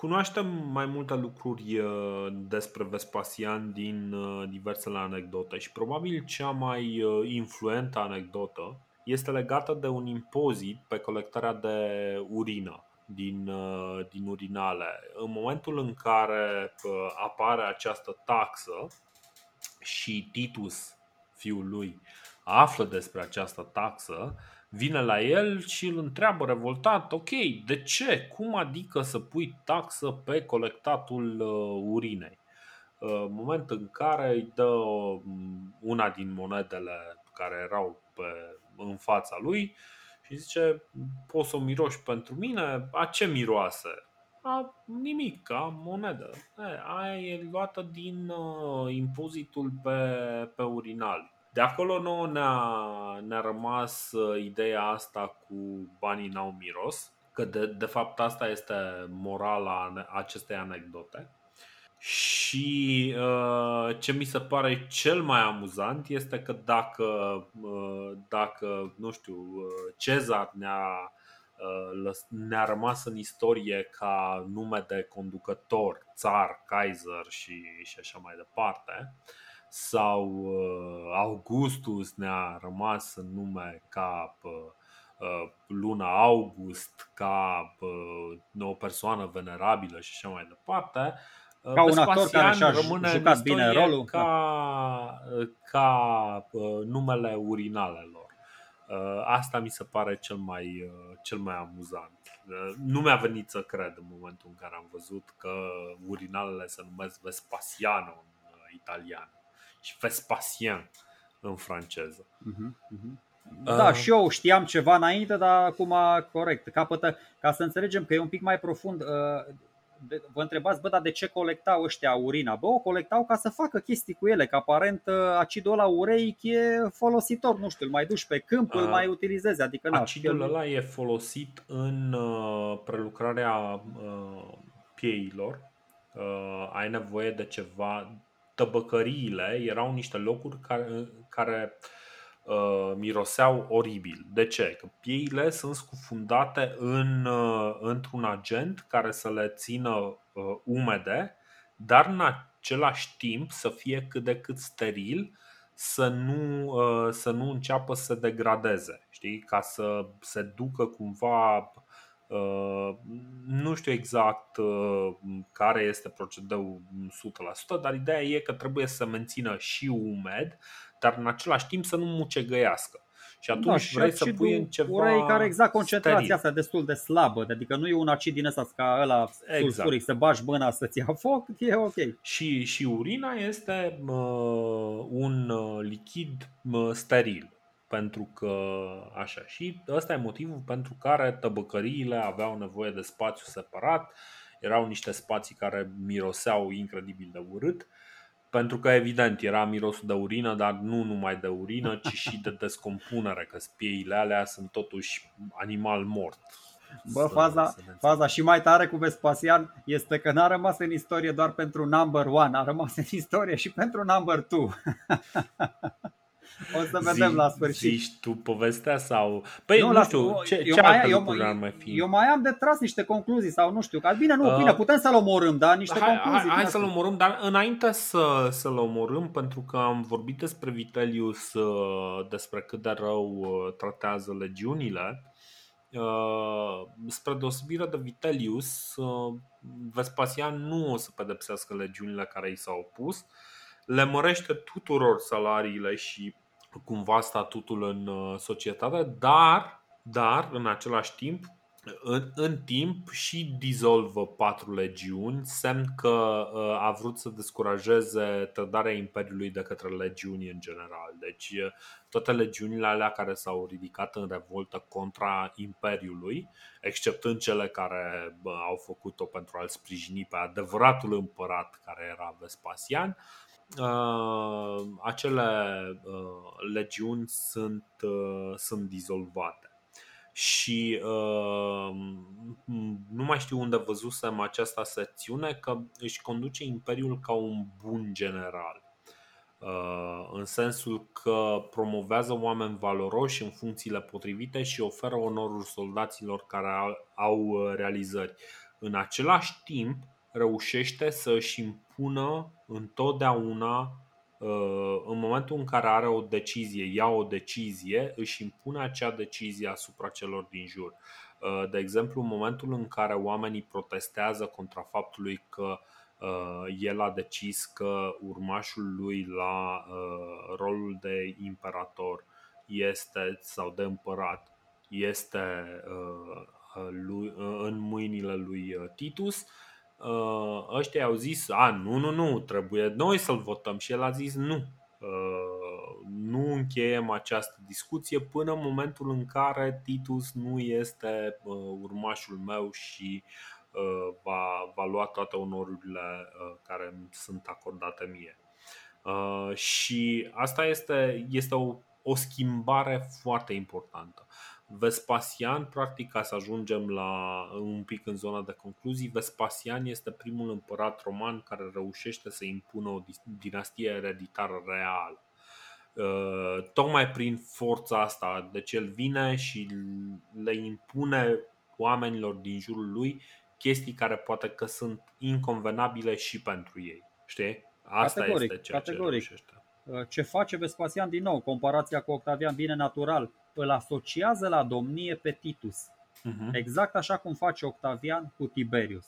S1: Cunoaștem mai multe lucruri uh, despre Vespasian din uh, diversele anecdote și probabil cea mai uh, influentă anecdotă este legată de un impozit pe colectarea de urină din, din urinale. În momentul în care apare această taxă și Titus, fiul lui, află despre această taxă, vine la el și îl întreabă revoltat, ok, de ce? Cum adică să pui taxă pe colectatul uh, urinei? Uh, moment în care îi dă um, una din monedele care erau pe în fața lui și zice poți să o miroși pentru mine? A ce miroase? A, nimic, ca monedă. E, aia e luată din uh, impozitul pe, pe urinal. De acolo nouă ne-a, ne-a rămas uh, ideea asta cu banii n-au miros, că de, de fapt asta este morala acestei anecdote. Și uh, ce mi se pare cel mai amuzant este că dacă, uh, dacă nu știu, uh, Cezar ne-a, uh, ne-a rămas în istorie ca nume de conducător, țar, Kaiser și, și așa mai departe, sau uh, Augustus ne-a rămas în nume ca uh, uh luna August, ca uh, o persoană venerabilă și așa mai departe,
S2: Uh, ca un actor care și-a jucat bine rolul.
S1: Ca, da. ca uh, numele urinalelor. Uh, asta mi se pare cel mai, cel mai amuzant. Nu mi-a venit să cred în momentul în care am văzut că urinalele se numesc Vespasiano în italian și Vespasien în franceză. Uh-huh,
S2: uh-huh. Da, uh. și eu știam ceva înainte, dar acum corect, capătă, ca să înțelegem că e un pic mai profund, vă întrebați, bă, dar de ce colectau ăștia urina? Bă, o colectau ca să facă chestii cu ele, că aparent uh, acidul ăla ureic e folositor, nu știu, îl mai duci pe câmp, îl mai utilizezi. Adică,
S1: na, acidul ăla e folosit în uh, prelucrarea uh, pieilor. Ai nevoie de ceva. Tăbăcăriile erau niște locuri care, care uh, miroseau oribil. De ce? Că pieile sunt scufundate în, uh, într-un agent care să le țină uh, umede, dar în același timp să fie cât de cât steril, să nu, uh, să nu înceapă să se degradeze, știi? Ca să se ducă cumva Uh, nu știu exact uh, care este procedeul 100%, dar ideea e că trebuie să mențină și umed, dar în același timp să nu mucegăiască. Și atunci da, și vrei să pui în ceva urei
S2: care exact concentrația steril. asta destul de slabă, adică nu e un acid din ăsta ca ăla exact. sulfuric, să bagi mâna să-ți ia foc, e ok.
S1: Și, și urina este uh, un uh, lichid uh, steril pentru că așa și ăsta e motivul pentru care tăbăcăriile aveau nevoie de spațiu separat, erau niște spații care miroseau incredibil de urât pentru că, evident, era mirosul de urină, dar nu numai de urină, ci și de descompunere, că spieile alea sunt totuși animal mort.
S2: Bă, faza, să faza și mai tare cu Vespasian este că n-a rămas în istorie doar pentru number one, a rămas în istorie și pentru number two. O să vedem Zi, la sfârșit.
S1: Zici tu povestea sau... Păi nu, nu știu, ce, eu ce mai, alte eu, lucruri ar mai fi?
S2: Eu mai am de tras niște concluzii sau nu știu. Că bine, nu, uh, bine, putem să-l omorâm, dar niște
S1: hai,
S2: concluzii.
S1: Hai, hai să-l omorâm, dar înainte să, să-l omorâm, pentru că am vorbit despre Vitelius, uh, despre cât de rău uh, tratează legiunile, Uh, spre deosebire de Vitelius, uh, Vespasian nu o să pedepsească legiunile care i s-au opus, le mărește tuturor salariile și cumva statutul în uh, societate, dar, dar în același timp în, în timp și dizolvă patru legiuni, semn că uh, a vrut să descurajeze trădarea Imperiului de către legiuni în general. Deci uh, toate legiunile alea care s-au ridicat în revoltă contra Imperiului, exceptând cele care bă, au făcut-o pentru a-l sprijini pe adevăratul împărat care era Vespasian, uh, uh, acele uh, legiuni sunt, uh, sunt dizolvate. Și uh, nu mai știu unde văzusem această secțiune că își conduce imperiul ca un bun general. Uh, în sensul că promovează oameni valoroși în funcțiile potrivite și oferă onorul soldaților care au realizări. În același timp, reușește să își impună întotdeauna uh, în momentul în care are o decizie, ia o decizie, își impune acea decizie asupra celor din jur. Uh, de exemplu, în momentul în care oamenii protestează contra faptului că uh, el a decis că urmașul lui la rolul de imperator este sau de împărat este în mâinile lui Titus, uh, ăștia au zis, a, nu, nu, nu, trebuie noi să-l votăm și el a zis nu. Uh, nu încheiem această discuție până în momentul în care Titus nu este uh, urmașul meu și uh, va, va lua toate onorurile uh, care sunt acordate mie. Uh, și asta este, este o, o schimbare foarte importantă. Vespasian, practic, ca să ajungem la un pic în zona de concluzii, Vespasian este primul împărat roman care reușește să impună o dinastie ereditară reală. Uh, tocmai prin forța asta, deci el vine și le impune oamenilor din jurul lui chestii care poate că sunt inconvenabile și pentru ei. Știi? Asta categoric, este ceea categoric. ce reușește.
S2: Uh, ce face Vespasian din nou, comparația cu Octavian vine natural îl asociază la domnie pe Titus. Uh-huh. Exact așa cum face Octavian cu Tiberius.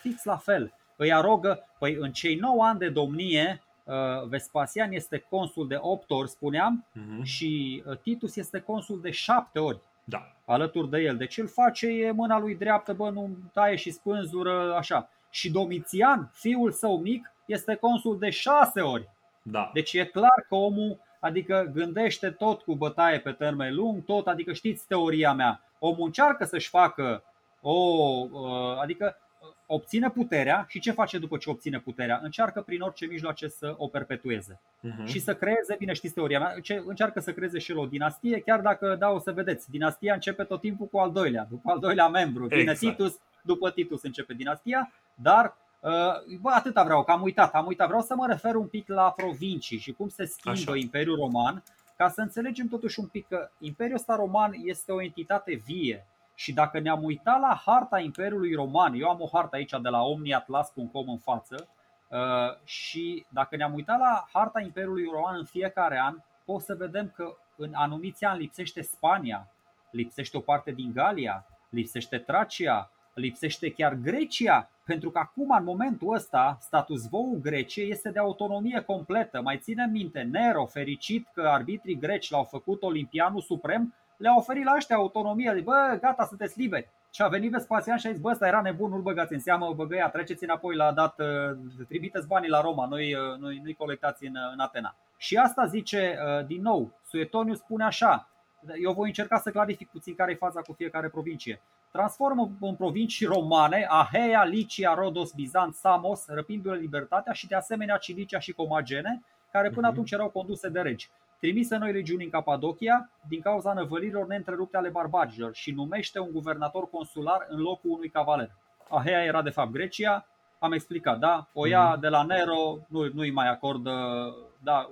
S2: Fix la fel. Îi arogă, păi în cei 9 ani de domnie, uh, Vespasian este consul de 8 ori, spuneam, uh-huh. și uh, Titus este consul de 7 ori.
S1: Da.
S2: Alături de el. Deci el face e mâna lui dreaptă, bă, nu taie și spânzură, așa. Și Domitian, fiul său mic, este consul de 6 ori.
S1: Da.
S2: Deci e clar că omul adică gândește tot cu bătaie pe termen lung, tot, adică știți teoria mea. Omul încearcă să-și facă o, uh, adică obține puterea și ce face după ce obține puterea? Încearcă prin orice mijloace să o perpetueze uh-huh. și să creeze, bine știți teoria mea, încearcă să creeze și el o dinastie, chiar dacă, da, o să vedeți, dinastia începe tot timpul cu al doilea, după al doilea membru, vine exact. Titus, după Titus începe dinastia, dar Uh, bă, atâta vreau, că am uitat, am uitat. Vreau să mă refer un pic la provincii și cum se schimbă Așa. Imperiul Roman, ca să înțelegem totuși un pic că Imperiul ăsta Roman este o entitate vie. Și dacă ne-am uitat la harta Imperiului Roman, eu am o hartă aici de la omniatlas.com în față, uh, și dacă ne-am uitat la harta Imperiului Roman în fiecare an, o să vedem că în anumiți ani lipsește Spania, lipsește o parte din Galia, lipsește Tracia, lipsește chiar Grecia, pentru că acum, în momentul ăsta, status quo Greciei este de autonomie completă. Mai ținem minte, Nero, fericit că arbitrii greci l-au făcut olimpianul suprem, le-a oferit la ăștia autonomie, bă, gata, sunteți liberi. Și a venit Vespasian și a zis, bă, ăsta era nebun, nu-l băgați în seamă, băgăia, treceți înapoi la dat, uh, trimiteți banii la Roma, noi, uh, noi, nu-i colectați în, în Atena. Și asta zice, uh, din nou, Suetoniu spune așa, eu voi încerca să clarific puțin care e faza cu fiecare provincie transformă în provincii romane Aheia, Licia, Rodos, Bizanț, Samos, răpindu-le libertatea și de asemenea Cilicia și Comagene, care până mhm. atunci erau conduse de regi. Trimise noi regiuni în Capadocia din cauza năvălirilor neîntrerupte ale barbarilor și numește un guvernator consular în locul unui cavaler. Aheia era de fapt Grecia, am explicat, da? O ia mhm. de la Nero, nu, nu-i mai acordă, da,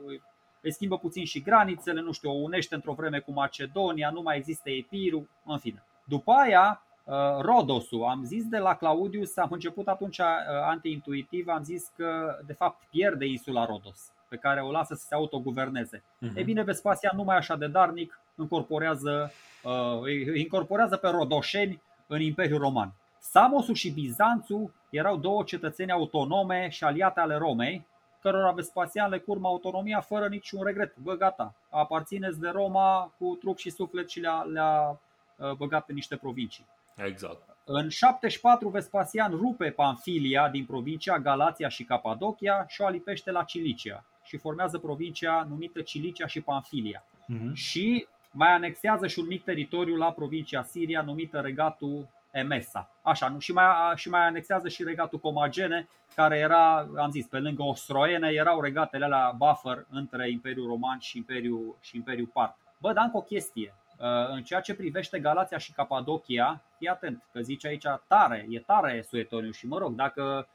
S2: îi schimbă puțin și granițele, nu știu, o unește într-o vreme cu Macedonia, nu mai există Epiru, în fine. După aia, Uh, Rodosul, am zis de la Claudius, am început atunci uh, antiintuitiv, am zis că de fapt pierde insula Rodos, pe care o lasă să se autoguverneze. Uh-huh. E bine, Vespasian nu mai așa de darnic, încorporează, uh, incorporează pe rodoșeni în Imperiul Roman. Samosul și Bizanțul erau două cetățeni autonome și aliate ale Romei, cărora Vespasian le curmă autonomia fără niciun regret. Bă, gata, aparțineți de Roma cu trup și suflet și le-a, le-a băgat în niște provincii.
S1: Exact.
S2: În 74 Vespasian rupe Panfilia din provincia Galația și Capadocția și o alipește la Cilicia și formează provincia numită Cilicia și Panfilia. Uh-huh. Și mai anexează și un mic teritoriu la provincia Siria numită Regatul Emesa. Așa, nu? Și mai, și mai anexează și regatul Comagene, care era, am zis, pe lângă Ostroene, erau regatele la buffer între Imperiul Roman și Imperiul, și Imperiul Part. Bă, dar încă o chestie. Uh, în ceea ce privește Galația și Capadocția, fii atent, că zice aici tare, e tare Suetoniu și mă rog, dacă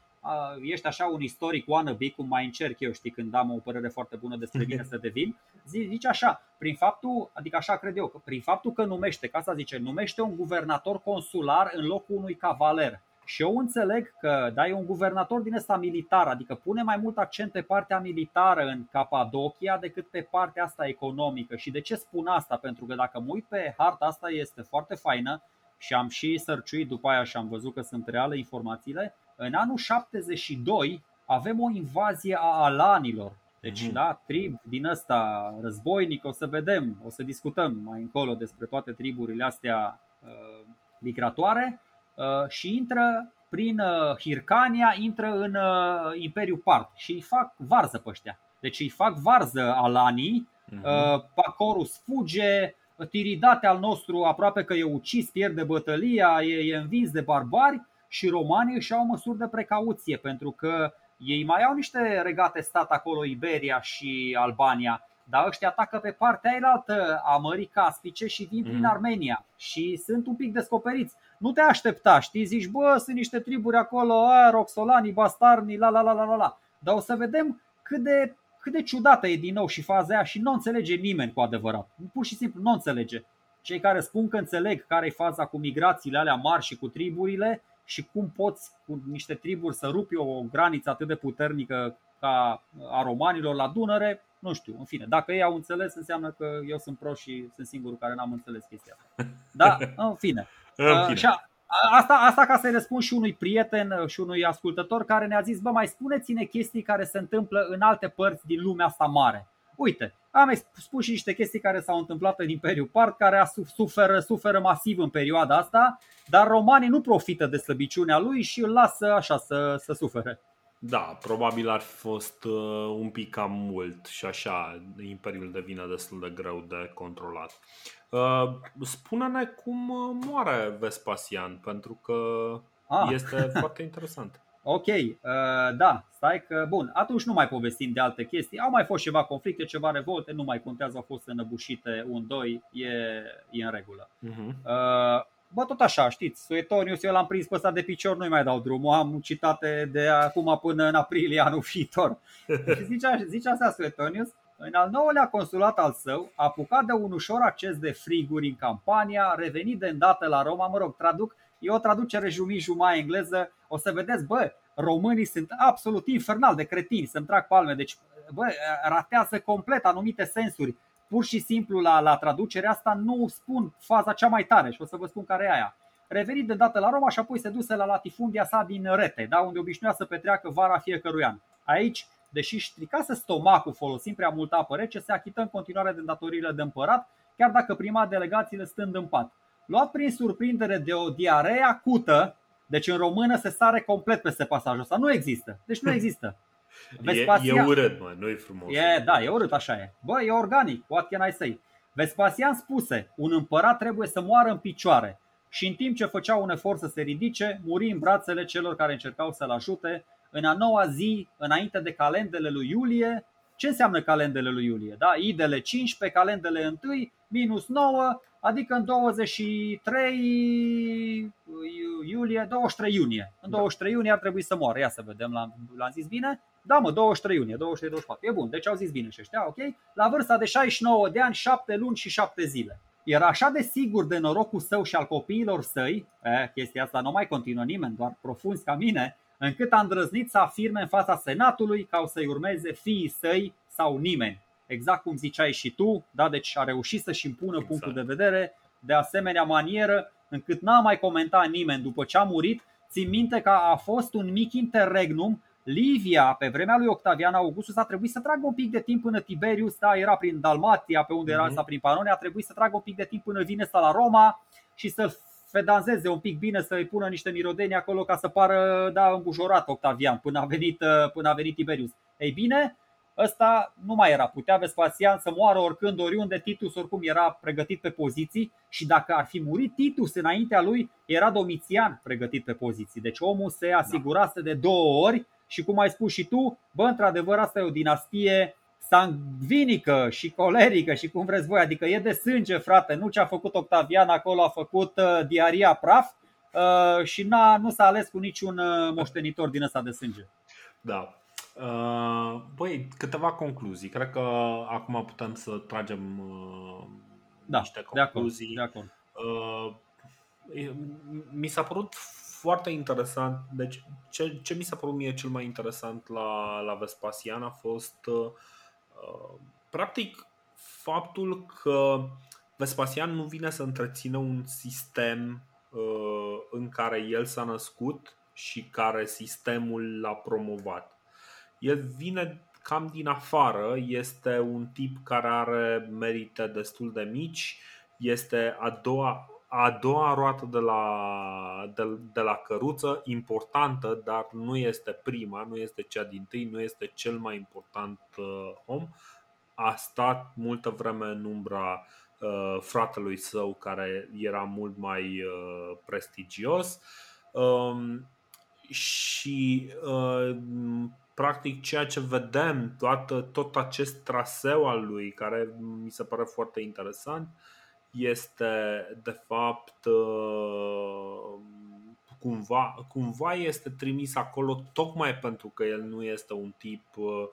S2: ești așa un istoric wannabe, cum mai încerc eu, știi, când am o părere foarte bună despre mine să devin, zice așa, prin faptul, adică așa cred eu, că prin faptul că numește, ca să zice, numește un guvernator consular în locul unui cavaler. Și eu înțeleg că dai un guvernator din ăsta militar, adică pune mai mult accent pe partea militară în Capadocia decât pe partea asta economică. Și de ce spun asta? Pentru că dacă mă uit pe harta asta este foarte faină și am și sărciuit după aia și am văzut că sunt reale informațiile. În anul 72 avem o invazie a alanilor. Deci, mm-hmm. da, trib din ăsta războinic, o să vedem, o să discutăm mai încolo despre toate triburile astea uh, migratoare Uh, și intră prin uh, Hircania, intră în uh, Imperiul Part și îi fac varză pe ăștia. Deci îi fac varză alanii uh-huh. Pacorus fuge, Tiridate al nostru aproape că e ucis, pierde bătălia, e, e învins de barbari și romanii își au măsuri de precauție pentru că ei mai au niște regate stat acolo, Iberia și Albania, dar ăștia atacă pe partea ailaltă a Mării Caspice și vin prin mhm. Armenia și sunt un pic descoperiți. Nu te aștepta, știi, zici, bă, sunt niște triburi acolo, a, roxolani, bastarni, la la la la la la. Dar o să vedem cât de, cât de ciudată e din nou și faza aia și nu înțelege nimeni cu adevărat. Pur și simplu nu înțelege. Cei care spun că înțeleg care e faza cu migrațiile alea mari și cu triburile și cum poți cu niște triburi să rupi o graniță atât de puternică ca a romanilor la Dunăre, nu știu, în fine, dacă ei au înțeles, înseamnă că eu sunt pro și sunt singurul care n-am înțeles chestia asta. Da, în fine. în fine. Uh, asta, asta ca să-i răspund și unui prieten uh, și unui ascultător care ne-a zis, bă, mai spuneți-ne chestii care se întâmplă în alte părți din lumea asta mare. Uite, am spus și niște chestii care s-au întâmplat în Imperiul Part, care suferă, suferă masiv în perioada asta, dar romanii nu profită de slăbiciunea lui și îl lasă așa să, să sufere.
S1: Da, probabil ar fi fost uh, un pic cam mult și așa Imperiul devine destul de greu de controlat. Uh, spune-ne cum uh, moare Vespasian, pentru că ah. este foarte interesant.
S2: Ok, uh, da, stai că, bun, atunci nu mai povestim de alte chestii. Au mai fost ceva conflicte, ceva revolte, nu mai contează, au fost înăbușite un, doi, e, e în regulă. Uh-huh. Uh, Bă, tot așa, știți, Suetonius, eu l-am prins pe ăsta de picior, nu-i mai dau drumul, am citate de acum până în aprilie anul viitor. Și zicea, zicea asta Suetonius, în al nouălea consulat al său, apucat de un ușor acces de friguri în campania, revenit de îndată la Roma, mă rog, traduc, e o traducere jumii jumai engleză, o să vedeți, bă, românii sunt absolut infernal de cretini, să-mi trag palme, deci, bă, ratează complet anumite sensuri pur și simplu la, la traducerea asta nu spun faza cea mai tare și o să vă spun care e aia. Revenit de dată la Roma și apoi se duse la latifundia sa din Rete, da, unde obișnuia să petreacă vara fiecărui an. Aici, deși stricase stomacul folosind prea multă apă rece, se achită în continuare de datoriile de împărat, chiar dacă prima delegațiile stând în pat. Luat prin surprindere de o diaree acută, deci în română se sare complet peste pasajul ăsta, nu există. Deci nu există.
S1: Vespasian... E, e urât, mă, nu e frumos.
S2: E, da, e urât, așa e. Bă, e organic, what can I say? Vespasian spuse, un împărat trebuie să moară în picioare și în timp ce făcea un efort să se ridice, muri în brațele celor care încercau să-l ajute. În a noua zi, înainte de calendele lui Iulie, ce înseamnă calendele lui Iulie? Da? Idele 15, calendele 1, minus 9, adică în 23 iulie, 23 iunie. În 23 iunie ar trebui să moară. Ia să vedem, l-am, l-am zis bine? Da, mă, 23 iunie, 23-24. E bun, deci au zis bine și ăștia, ok? La vârsta de 69 de ani, 7 luni și 7 zile. Era așa de sigur de norocul său și al copiilor săi, eh, chestia asta nu mai continuă nimeni, doar profunzi ca mine, încât a îndrăznit să afirme în fața senatului ca o să-i urmeze fiii săi sau nimeni. Exact cum ziceai și tu, da, deci a reușit să-și impună exact. punctul de vedere de asemenea manieră încât n-a mai comentat nimeni după ce a murit. Țin minte că a fost un mic interregnum Livia, pe vremea lui Octavian Augustus, a trebuit să tragă un pic de timp până Tiberius, da, era prin Dalmatia, pe unde era mm-hmm. prin Panonia, a trebuit să tragă un pic de timp până vine să la Roma și să fedanzeze un pic bine, să-i pună niște mirodeni acolo ca să pară da, îmbujorat Octavian până a venit, până a venit Tiberius. Ei bine, ăsta nu mai era. Putea Vespasian să moară oricând, oriunde, Titus oricum era pregătit pe poziții și dacă ar fi murit Titus înaintea lui, era Domitian pregătit pe poziții. Deci omul se asigurase de două ori și cum ai spus și tu, bă, într-adevăr asta e o dinastie sangvinică și colerică și cum vreți voi, adică e de sânge, frate, nu ce a făcut Octavian acolo, a făcut uh, diaria praf uh, și n-a, nu s-a ales cu niciun uh, moștenitor din ăsta de sânge.
S1: Da. Uh, băi, câteva concluzii. Cred că acum putem să tragem uh, da, niște concluzii.
S2: De acord, de acord.
S1: Uh, mi s-a părut foarte interesant. Deci, ce, ce mi s-a părut mie cel mai interesant la, la Vespasian a fost uh, practic faptul că Vespasian nu vine să întrețină un sistem uh, în care el s-a născut și care sistemul l-a promovat. El vine cam din afară, este un tip care are merite destul de mici, este a doua a doua roată de la, de, de la căruță, importantă, dar nu este prima, nu este cea din tâi, nu este cel mai important uh, om. a stat multă vreme în umbra uh, fratelui său care era mult mai uh, prestigios um, și uh, practic ceea ce vedem, toată, tot acest traseu al lui, care mi se pare foarte interesant, este de fapt uh, cumva, cumva este trimis acolo tocmai pentru că el nu este un tip uh,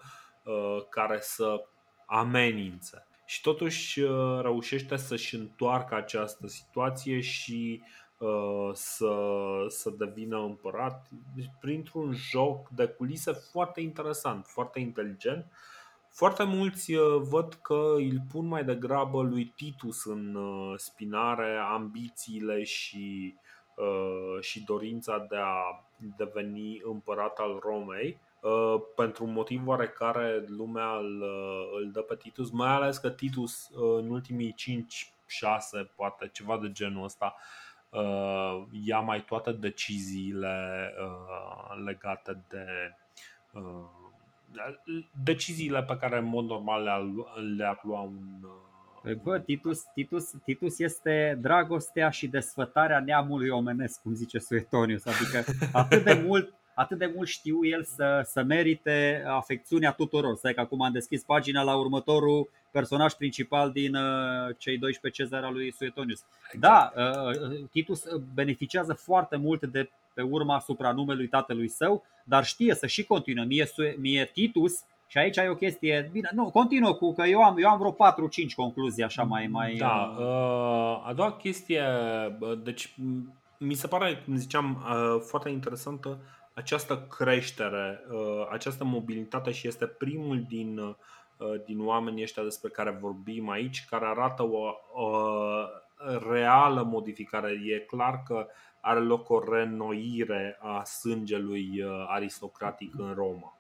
S1: uh, care să amenințe. Și totuși reușește să-și întoarcă această situație și să, să devină împărat printr-un joc de culise foarte interesant, foarte inteligent foarte mulți uh, văd că îl pun mai degrabă lui Titus în uh, spinare ambițiile și, uh, și dorința de a deveni împărat al Romei. Pentru un motiv oarecare lumea îl, îl dă pe Titus, mai ales că Titus în ultimii 5-6, poate ceva de genul ăsta, ia mai toate deciziile legate de deciziile pe care în mod normal le-ar lua un
S2: Păi bă, Titus, Titus, Titus este dragostea și desfătarea neamului omenesc, cum zice Suetonius. Adică atât de mult, atât de mult știu el să, să merite afecțiunea tuturor. Stai că acum am deschis pagina la următorul personaj principal din uh, cei 12 cezari al lui Suetonius. Exact. Da, uh, Titus beneficiază foarte mult de pe urma supranumelui tatălui său, dar știe să și continuă. Mie, mie Titus, și aici ai o chestie, bine, nu, continuă cu că eu am, eu am vreo 4-5 concluzii așa mai... mai
S1: da, uh, a doua chestie, deci mi se pare, cum ziceam, uh, foarte interesantă această creștere, uh, această mobilitate și este primul din, uh, din oamenii ăștia despre care vorbim aici, care arată o, o reală modificare. E clar că are loc o renoire a sângelui uh, aristocratic în Roma.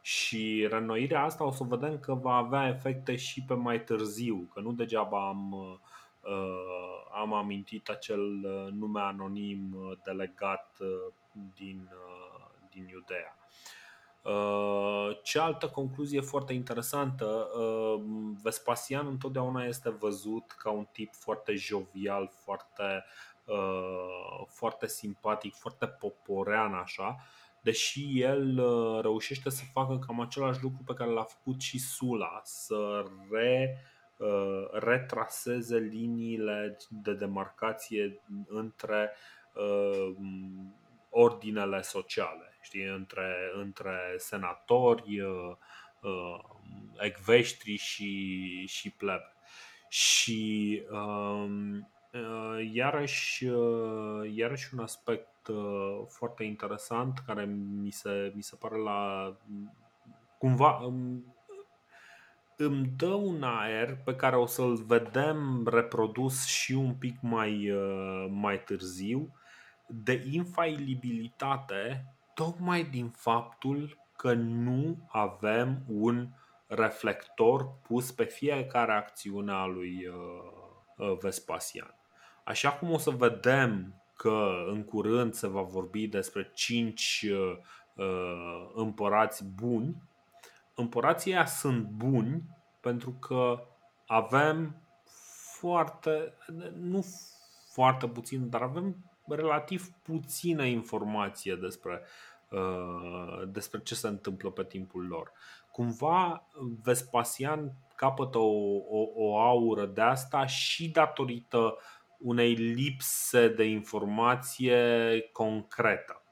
S1: Și renoirea asta o să vedem că va avea efecte și pe mai târziu, că nu degeaba am, uh, am amintit acel uh, nume anonim delegat din, din Iudea. Ce altă concluzie foarte interesantă, Vespasian întotdeauna este văzut ca un tip foarte jovial, foarte Uh, foarte simpatic, foarte poporean așa, deși el uh, reușește să facă cam același lucru pe care l-a făcut și Sula, să re, uh, retraseze liniile de demarcație între ordinele sociale, știi, între, între senatori, ecveștri și, și plebe. Și um, Uh, iarăși, uh, iarăși un aspect uh, foarte interesant care mi se, mi se pare la cumva îmi, îmi dă un aer pe care o să-l vedem reprodus și un pic mai, mai târziu de infailibilitate tocmai din faptul că nu avem un reflector pus pe fiecare acțiune a lui Vespasian. Așa cum o să vedem că în curând se va vorbi despre cinci uh, uh împărați buni, împărații ăia sunt buni pentru că avem foarte, nu foarte puțin, dar avem relativ puțină informație despre, uh, despre ce se întâmplă pe timpul lor. Cumva Vespasian capătă o, o, o aură de asta și datorită unei lipse de informație concretă.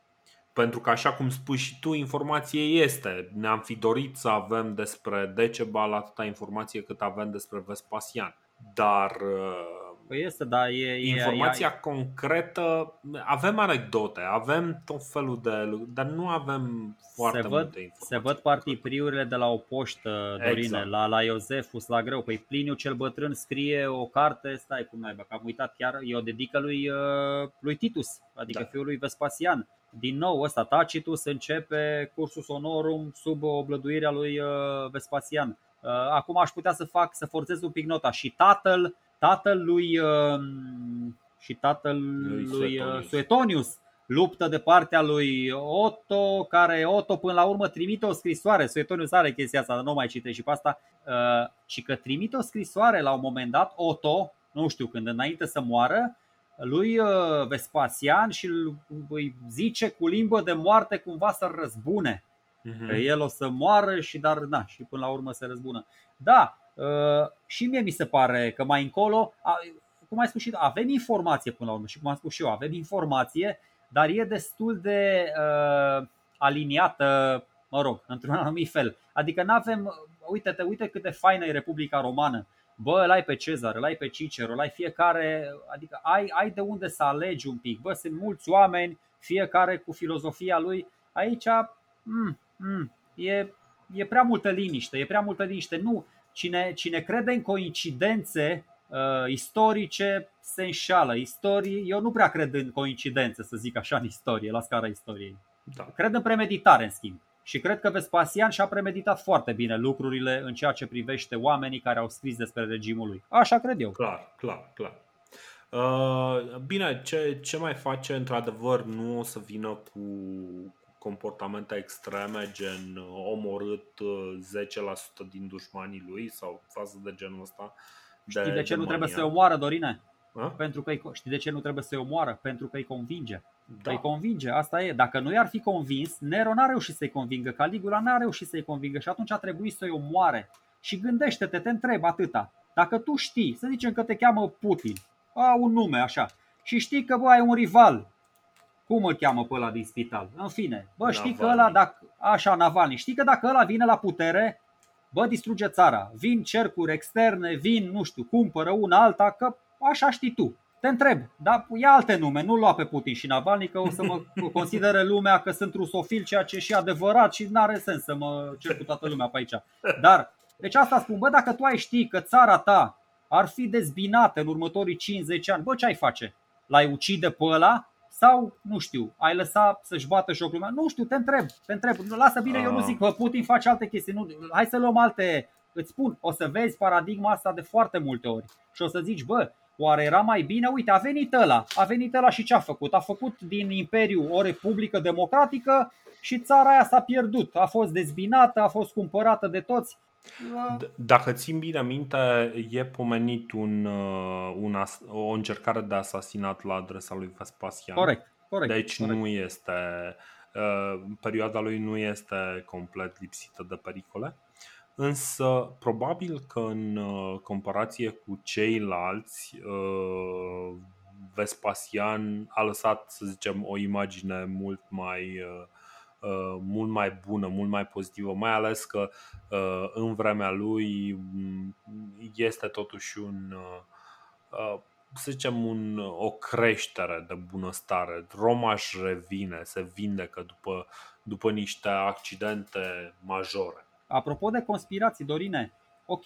S1: Pentru că, așa cum spui și tu, informație este. Ne-am fi dorit să avem despre Decebal atâta informație cât avem despre Vespasian. Dar uh,
S2: Păi este, da, e,
S1: Informația
S2: e,
S1: e, concretă, avem anecdote, avem tot felul de lucruri, dar nu avem foarte se
S2: văd,
S1: multe informații.
S2: Se văd partipriurile de la o poștă, Dorine, exact. la, la Iosefus, la greu. Păi Pliniu cel bătrân scrie o carte, stai cum naiba, că am uitat chiar, e o dedică lui, uh, lui Titus, adică da. fiul lui Vespasian. Din nou, ăsta Tacitus începe cursus honorum sub oblăduirea lui uh, Vespasian. Uh, acum aș putea să fac, să forțez un pic nota și tatăl tatăl lui um, și tatăl lui, lui uh, Suetonius. luptă de partea lui Otto, care Otto până la urmă trimite o scrisoare, Suetonius are chestia asta, nu mai citești și pe asta, uh, și că trimite o scrisoare la un moment dat, Otto, nu știu când, înainte să moară, lui uh, Vespasian și îi zice cu limbă de moarte cumva să răzbune. Uh-huh. Că el o să moară și dar da, și până la urmă se răzbună. Da, uh, și mie mi se pare că mai încolo, cum ai spus și avem informație până la urmă și cum am spus și eu, avem informație, dar e destul de uh, aliniată, mă rog, într-un anumit fel. Adică nu avem, uite-te, uite cât de faină e Republica Romană bă, îl ai pe Cezar, îl ai pe Cicero, îl ai fiecare, adică ai, ai de unde să alegi un pic. Bă, sunt mulți oameni, fiecare cu filozofia lui. Aici mm, mm, e, e prea multă liniște, e prea multă liniște. Nu, cine, cine crede în coincidențe uh, istorice se înșală. Istorii, eu nu prea cred în coincidențe, să zic așa, în istorie, la scara istoriei. Da. Cred în premeditare, în schimb. Și cred că Vespasian și-a premeditat foarte bine lucrurile în ceea ce privește oamenii care au scris despre regimul lui. Așa cred eu.
S1: Clar, clar, clar. Uh, bine, ce, ce mai face, într-adevăr, nu o să vină cu comportamente extreme, gen omorât 10% din dușmanii lui sau față de genul ăsta.
S2: De, Știi de ce de nu trebuie să-i omoară, Dorine? A? Pentru că știi de ce nu trebuie să-i omoară? Pentru că îi convinge. Da. Îi convinge, asta e. Dacă nu i-ar fi convins, Nero n-a reușit să-i convingă, Caligula n-a reușit să-i convingă și atunci a trebuit să-i omoare. Și gândește-te, te întreb atâta. Dacă tu știi, să zicem că te cheamă Putin, a un nume așa, și știi că bă, ai un rival, cum îl cheamă pe ăla din spital? În fine, bă, știi Navalny. că ăla, dacă, așa, Navalny, știi că dacă ăla vine la putere, bă, distruge țara. Vin cercuri externe, vin, nu știu, cumpără una alta, că așa știi tu. Te întreb, dar ia alte nume, nu lua pe Putin și Navalny, că o să mă considere lumea că sunt rusofil, ceea ce e și adevărat și nu are sens să mă cer cu toată lumea pe aici. Dar, deci asta spun, bă, dacă tu ai ști că țara ta ar fi dezbinată în următorii 50 ani, bă, ce ai face? L-ai ucide pe ăla? Sau, nu știu, ai lăsa să-și bată joc lumea? Nu știu, te întreb, te întreb. Lasă bine, eu nu zic că Putin face alte chestii. Nu, hai să luăm alte, îți spun, o să vezi paradigma asta de foarte multe ori. Și o să zici, bă, Oare era mai bine? Uite, a venit ăla. A venit ăla și ce a făcut? A făcut din Imperiu o republică democratică și țara aia s-a pierdut. A fost dezbinată, a fost cumpărată de toți.
S1: Dacă țin bine minte, e pomenit un, uh, un as, o încercare de asasinat la adresa lui Vespasian.
S2: Corect, corect.
S1: Deci
S2: corect.
S1: nu este. Uh, perioada lui nu este complet lipsită de pericole. Însă, probabil că în uh, comparație cu ceilalți, uh, Vespasian a lăsat, să zicem, o imagine mult mai, uh, mult mai bună, mult mai pozitivă, mai ales că în vremea lui mm, este totuși un, să zicem, un, o creștere de bunăstare. Romaș își revine, se vindecă după, după niște accidente majore.
S2: Apropo de conspirații, Dorine, ok,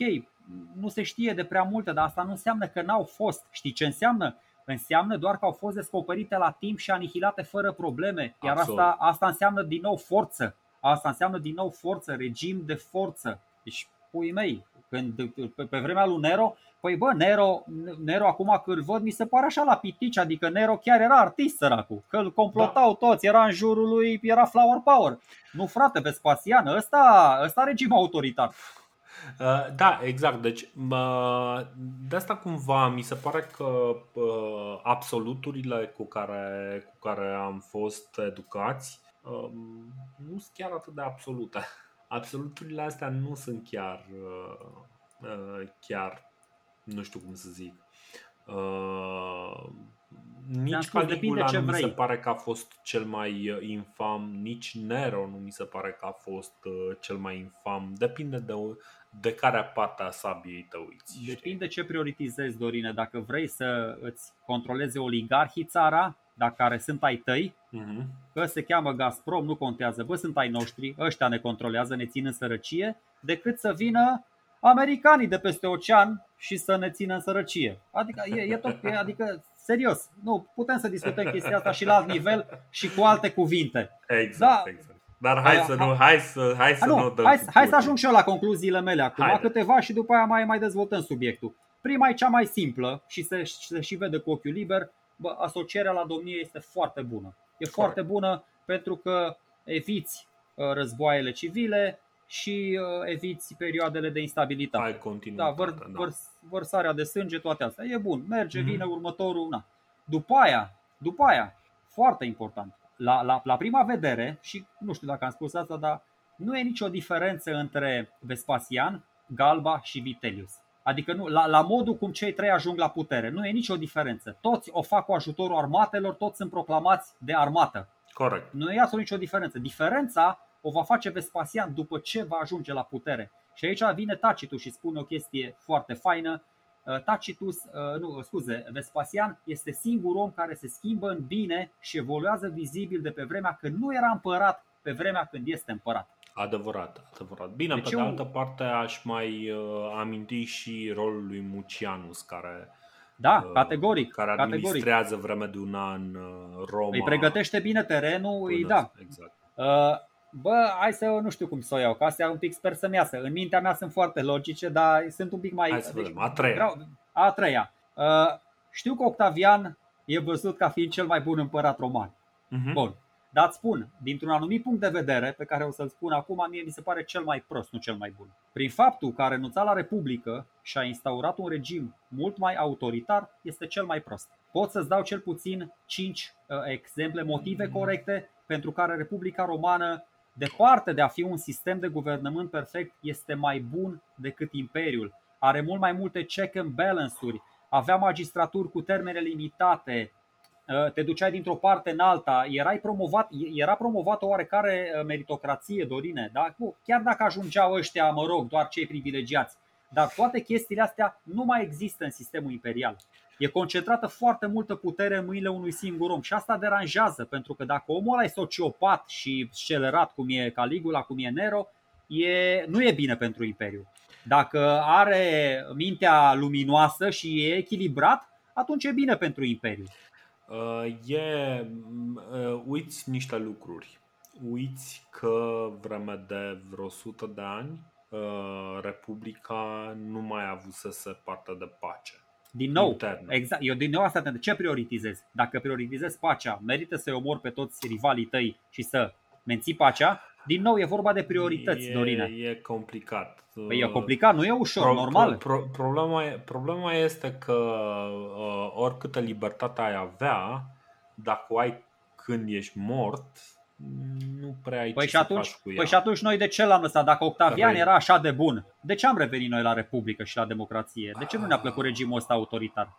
S2: nu se știe de prea multe, dar asta nu înseamnă că n-au fost. Știi ce înseamnă? Înseamnă doar că au fost descoperite la timp și anihilate fără probleme. Iar asta, asta înseamnă din nou forță. Asta înseamnă din nou forță, regim de forță. Deci, pui mei, când, pe, pe vremea lui Nero, Păi bă, Nero, Nero acum că îl văd mi se pare așa la pitici, adică Nero chiar era artist săracul, că îl complotau da. toți, era în jurul lui, era flower power. Nu frate, Vespasian, ăsta, ăsta regim autoritar.
S1: Uh, da, exact. Deci, de asta cumva mi se pare că uh, absoluturile cu care, cu care am fost educați um, nu sunt chiar atât de absolute. Absoluturile astea nu sunt chiar, uh, chiar nu știu cum să zic. Uh, nici Caligula nu mi se pare că a fost cel mai uh, infam, nici Nero nu mi se pare că a fost uh, cel mai infam. Depinde de, de care parte a sabiei te uiți.
S2: Depinde ce prioritizezi, Dorine. Dacă vrei să îți controleze oligarhii țara, dacă care sunt ai tăi, uh-huh. că se cheamă Gazprom, nu contează, bă, sunt ai noștri, ăștia ne controlează, ne țin în sărăcie, decât să vină americanii de peste ocean și să ne țină în sărăcie. Adică, e, e tot, e, adică serios, nu, putem să discutăm chestia asta și la alt nivel și cu alte cuvinte.
S1: Exact, da, exact. Dar hai să nu, hai să, hai să
S2: nu,
S1: nu
S2: dăm hai, hai să ajung și eu la concluziile mele acum, Haide. câteva și după aia mai, mai dezvoltăm subiectul. Prima e cea mai simplă și se, se și vede cu ochiul liber, bă, asocierea la domnie este foarte bună. e foarte bună pentru că eviți uh, războaiele civile și uh, eviți perioadele de instabilitate.
S1: Ai continuitate,
S2: da, văr, da. Văr, vărsarea de sânge, toate astea. E bun, merge, mm-hmm. vine următorul. Na. După aia, după aia, foarte important, la, la, la prima vedere, și nu știu dacă am spus asta, dar nu e nicio diferență între Vespasian, Galba și Vitellius. Adică nu, la, la modul cum cei trei ajung la putere. Nu e nicio diferență. Toți o fac cu ajutorul armatelor, toți sunt proclamați de armată.
S1: Corect.
S2: Nu e absolut nicio diferență. Diferența o va face Vespasian după ce va ajunge la putere. Și aici vine Tacitus și spune o chestie foarte faină. Uh, Tacitus, uh, nu, scuze, Vespasian este singurul om care se schimbă în bine și evoluează vizibil de pe vremea când nu era împărat, pe vremea când este împărat.
S1: Adevărat, adevărat. Bine, deci pe de altă parte aș mai uh, aminti și rolul lui Mucianus care
S2: da, uh, categoric.
S1: Care administrează categoric. vreme de un an uh, Roma.
S2: Îi pregătește bine terenul, îi da. Exact. Uh, bă, hai să nu știu cum să o iau, că astea un pic sper să-mi iasă. În mintea mea sunt foarte logice, dar sunt un pic mai...
S1: Hai să deci, vedem, a treia.
S2: Vreau, a treia. Uh, știu că Octavian e văzut ca fiind cel mai bun împărat roman. Uh-huh. Bun. Dar îți spun, dintr-un anumit punct de vedere, pe care o să-l spun acum, mie mi se pare cel mai prost, nu cel mai bun. Prin faptul că a renunțat la Republică și a instaurat un regim mult mai autoritar, este cel mai prost. Pot să-ți dau cel puțin 5 uh, exemple, motive mm. corecte pentru care Republica Romană, departe de a fi un sistem de guvernământ perfect, este mai bun decât Imperiul. Are mult mai multe check and balance-uri, avea magistraturi cu termene limitate, Uh, te duceai dintr-o parte în alta, erai promovat, era promovată oarecare uh, meritocrație, Dorine, da? chiar dacă ajungeau ăștia, mă rog, doar cei privilegiați. Dar toate chestiile astea nu mai există în sistemul imperial. E concentrată foarte multă putere în mâinile unui singur om și asta deranjează, pentru că dacă omul ăla e sociopat și scelerat cum e Caligula, cum e Nero, e, nu e bine pentru imperiu. Dacă are mintea luminoasă și e echilibrat, atunci e bine pentru imperiu.
S1: Uh, e, uh, uiți niște lucruri. Uiți că vreme de vreo 100 de ani uh, Republica nu mai avusese parte de pace.
S2: Din nou, internă. exact. Eu din nou asta te ce prioritizezi? Dacă prioritizezi pacea, merită să-i omori pe toți rivalii tăi și să menții pacea? Din nou, e vorba de priorități,
S1: e,
S2: Dorina.
S1: E complicat.
S2: Păi e complicat, nu e ușor, pro, normal.
S1: Pro, pro, problema, problema este că uh, oricâtă libertate ai avea, dacă o ai când ești mort, nu prea ai păi ce și atunci, să faci cu ea.
S2: Păi și atunci noi de ce l-am lăsat? Dacă Octavian era așa de bun, de ce am revenit noi la Republică și la democrație? De ce nu ne-a plăcut regimul ăsta autoritar?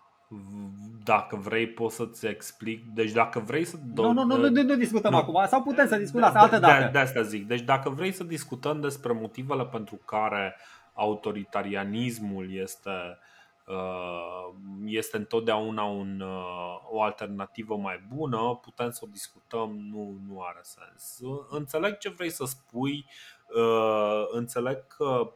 S1: Dacă vrei pot să-ți explic Deci dacă vrei să...
S2: Nu, nu, nu, nu, nu discutăm nu. acum Sau putem să discutăm asta altă dată
S1: de, de asta zic Deci dacă vrei să discutăm despre motivele pentru care autoritarianismul este uh, este întotdeauna un, uh, o alternativă mai bună, putem să o discutăm, nu, nu are sens. Înțeleg ce vrei să spui, uh, înțeleg că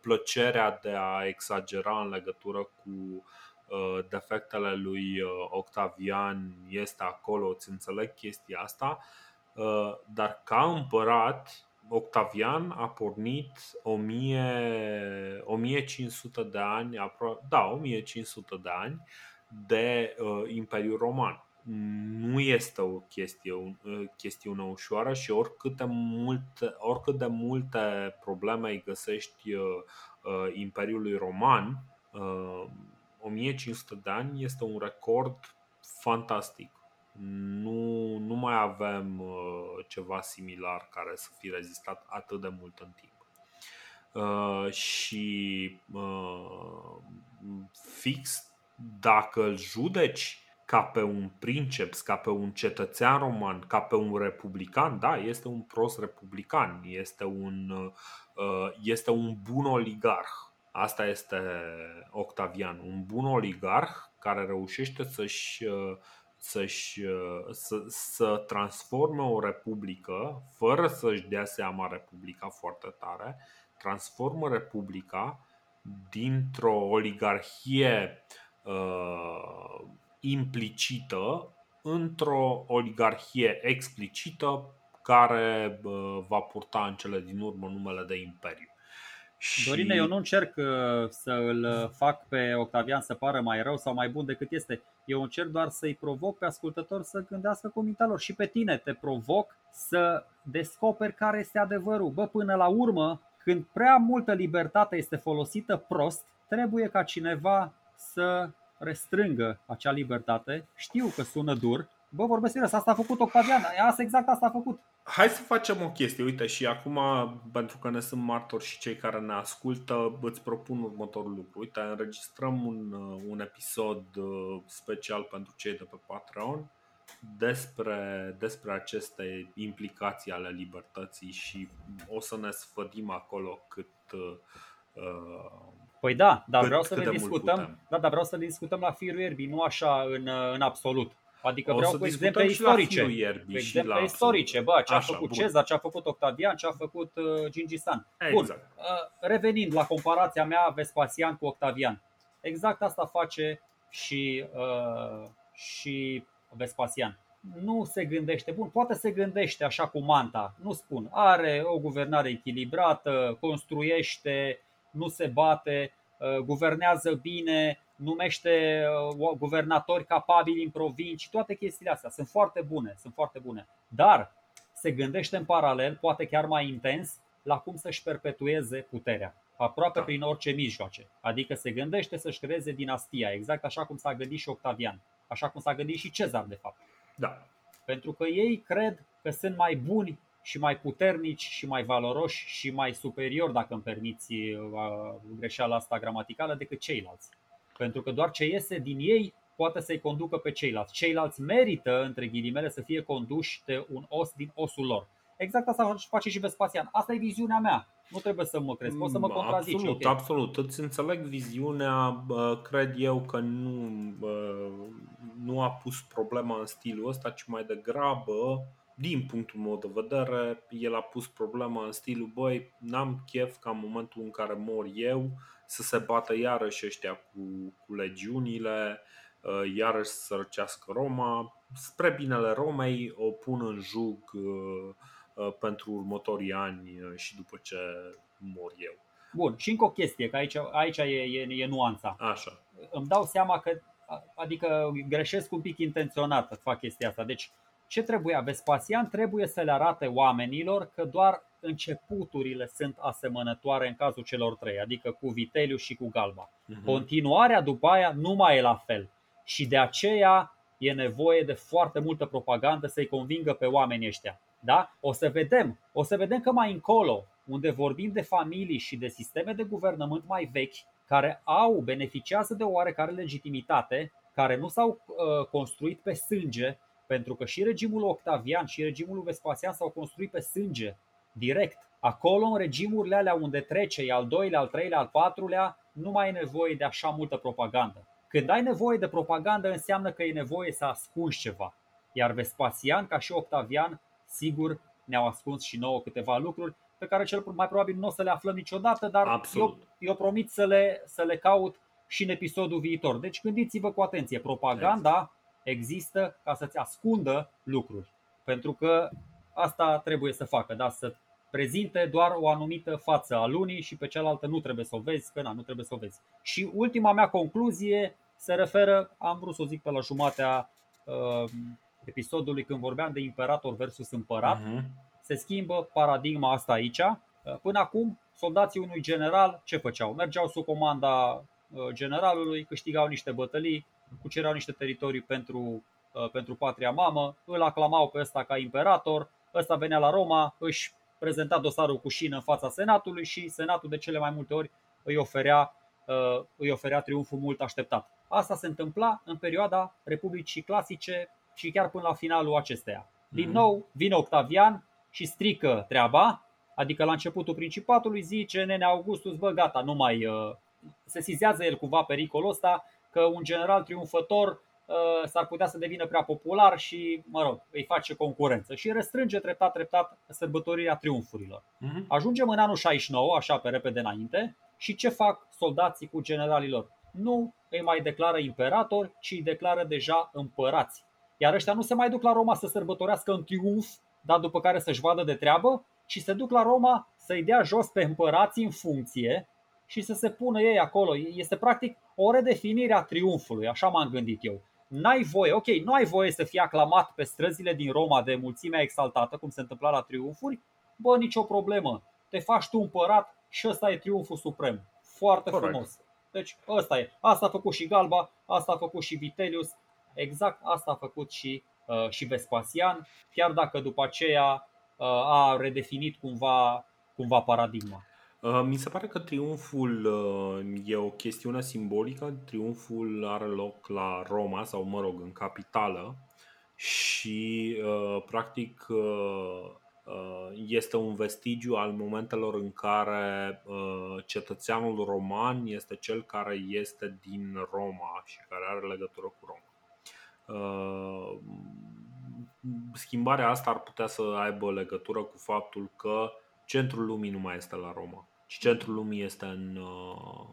S1: plăcerea de a exagera în legătură cu Uh, defectele lui uh, Octavian este acolo, îți înțeleg chestia asta, uh, dar ca împărat Octavian a pornit 1000, 1500 de ani, da, 1500 de ani de Imperiul Roman. Nu este o chestie, o chestiune ușoară și oricât de multe, oricât de multe probleme îi găsești Imperiului Roman, 1500 de ani este un record fantastic. Nu, nu mai avem uh, ceva similar care să fi rezistat atât de mult în timp. Uh, și uh, fix dacă îl judeci ca pe un princeps, ca pe un cetățean roman, ca pe un republican, da, este un prost republican, este un, uh, este un bun oligarh Asta este Octavian, un bun oligarh care reușește să-și, să-și, să, să transforme o republică, fără să-și dea seama republica foarte tare, transformă republica dintr-o oligarhie uh, implicită într-o oligarhie explicită care uh, va purta în cele din urmă numele de imperiu.
S2: Și... Dorine, eu nu încerc uh, să îl fac pe Octavian să pară mai rău sau mai bun decât este. Eu încerc doar să-i provoc pe ascultător să gândească cu mintea lor. Și pe tine te provoc să descoperi care este adevărul. Bă, până la urmă, când prea multă libertate este folosită prost, trebuie ca cineva să restrângă acea libertate. Știu că sună dur. Bă, vorbesc serios, asta a făcut Octavian. Asta exact asta a făcut.
S1: Hai să facem o chestie. Uite, și acum, pentru că ne sunt martori și cei care ne ascultă, îți propun următorul lucru. Uite, înregistrăm un, uh, un episod uh, special pentru cei de pe Patreon despre, despre aceste implicații ale libertății și o să ne sfădim acolo cât uh,
S2: Păi da, dar cât, vreau să le discutăm. Da, dar vreau să le discutăm la firul ierbii, nu așa în, în absolut. Adică o vreau cu exemple istorice.
S1: Ierbii
S2: cu exemple istorice, bă, ce a Așa, făcut bun. Cezar, ce a făcut Octavian, ce a făcut uh, Gingis Khan.
S1: Exact. Bun.
S2: Uh, revenind la comparația mea Vespasian cu Octavian. Exact asta face și, uh, și Vespasian. Nu se gândește, bun, poate se gândește așa cu manta, nu spun, are o guvernare echilibrată, construiește, nu se bate, uh, guvernează bine, numește uh, guvernatori capabili în provincii, toate chestiile astea sunt foarte bune, sunt foarte bune. Dar se gândește în paralel, poate chiar mai intens, la cum să-și perpetueze puterea, aproape da. prin orice mijloace. Adică se gândește să-și creeze dinastia, exact așa cum s-a gândit și Octavian, așa cum s-a gândit și Cezar, de fapt.
S1: Da.
S2: Pentru că ei cred că sunt mai buni și mai puternici și mai valoroși și mai superiori, dacă îmi permiți uh, greșeala asta gramaticală, decât ceilalți. Pentru că doar ce iese din ei poate să-i conducă pe ceilalți. Ceilalți merită, între ghilimele, să fie conduși de un os din osul lor. Exact asta face și Vespasian. Asta e viziunea mea. Nu trebuie să mă crezi, poți să mă contrazici.
S1: Absolut, okay. absolut. Îți înțeleg viziunea. Cred eu că nu, nu a pus problema în stilul ăsta, ci mai degrabă din punctul meu de vedere, el a pus problema în stilul, băi, n-am chef ca în momentul în care mor eu să se bată iarăși ăștia cu, cu legiunile, uh, iarăși să răcească Roma. Spre binele Romei o pun în jug uh, uh, pentru următorii ani și după ce mor eu.
S2: Bun, și încă o chestie, că aici, aici e, e, e nuanța.
S1: Așa.
S2: Îmi dau seama că, adică greșesc un pic intenționat să fac chestia asta. Deci, ce trebuia Vespasian? Trebuie să le arate oamenilor că doar începuturile sunt asemănătoare în cazul celor trei, adică cu Viteliu și cu Galba. Uh-huh. Continuarea după aia nu mai e la fel și de aceea e nevoie de foarte multă propagandă să-i convingă pe oamenii ăștia. Da? O să vedem, o să vedem că mai încolo, unde vorbim de familii și de sisteme de guvernământ mai vechi, care au, beneficiază de oarecare legitimitate, care nu s-au uh, construit pe sânge, pentru că și regimul Octavian și regimul Vespasian s-au construit pe sânge, direct. Acolo, în regimurile alea unde trece, e al doilea, al treilea, al patrulea, nu mai e nevoie de așa multă propagandă. Când ai nevoie de propagandă, înseamnă că e nevoie să ascunzi ceva. Iar Vespasian, ca și Octavian, sigur ne-au ascuns și nouă câteva lucruri pe care cel mai probabil nu o să le aflăm niciodată, dar eu, eu promit să le, să le caut și în episodul viitor. Deci gândiți-vă cu atenție, propaganda există ca să-ți ascundă lucruri. Pentru că asta trebuie să facă, da? să prezinte doar o anumită față a lunii și pe cealaltă nu trebuie să o vezi, că na, nu trebuie să o vezi. Și ultima mea concluzie se referă, am vrut să o zic pe la jumatea uh, episodului când vorbeam de imperator versus împărat, uh-huh. se schimbă paradigma asta aici. Uh, până acum, soldații unui general ce făceau? Mergeau sub comanda uh, generalului, câștigau niște bătălii, cucereau niște teritorii pentru, uh, pentru patria mamă, îl aclamau pe ăsta ca imperator, ăsta venea la Roma, își prezenta dosarul cu șină în fața Senatului și Senatul de cele mai multe ori îi oferea, uh, îi oferea triumful mult așteptat. Asta se întâmpla în perioada Republicii Clasice și chiar până la finalul acesteia. Din mhm. nou vine Octavian și strică treaba, adică la începutul Principatului zice Nene Augustus, bă gata, nu mai uh, se sizează el cumva pericolul ăsta că un general triumfător Uh, s-ar putea să devină prea popular și, mă rog, îi face concurență și restrânge treptat, treptat sărbătorirea triumfurilor. Uh-huh. Ajungem în anul 69, așa pe repede înainte, și ce fac soldații cu generalilor? Nu îi mai declară imperator, ci îi declară deja împărați. Iar ăștia nu se mai duc la Roma să sărbătorească în triumf, dar după care să-și vadă de treabă, ci se duc la Roma să-i dea jos pe împărați în funcție și să se pună ei acolo. Este practic o redefinire a triumfului, așa m-am gândit eu. N-ai voie, ok, nu ai voie să fii aclamat pe străzile din Roma de mulțimea exaltată, cum se întâmpla la triumfuri, bă, nicio problemă. Te faci tu împărat și ăsta e triumful suprem. Foarte Correct. frumos. Deci ăsta e. Asta a făcut și Galba, asta a făcut și Vitellius, exact asta a făcut și, uh, și Vespasian, chiar dacă după aceea uh, a redefinit cumva, cumva paradigma.
S1: Uh, mi se pare că triumful uh, e o chestiune simbolică. Triumful are loc la Roma sau, mă rog, în capitală și, uh, practic, este un vestigiu al momentelor în care cetățeanul roman este cel care este din Roma și care are legătură cu Roma. Schimbarea asta ar putea să aibă legătură cu faptul că centrul lumii nu mai este la Roma și centrul lumii este în, uh,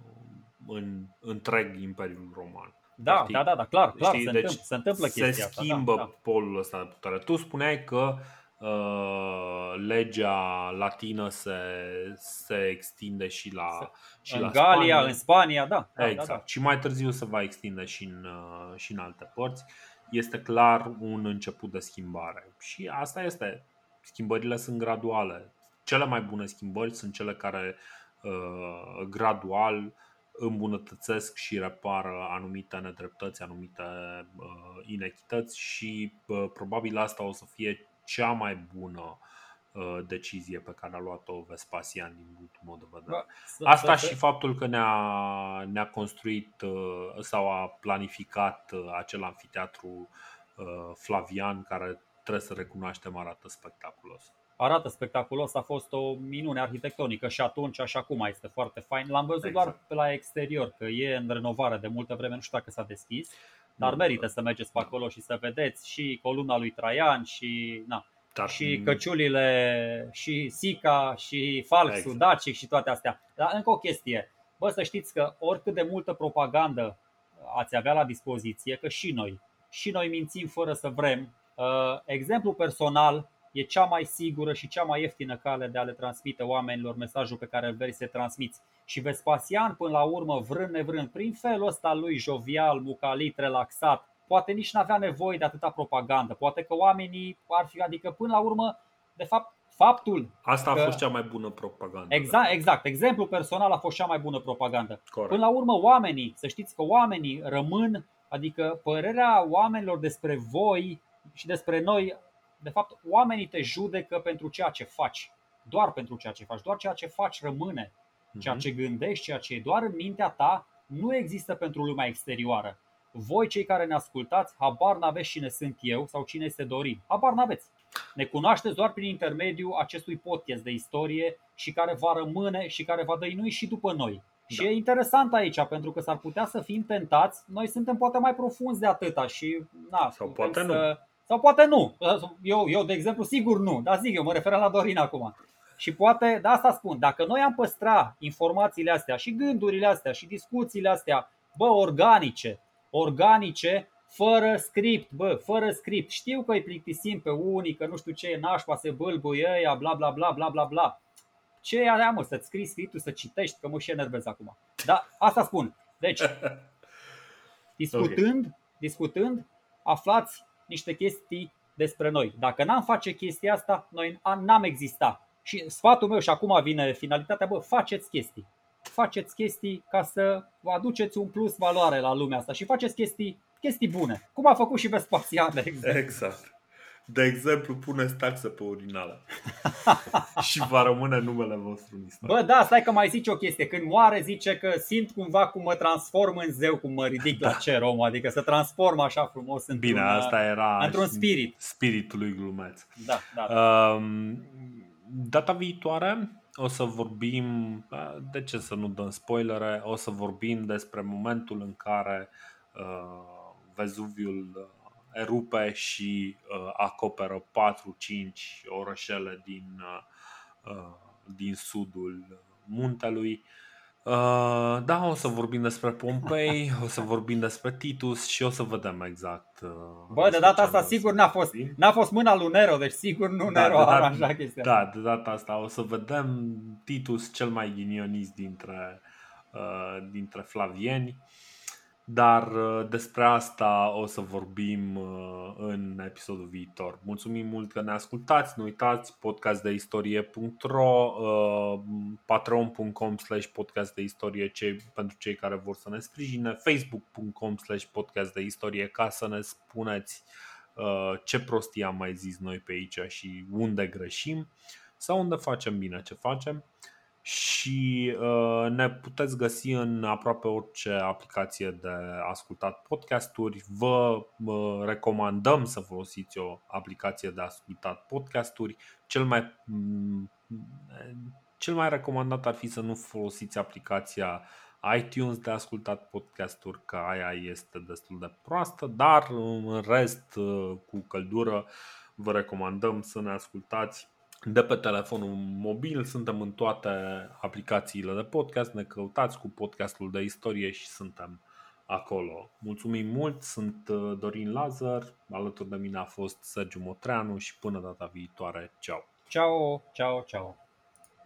S1: în întreg Imperiul Roman.
S2: Da, Practic, da, da, da, clar, clar știi? se, deci întâmplă, se întâmplă chestia
S1: Se schimbă asta, da, da. polul ăsta de putere. Tu spuneai că uh, legea latină se, se extinde și la, se, și
S2: în
S1: la
S2: Galia,
S1: Spania.
S2: în Spania, da. da
S1: exact.
S2: Da, da.
S1: Și mai târziu se va extinde și în, uh, și în alte părți. Este clar un început de schimbare. Și asta este. Schimbările sunt graduale cele mai bune schimbări sunt cele care uh, gradual îmbunătățesc și repară anumite nedreptăți, anumite uh, inechități și uh, probabil asta o să fie cea mai bună uh, decizie pe care a luat-o Vespasian din punctul meu de vedere. Asta și faptul că ne-a, ne-a construit uh, sau a planificat uh, acel anfiteatru Flavian care trebuie să recunoaștem arată spectaculos
S2: arată spectaculos, a fost o minune arhitectonică și atunci, așa cum este foarte fain. L-am văzut exact. doar pe la exterior, că e în renovare de multă vreme, nu știu dacă s-a deschis, dar merită să mergeți pe acolo și să vedeți și columna lui Traian și na, dar... și căciulile, și Sica, și Falxul, exact. Dacic și toate astea. Dar încă o chestie, bă, să știți că oricât de multă propagandă ați avea la dispoziție, că și noi, și noi mințim fără să vrem. Uh, exemplu personal, e cea mai sigură și cea mai ieftină cale de a le transmite oamenilor mesajul pe care îl vrei să transmiți. Și Vespasian, până la urmă, vrând nevrând, prin felul ăsta lui jovial, mucalit, relaxat, poate nici n-avea nevoie de atâta propagandă. Poate că oamenii ar fi, adică până la urmă, de fapt, faptul.
S1: Asta
S2: că...
S1: a fost cea mai bună propagandă.
S2: Exact, exact. Exemplul personal a fost cea mai bună propagandă. Corect. Până la urmă, oamenii, să știți că oamenii rămân, adică părerea oamenilor despre voi și despre noi de fapt, oamenii te judecă pentru ceea ce faci. Doar pentru ceea ce faci. Doar ceea ce faci rămâne. Ceea mhm. ce gândești, ceea ce e doar în mintea ta, nu există pentru lumea exterioară. Voi, cei care ne ascultați, habar n-aveți cine sunt eu sau cine este Dorin. Habar n-aveți. Ne cunoașteți doar prin intermediul acestui podcast de istorie și care va rămâne și care va dăinui și după noi. Da. Și e interesant aici, pentru că s-ar putea să fim tentați. Noi suntem poate mai profunzi de atâta și na,
S1: sau poate să,
S2: nu sau poate nu. Eu, eu, de exemplu, sigur nu. Dar zic eu, mă refer la Dorin acum. Și poate, de asta spun, dacă noi am păstra informațiile astea și gândurile astea și discuțiile astea, bă, organice, organice, fără script, bă, fără script. Știu că îi plictisim pe unii, că nu știu ce e nașpa, se bâlbuie ăia, bla bla bla bla bla bla. Ce e alea, mă, să-ți scrii scriptul, să citești, că mă și enervez acum. Da, asta spun. Deci, discutând, okay. discutând, aflați niște chestii despre noi. Dacă n-am face chestia asta, noi n-am exista. Și sfatul meu și acum vine finalitatea, bă, faceți chestii. Faceți chestii ca să vă aduceți un plus valoare la lumea asta și faceți chestii, chestii bune. Cum a făcut și Vespasian, de exemplu.
S1: Exact. De exemplu, puneți taxă pe urinală și va rămâne numele vostru în istorie.
S2: Bă, da, stai că mai zice o chestie. Când moare zice că simt cumva cum mă transform în zeu, cum mă ridic da. la cer om, adică să transform așa frumos într-un,
S1: Bine, asta era
S2: într-un spirit.
S1: Spiritul lui glumeț.
S2: Da, da. da.
S1: Um, data viitoare o să vorbim, de ce să nu dăm spoilere, o să vorbim despre momentul în care uh, Vezuviul erupe și uh, acoperă 4-5 orășele din, uh, uh, din sudul muntelui. Uh, da, o să vorbim despre Pompei, o să vorbim despre Titus și o să vedem exact. Uh,
S2: Bă, de data asta sigur n-a fost, n-a fost mâna lui Nero, deci sigur nu da, Nero a aranjat chestia.
S1: Da, de data asta o să vedem Titus cel mai ghinionist dintre, uh, dintre flavieni. Dar uh, despre asta o să vorbim uh, în episodul viitor. Mulțumim mult că ne ascultați, nu uitați podcastdeistorie.ro uh, patreon.com slash podcast de istorie pentru cei care vor să ne sprijine facebook.com slash podcast de istorie ca să ne spuneți ce prostii am mai zis noi pe aici și unde greșim sau unde facem bine ce facem și uh, ne puteți găsi în aproape orice aplicație de ascultat podcasturi. Vă uh, recomandăm să folosiți o aplicație de ascultat podcasturi. Cel mai, mm, cel mai recomandat ar fi să nu folosiți aplicația iTunes de ascultat podcasturi, că aia este destul de proastă, dar în rest, uh, cu căldură, vă recomandăm să ne ascultați de pe telefonul mobil, suntem în toate aplicațiile de podcast, ne căutați cu podcastul de istorie și suntem acolo. Mulțumim mult, sunt uh, Dorin Lazar, alături de mine a fost Sergiu Motreanu și până data viitoare, ceau!
S2: Ciao, ciao, ciao!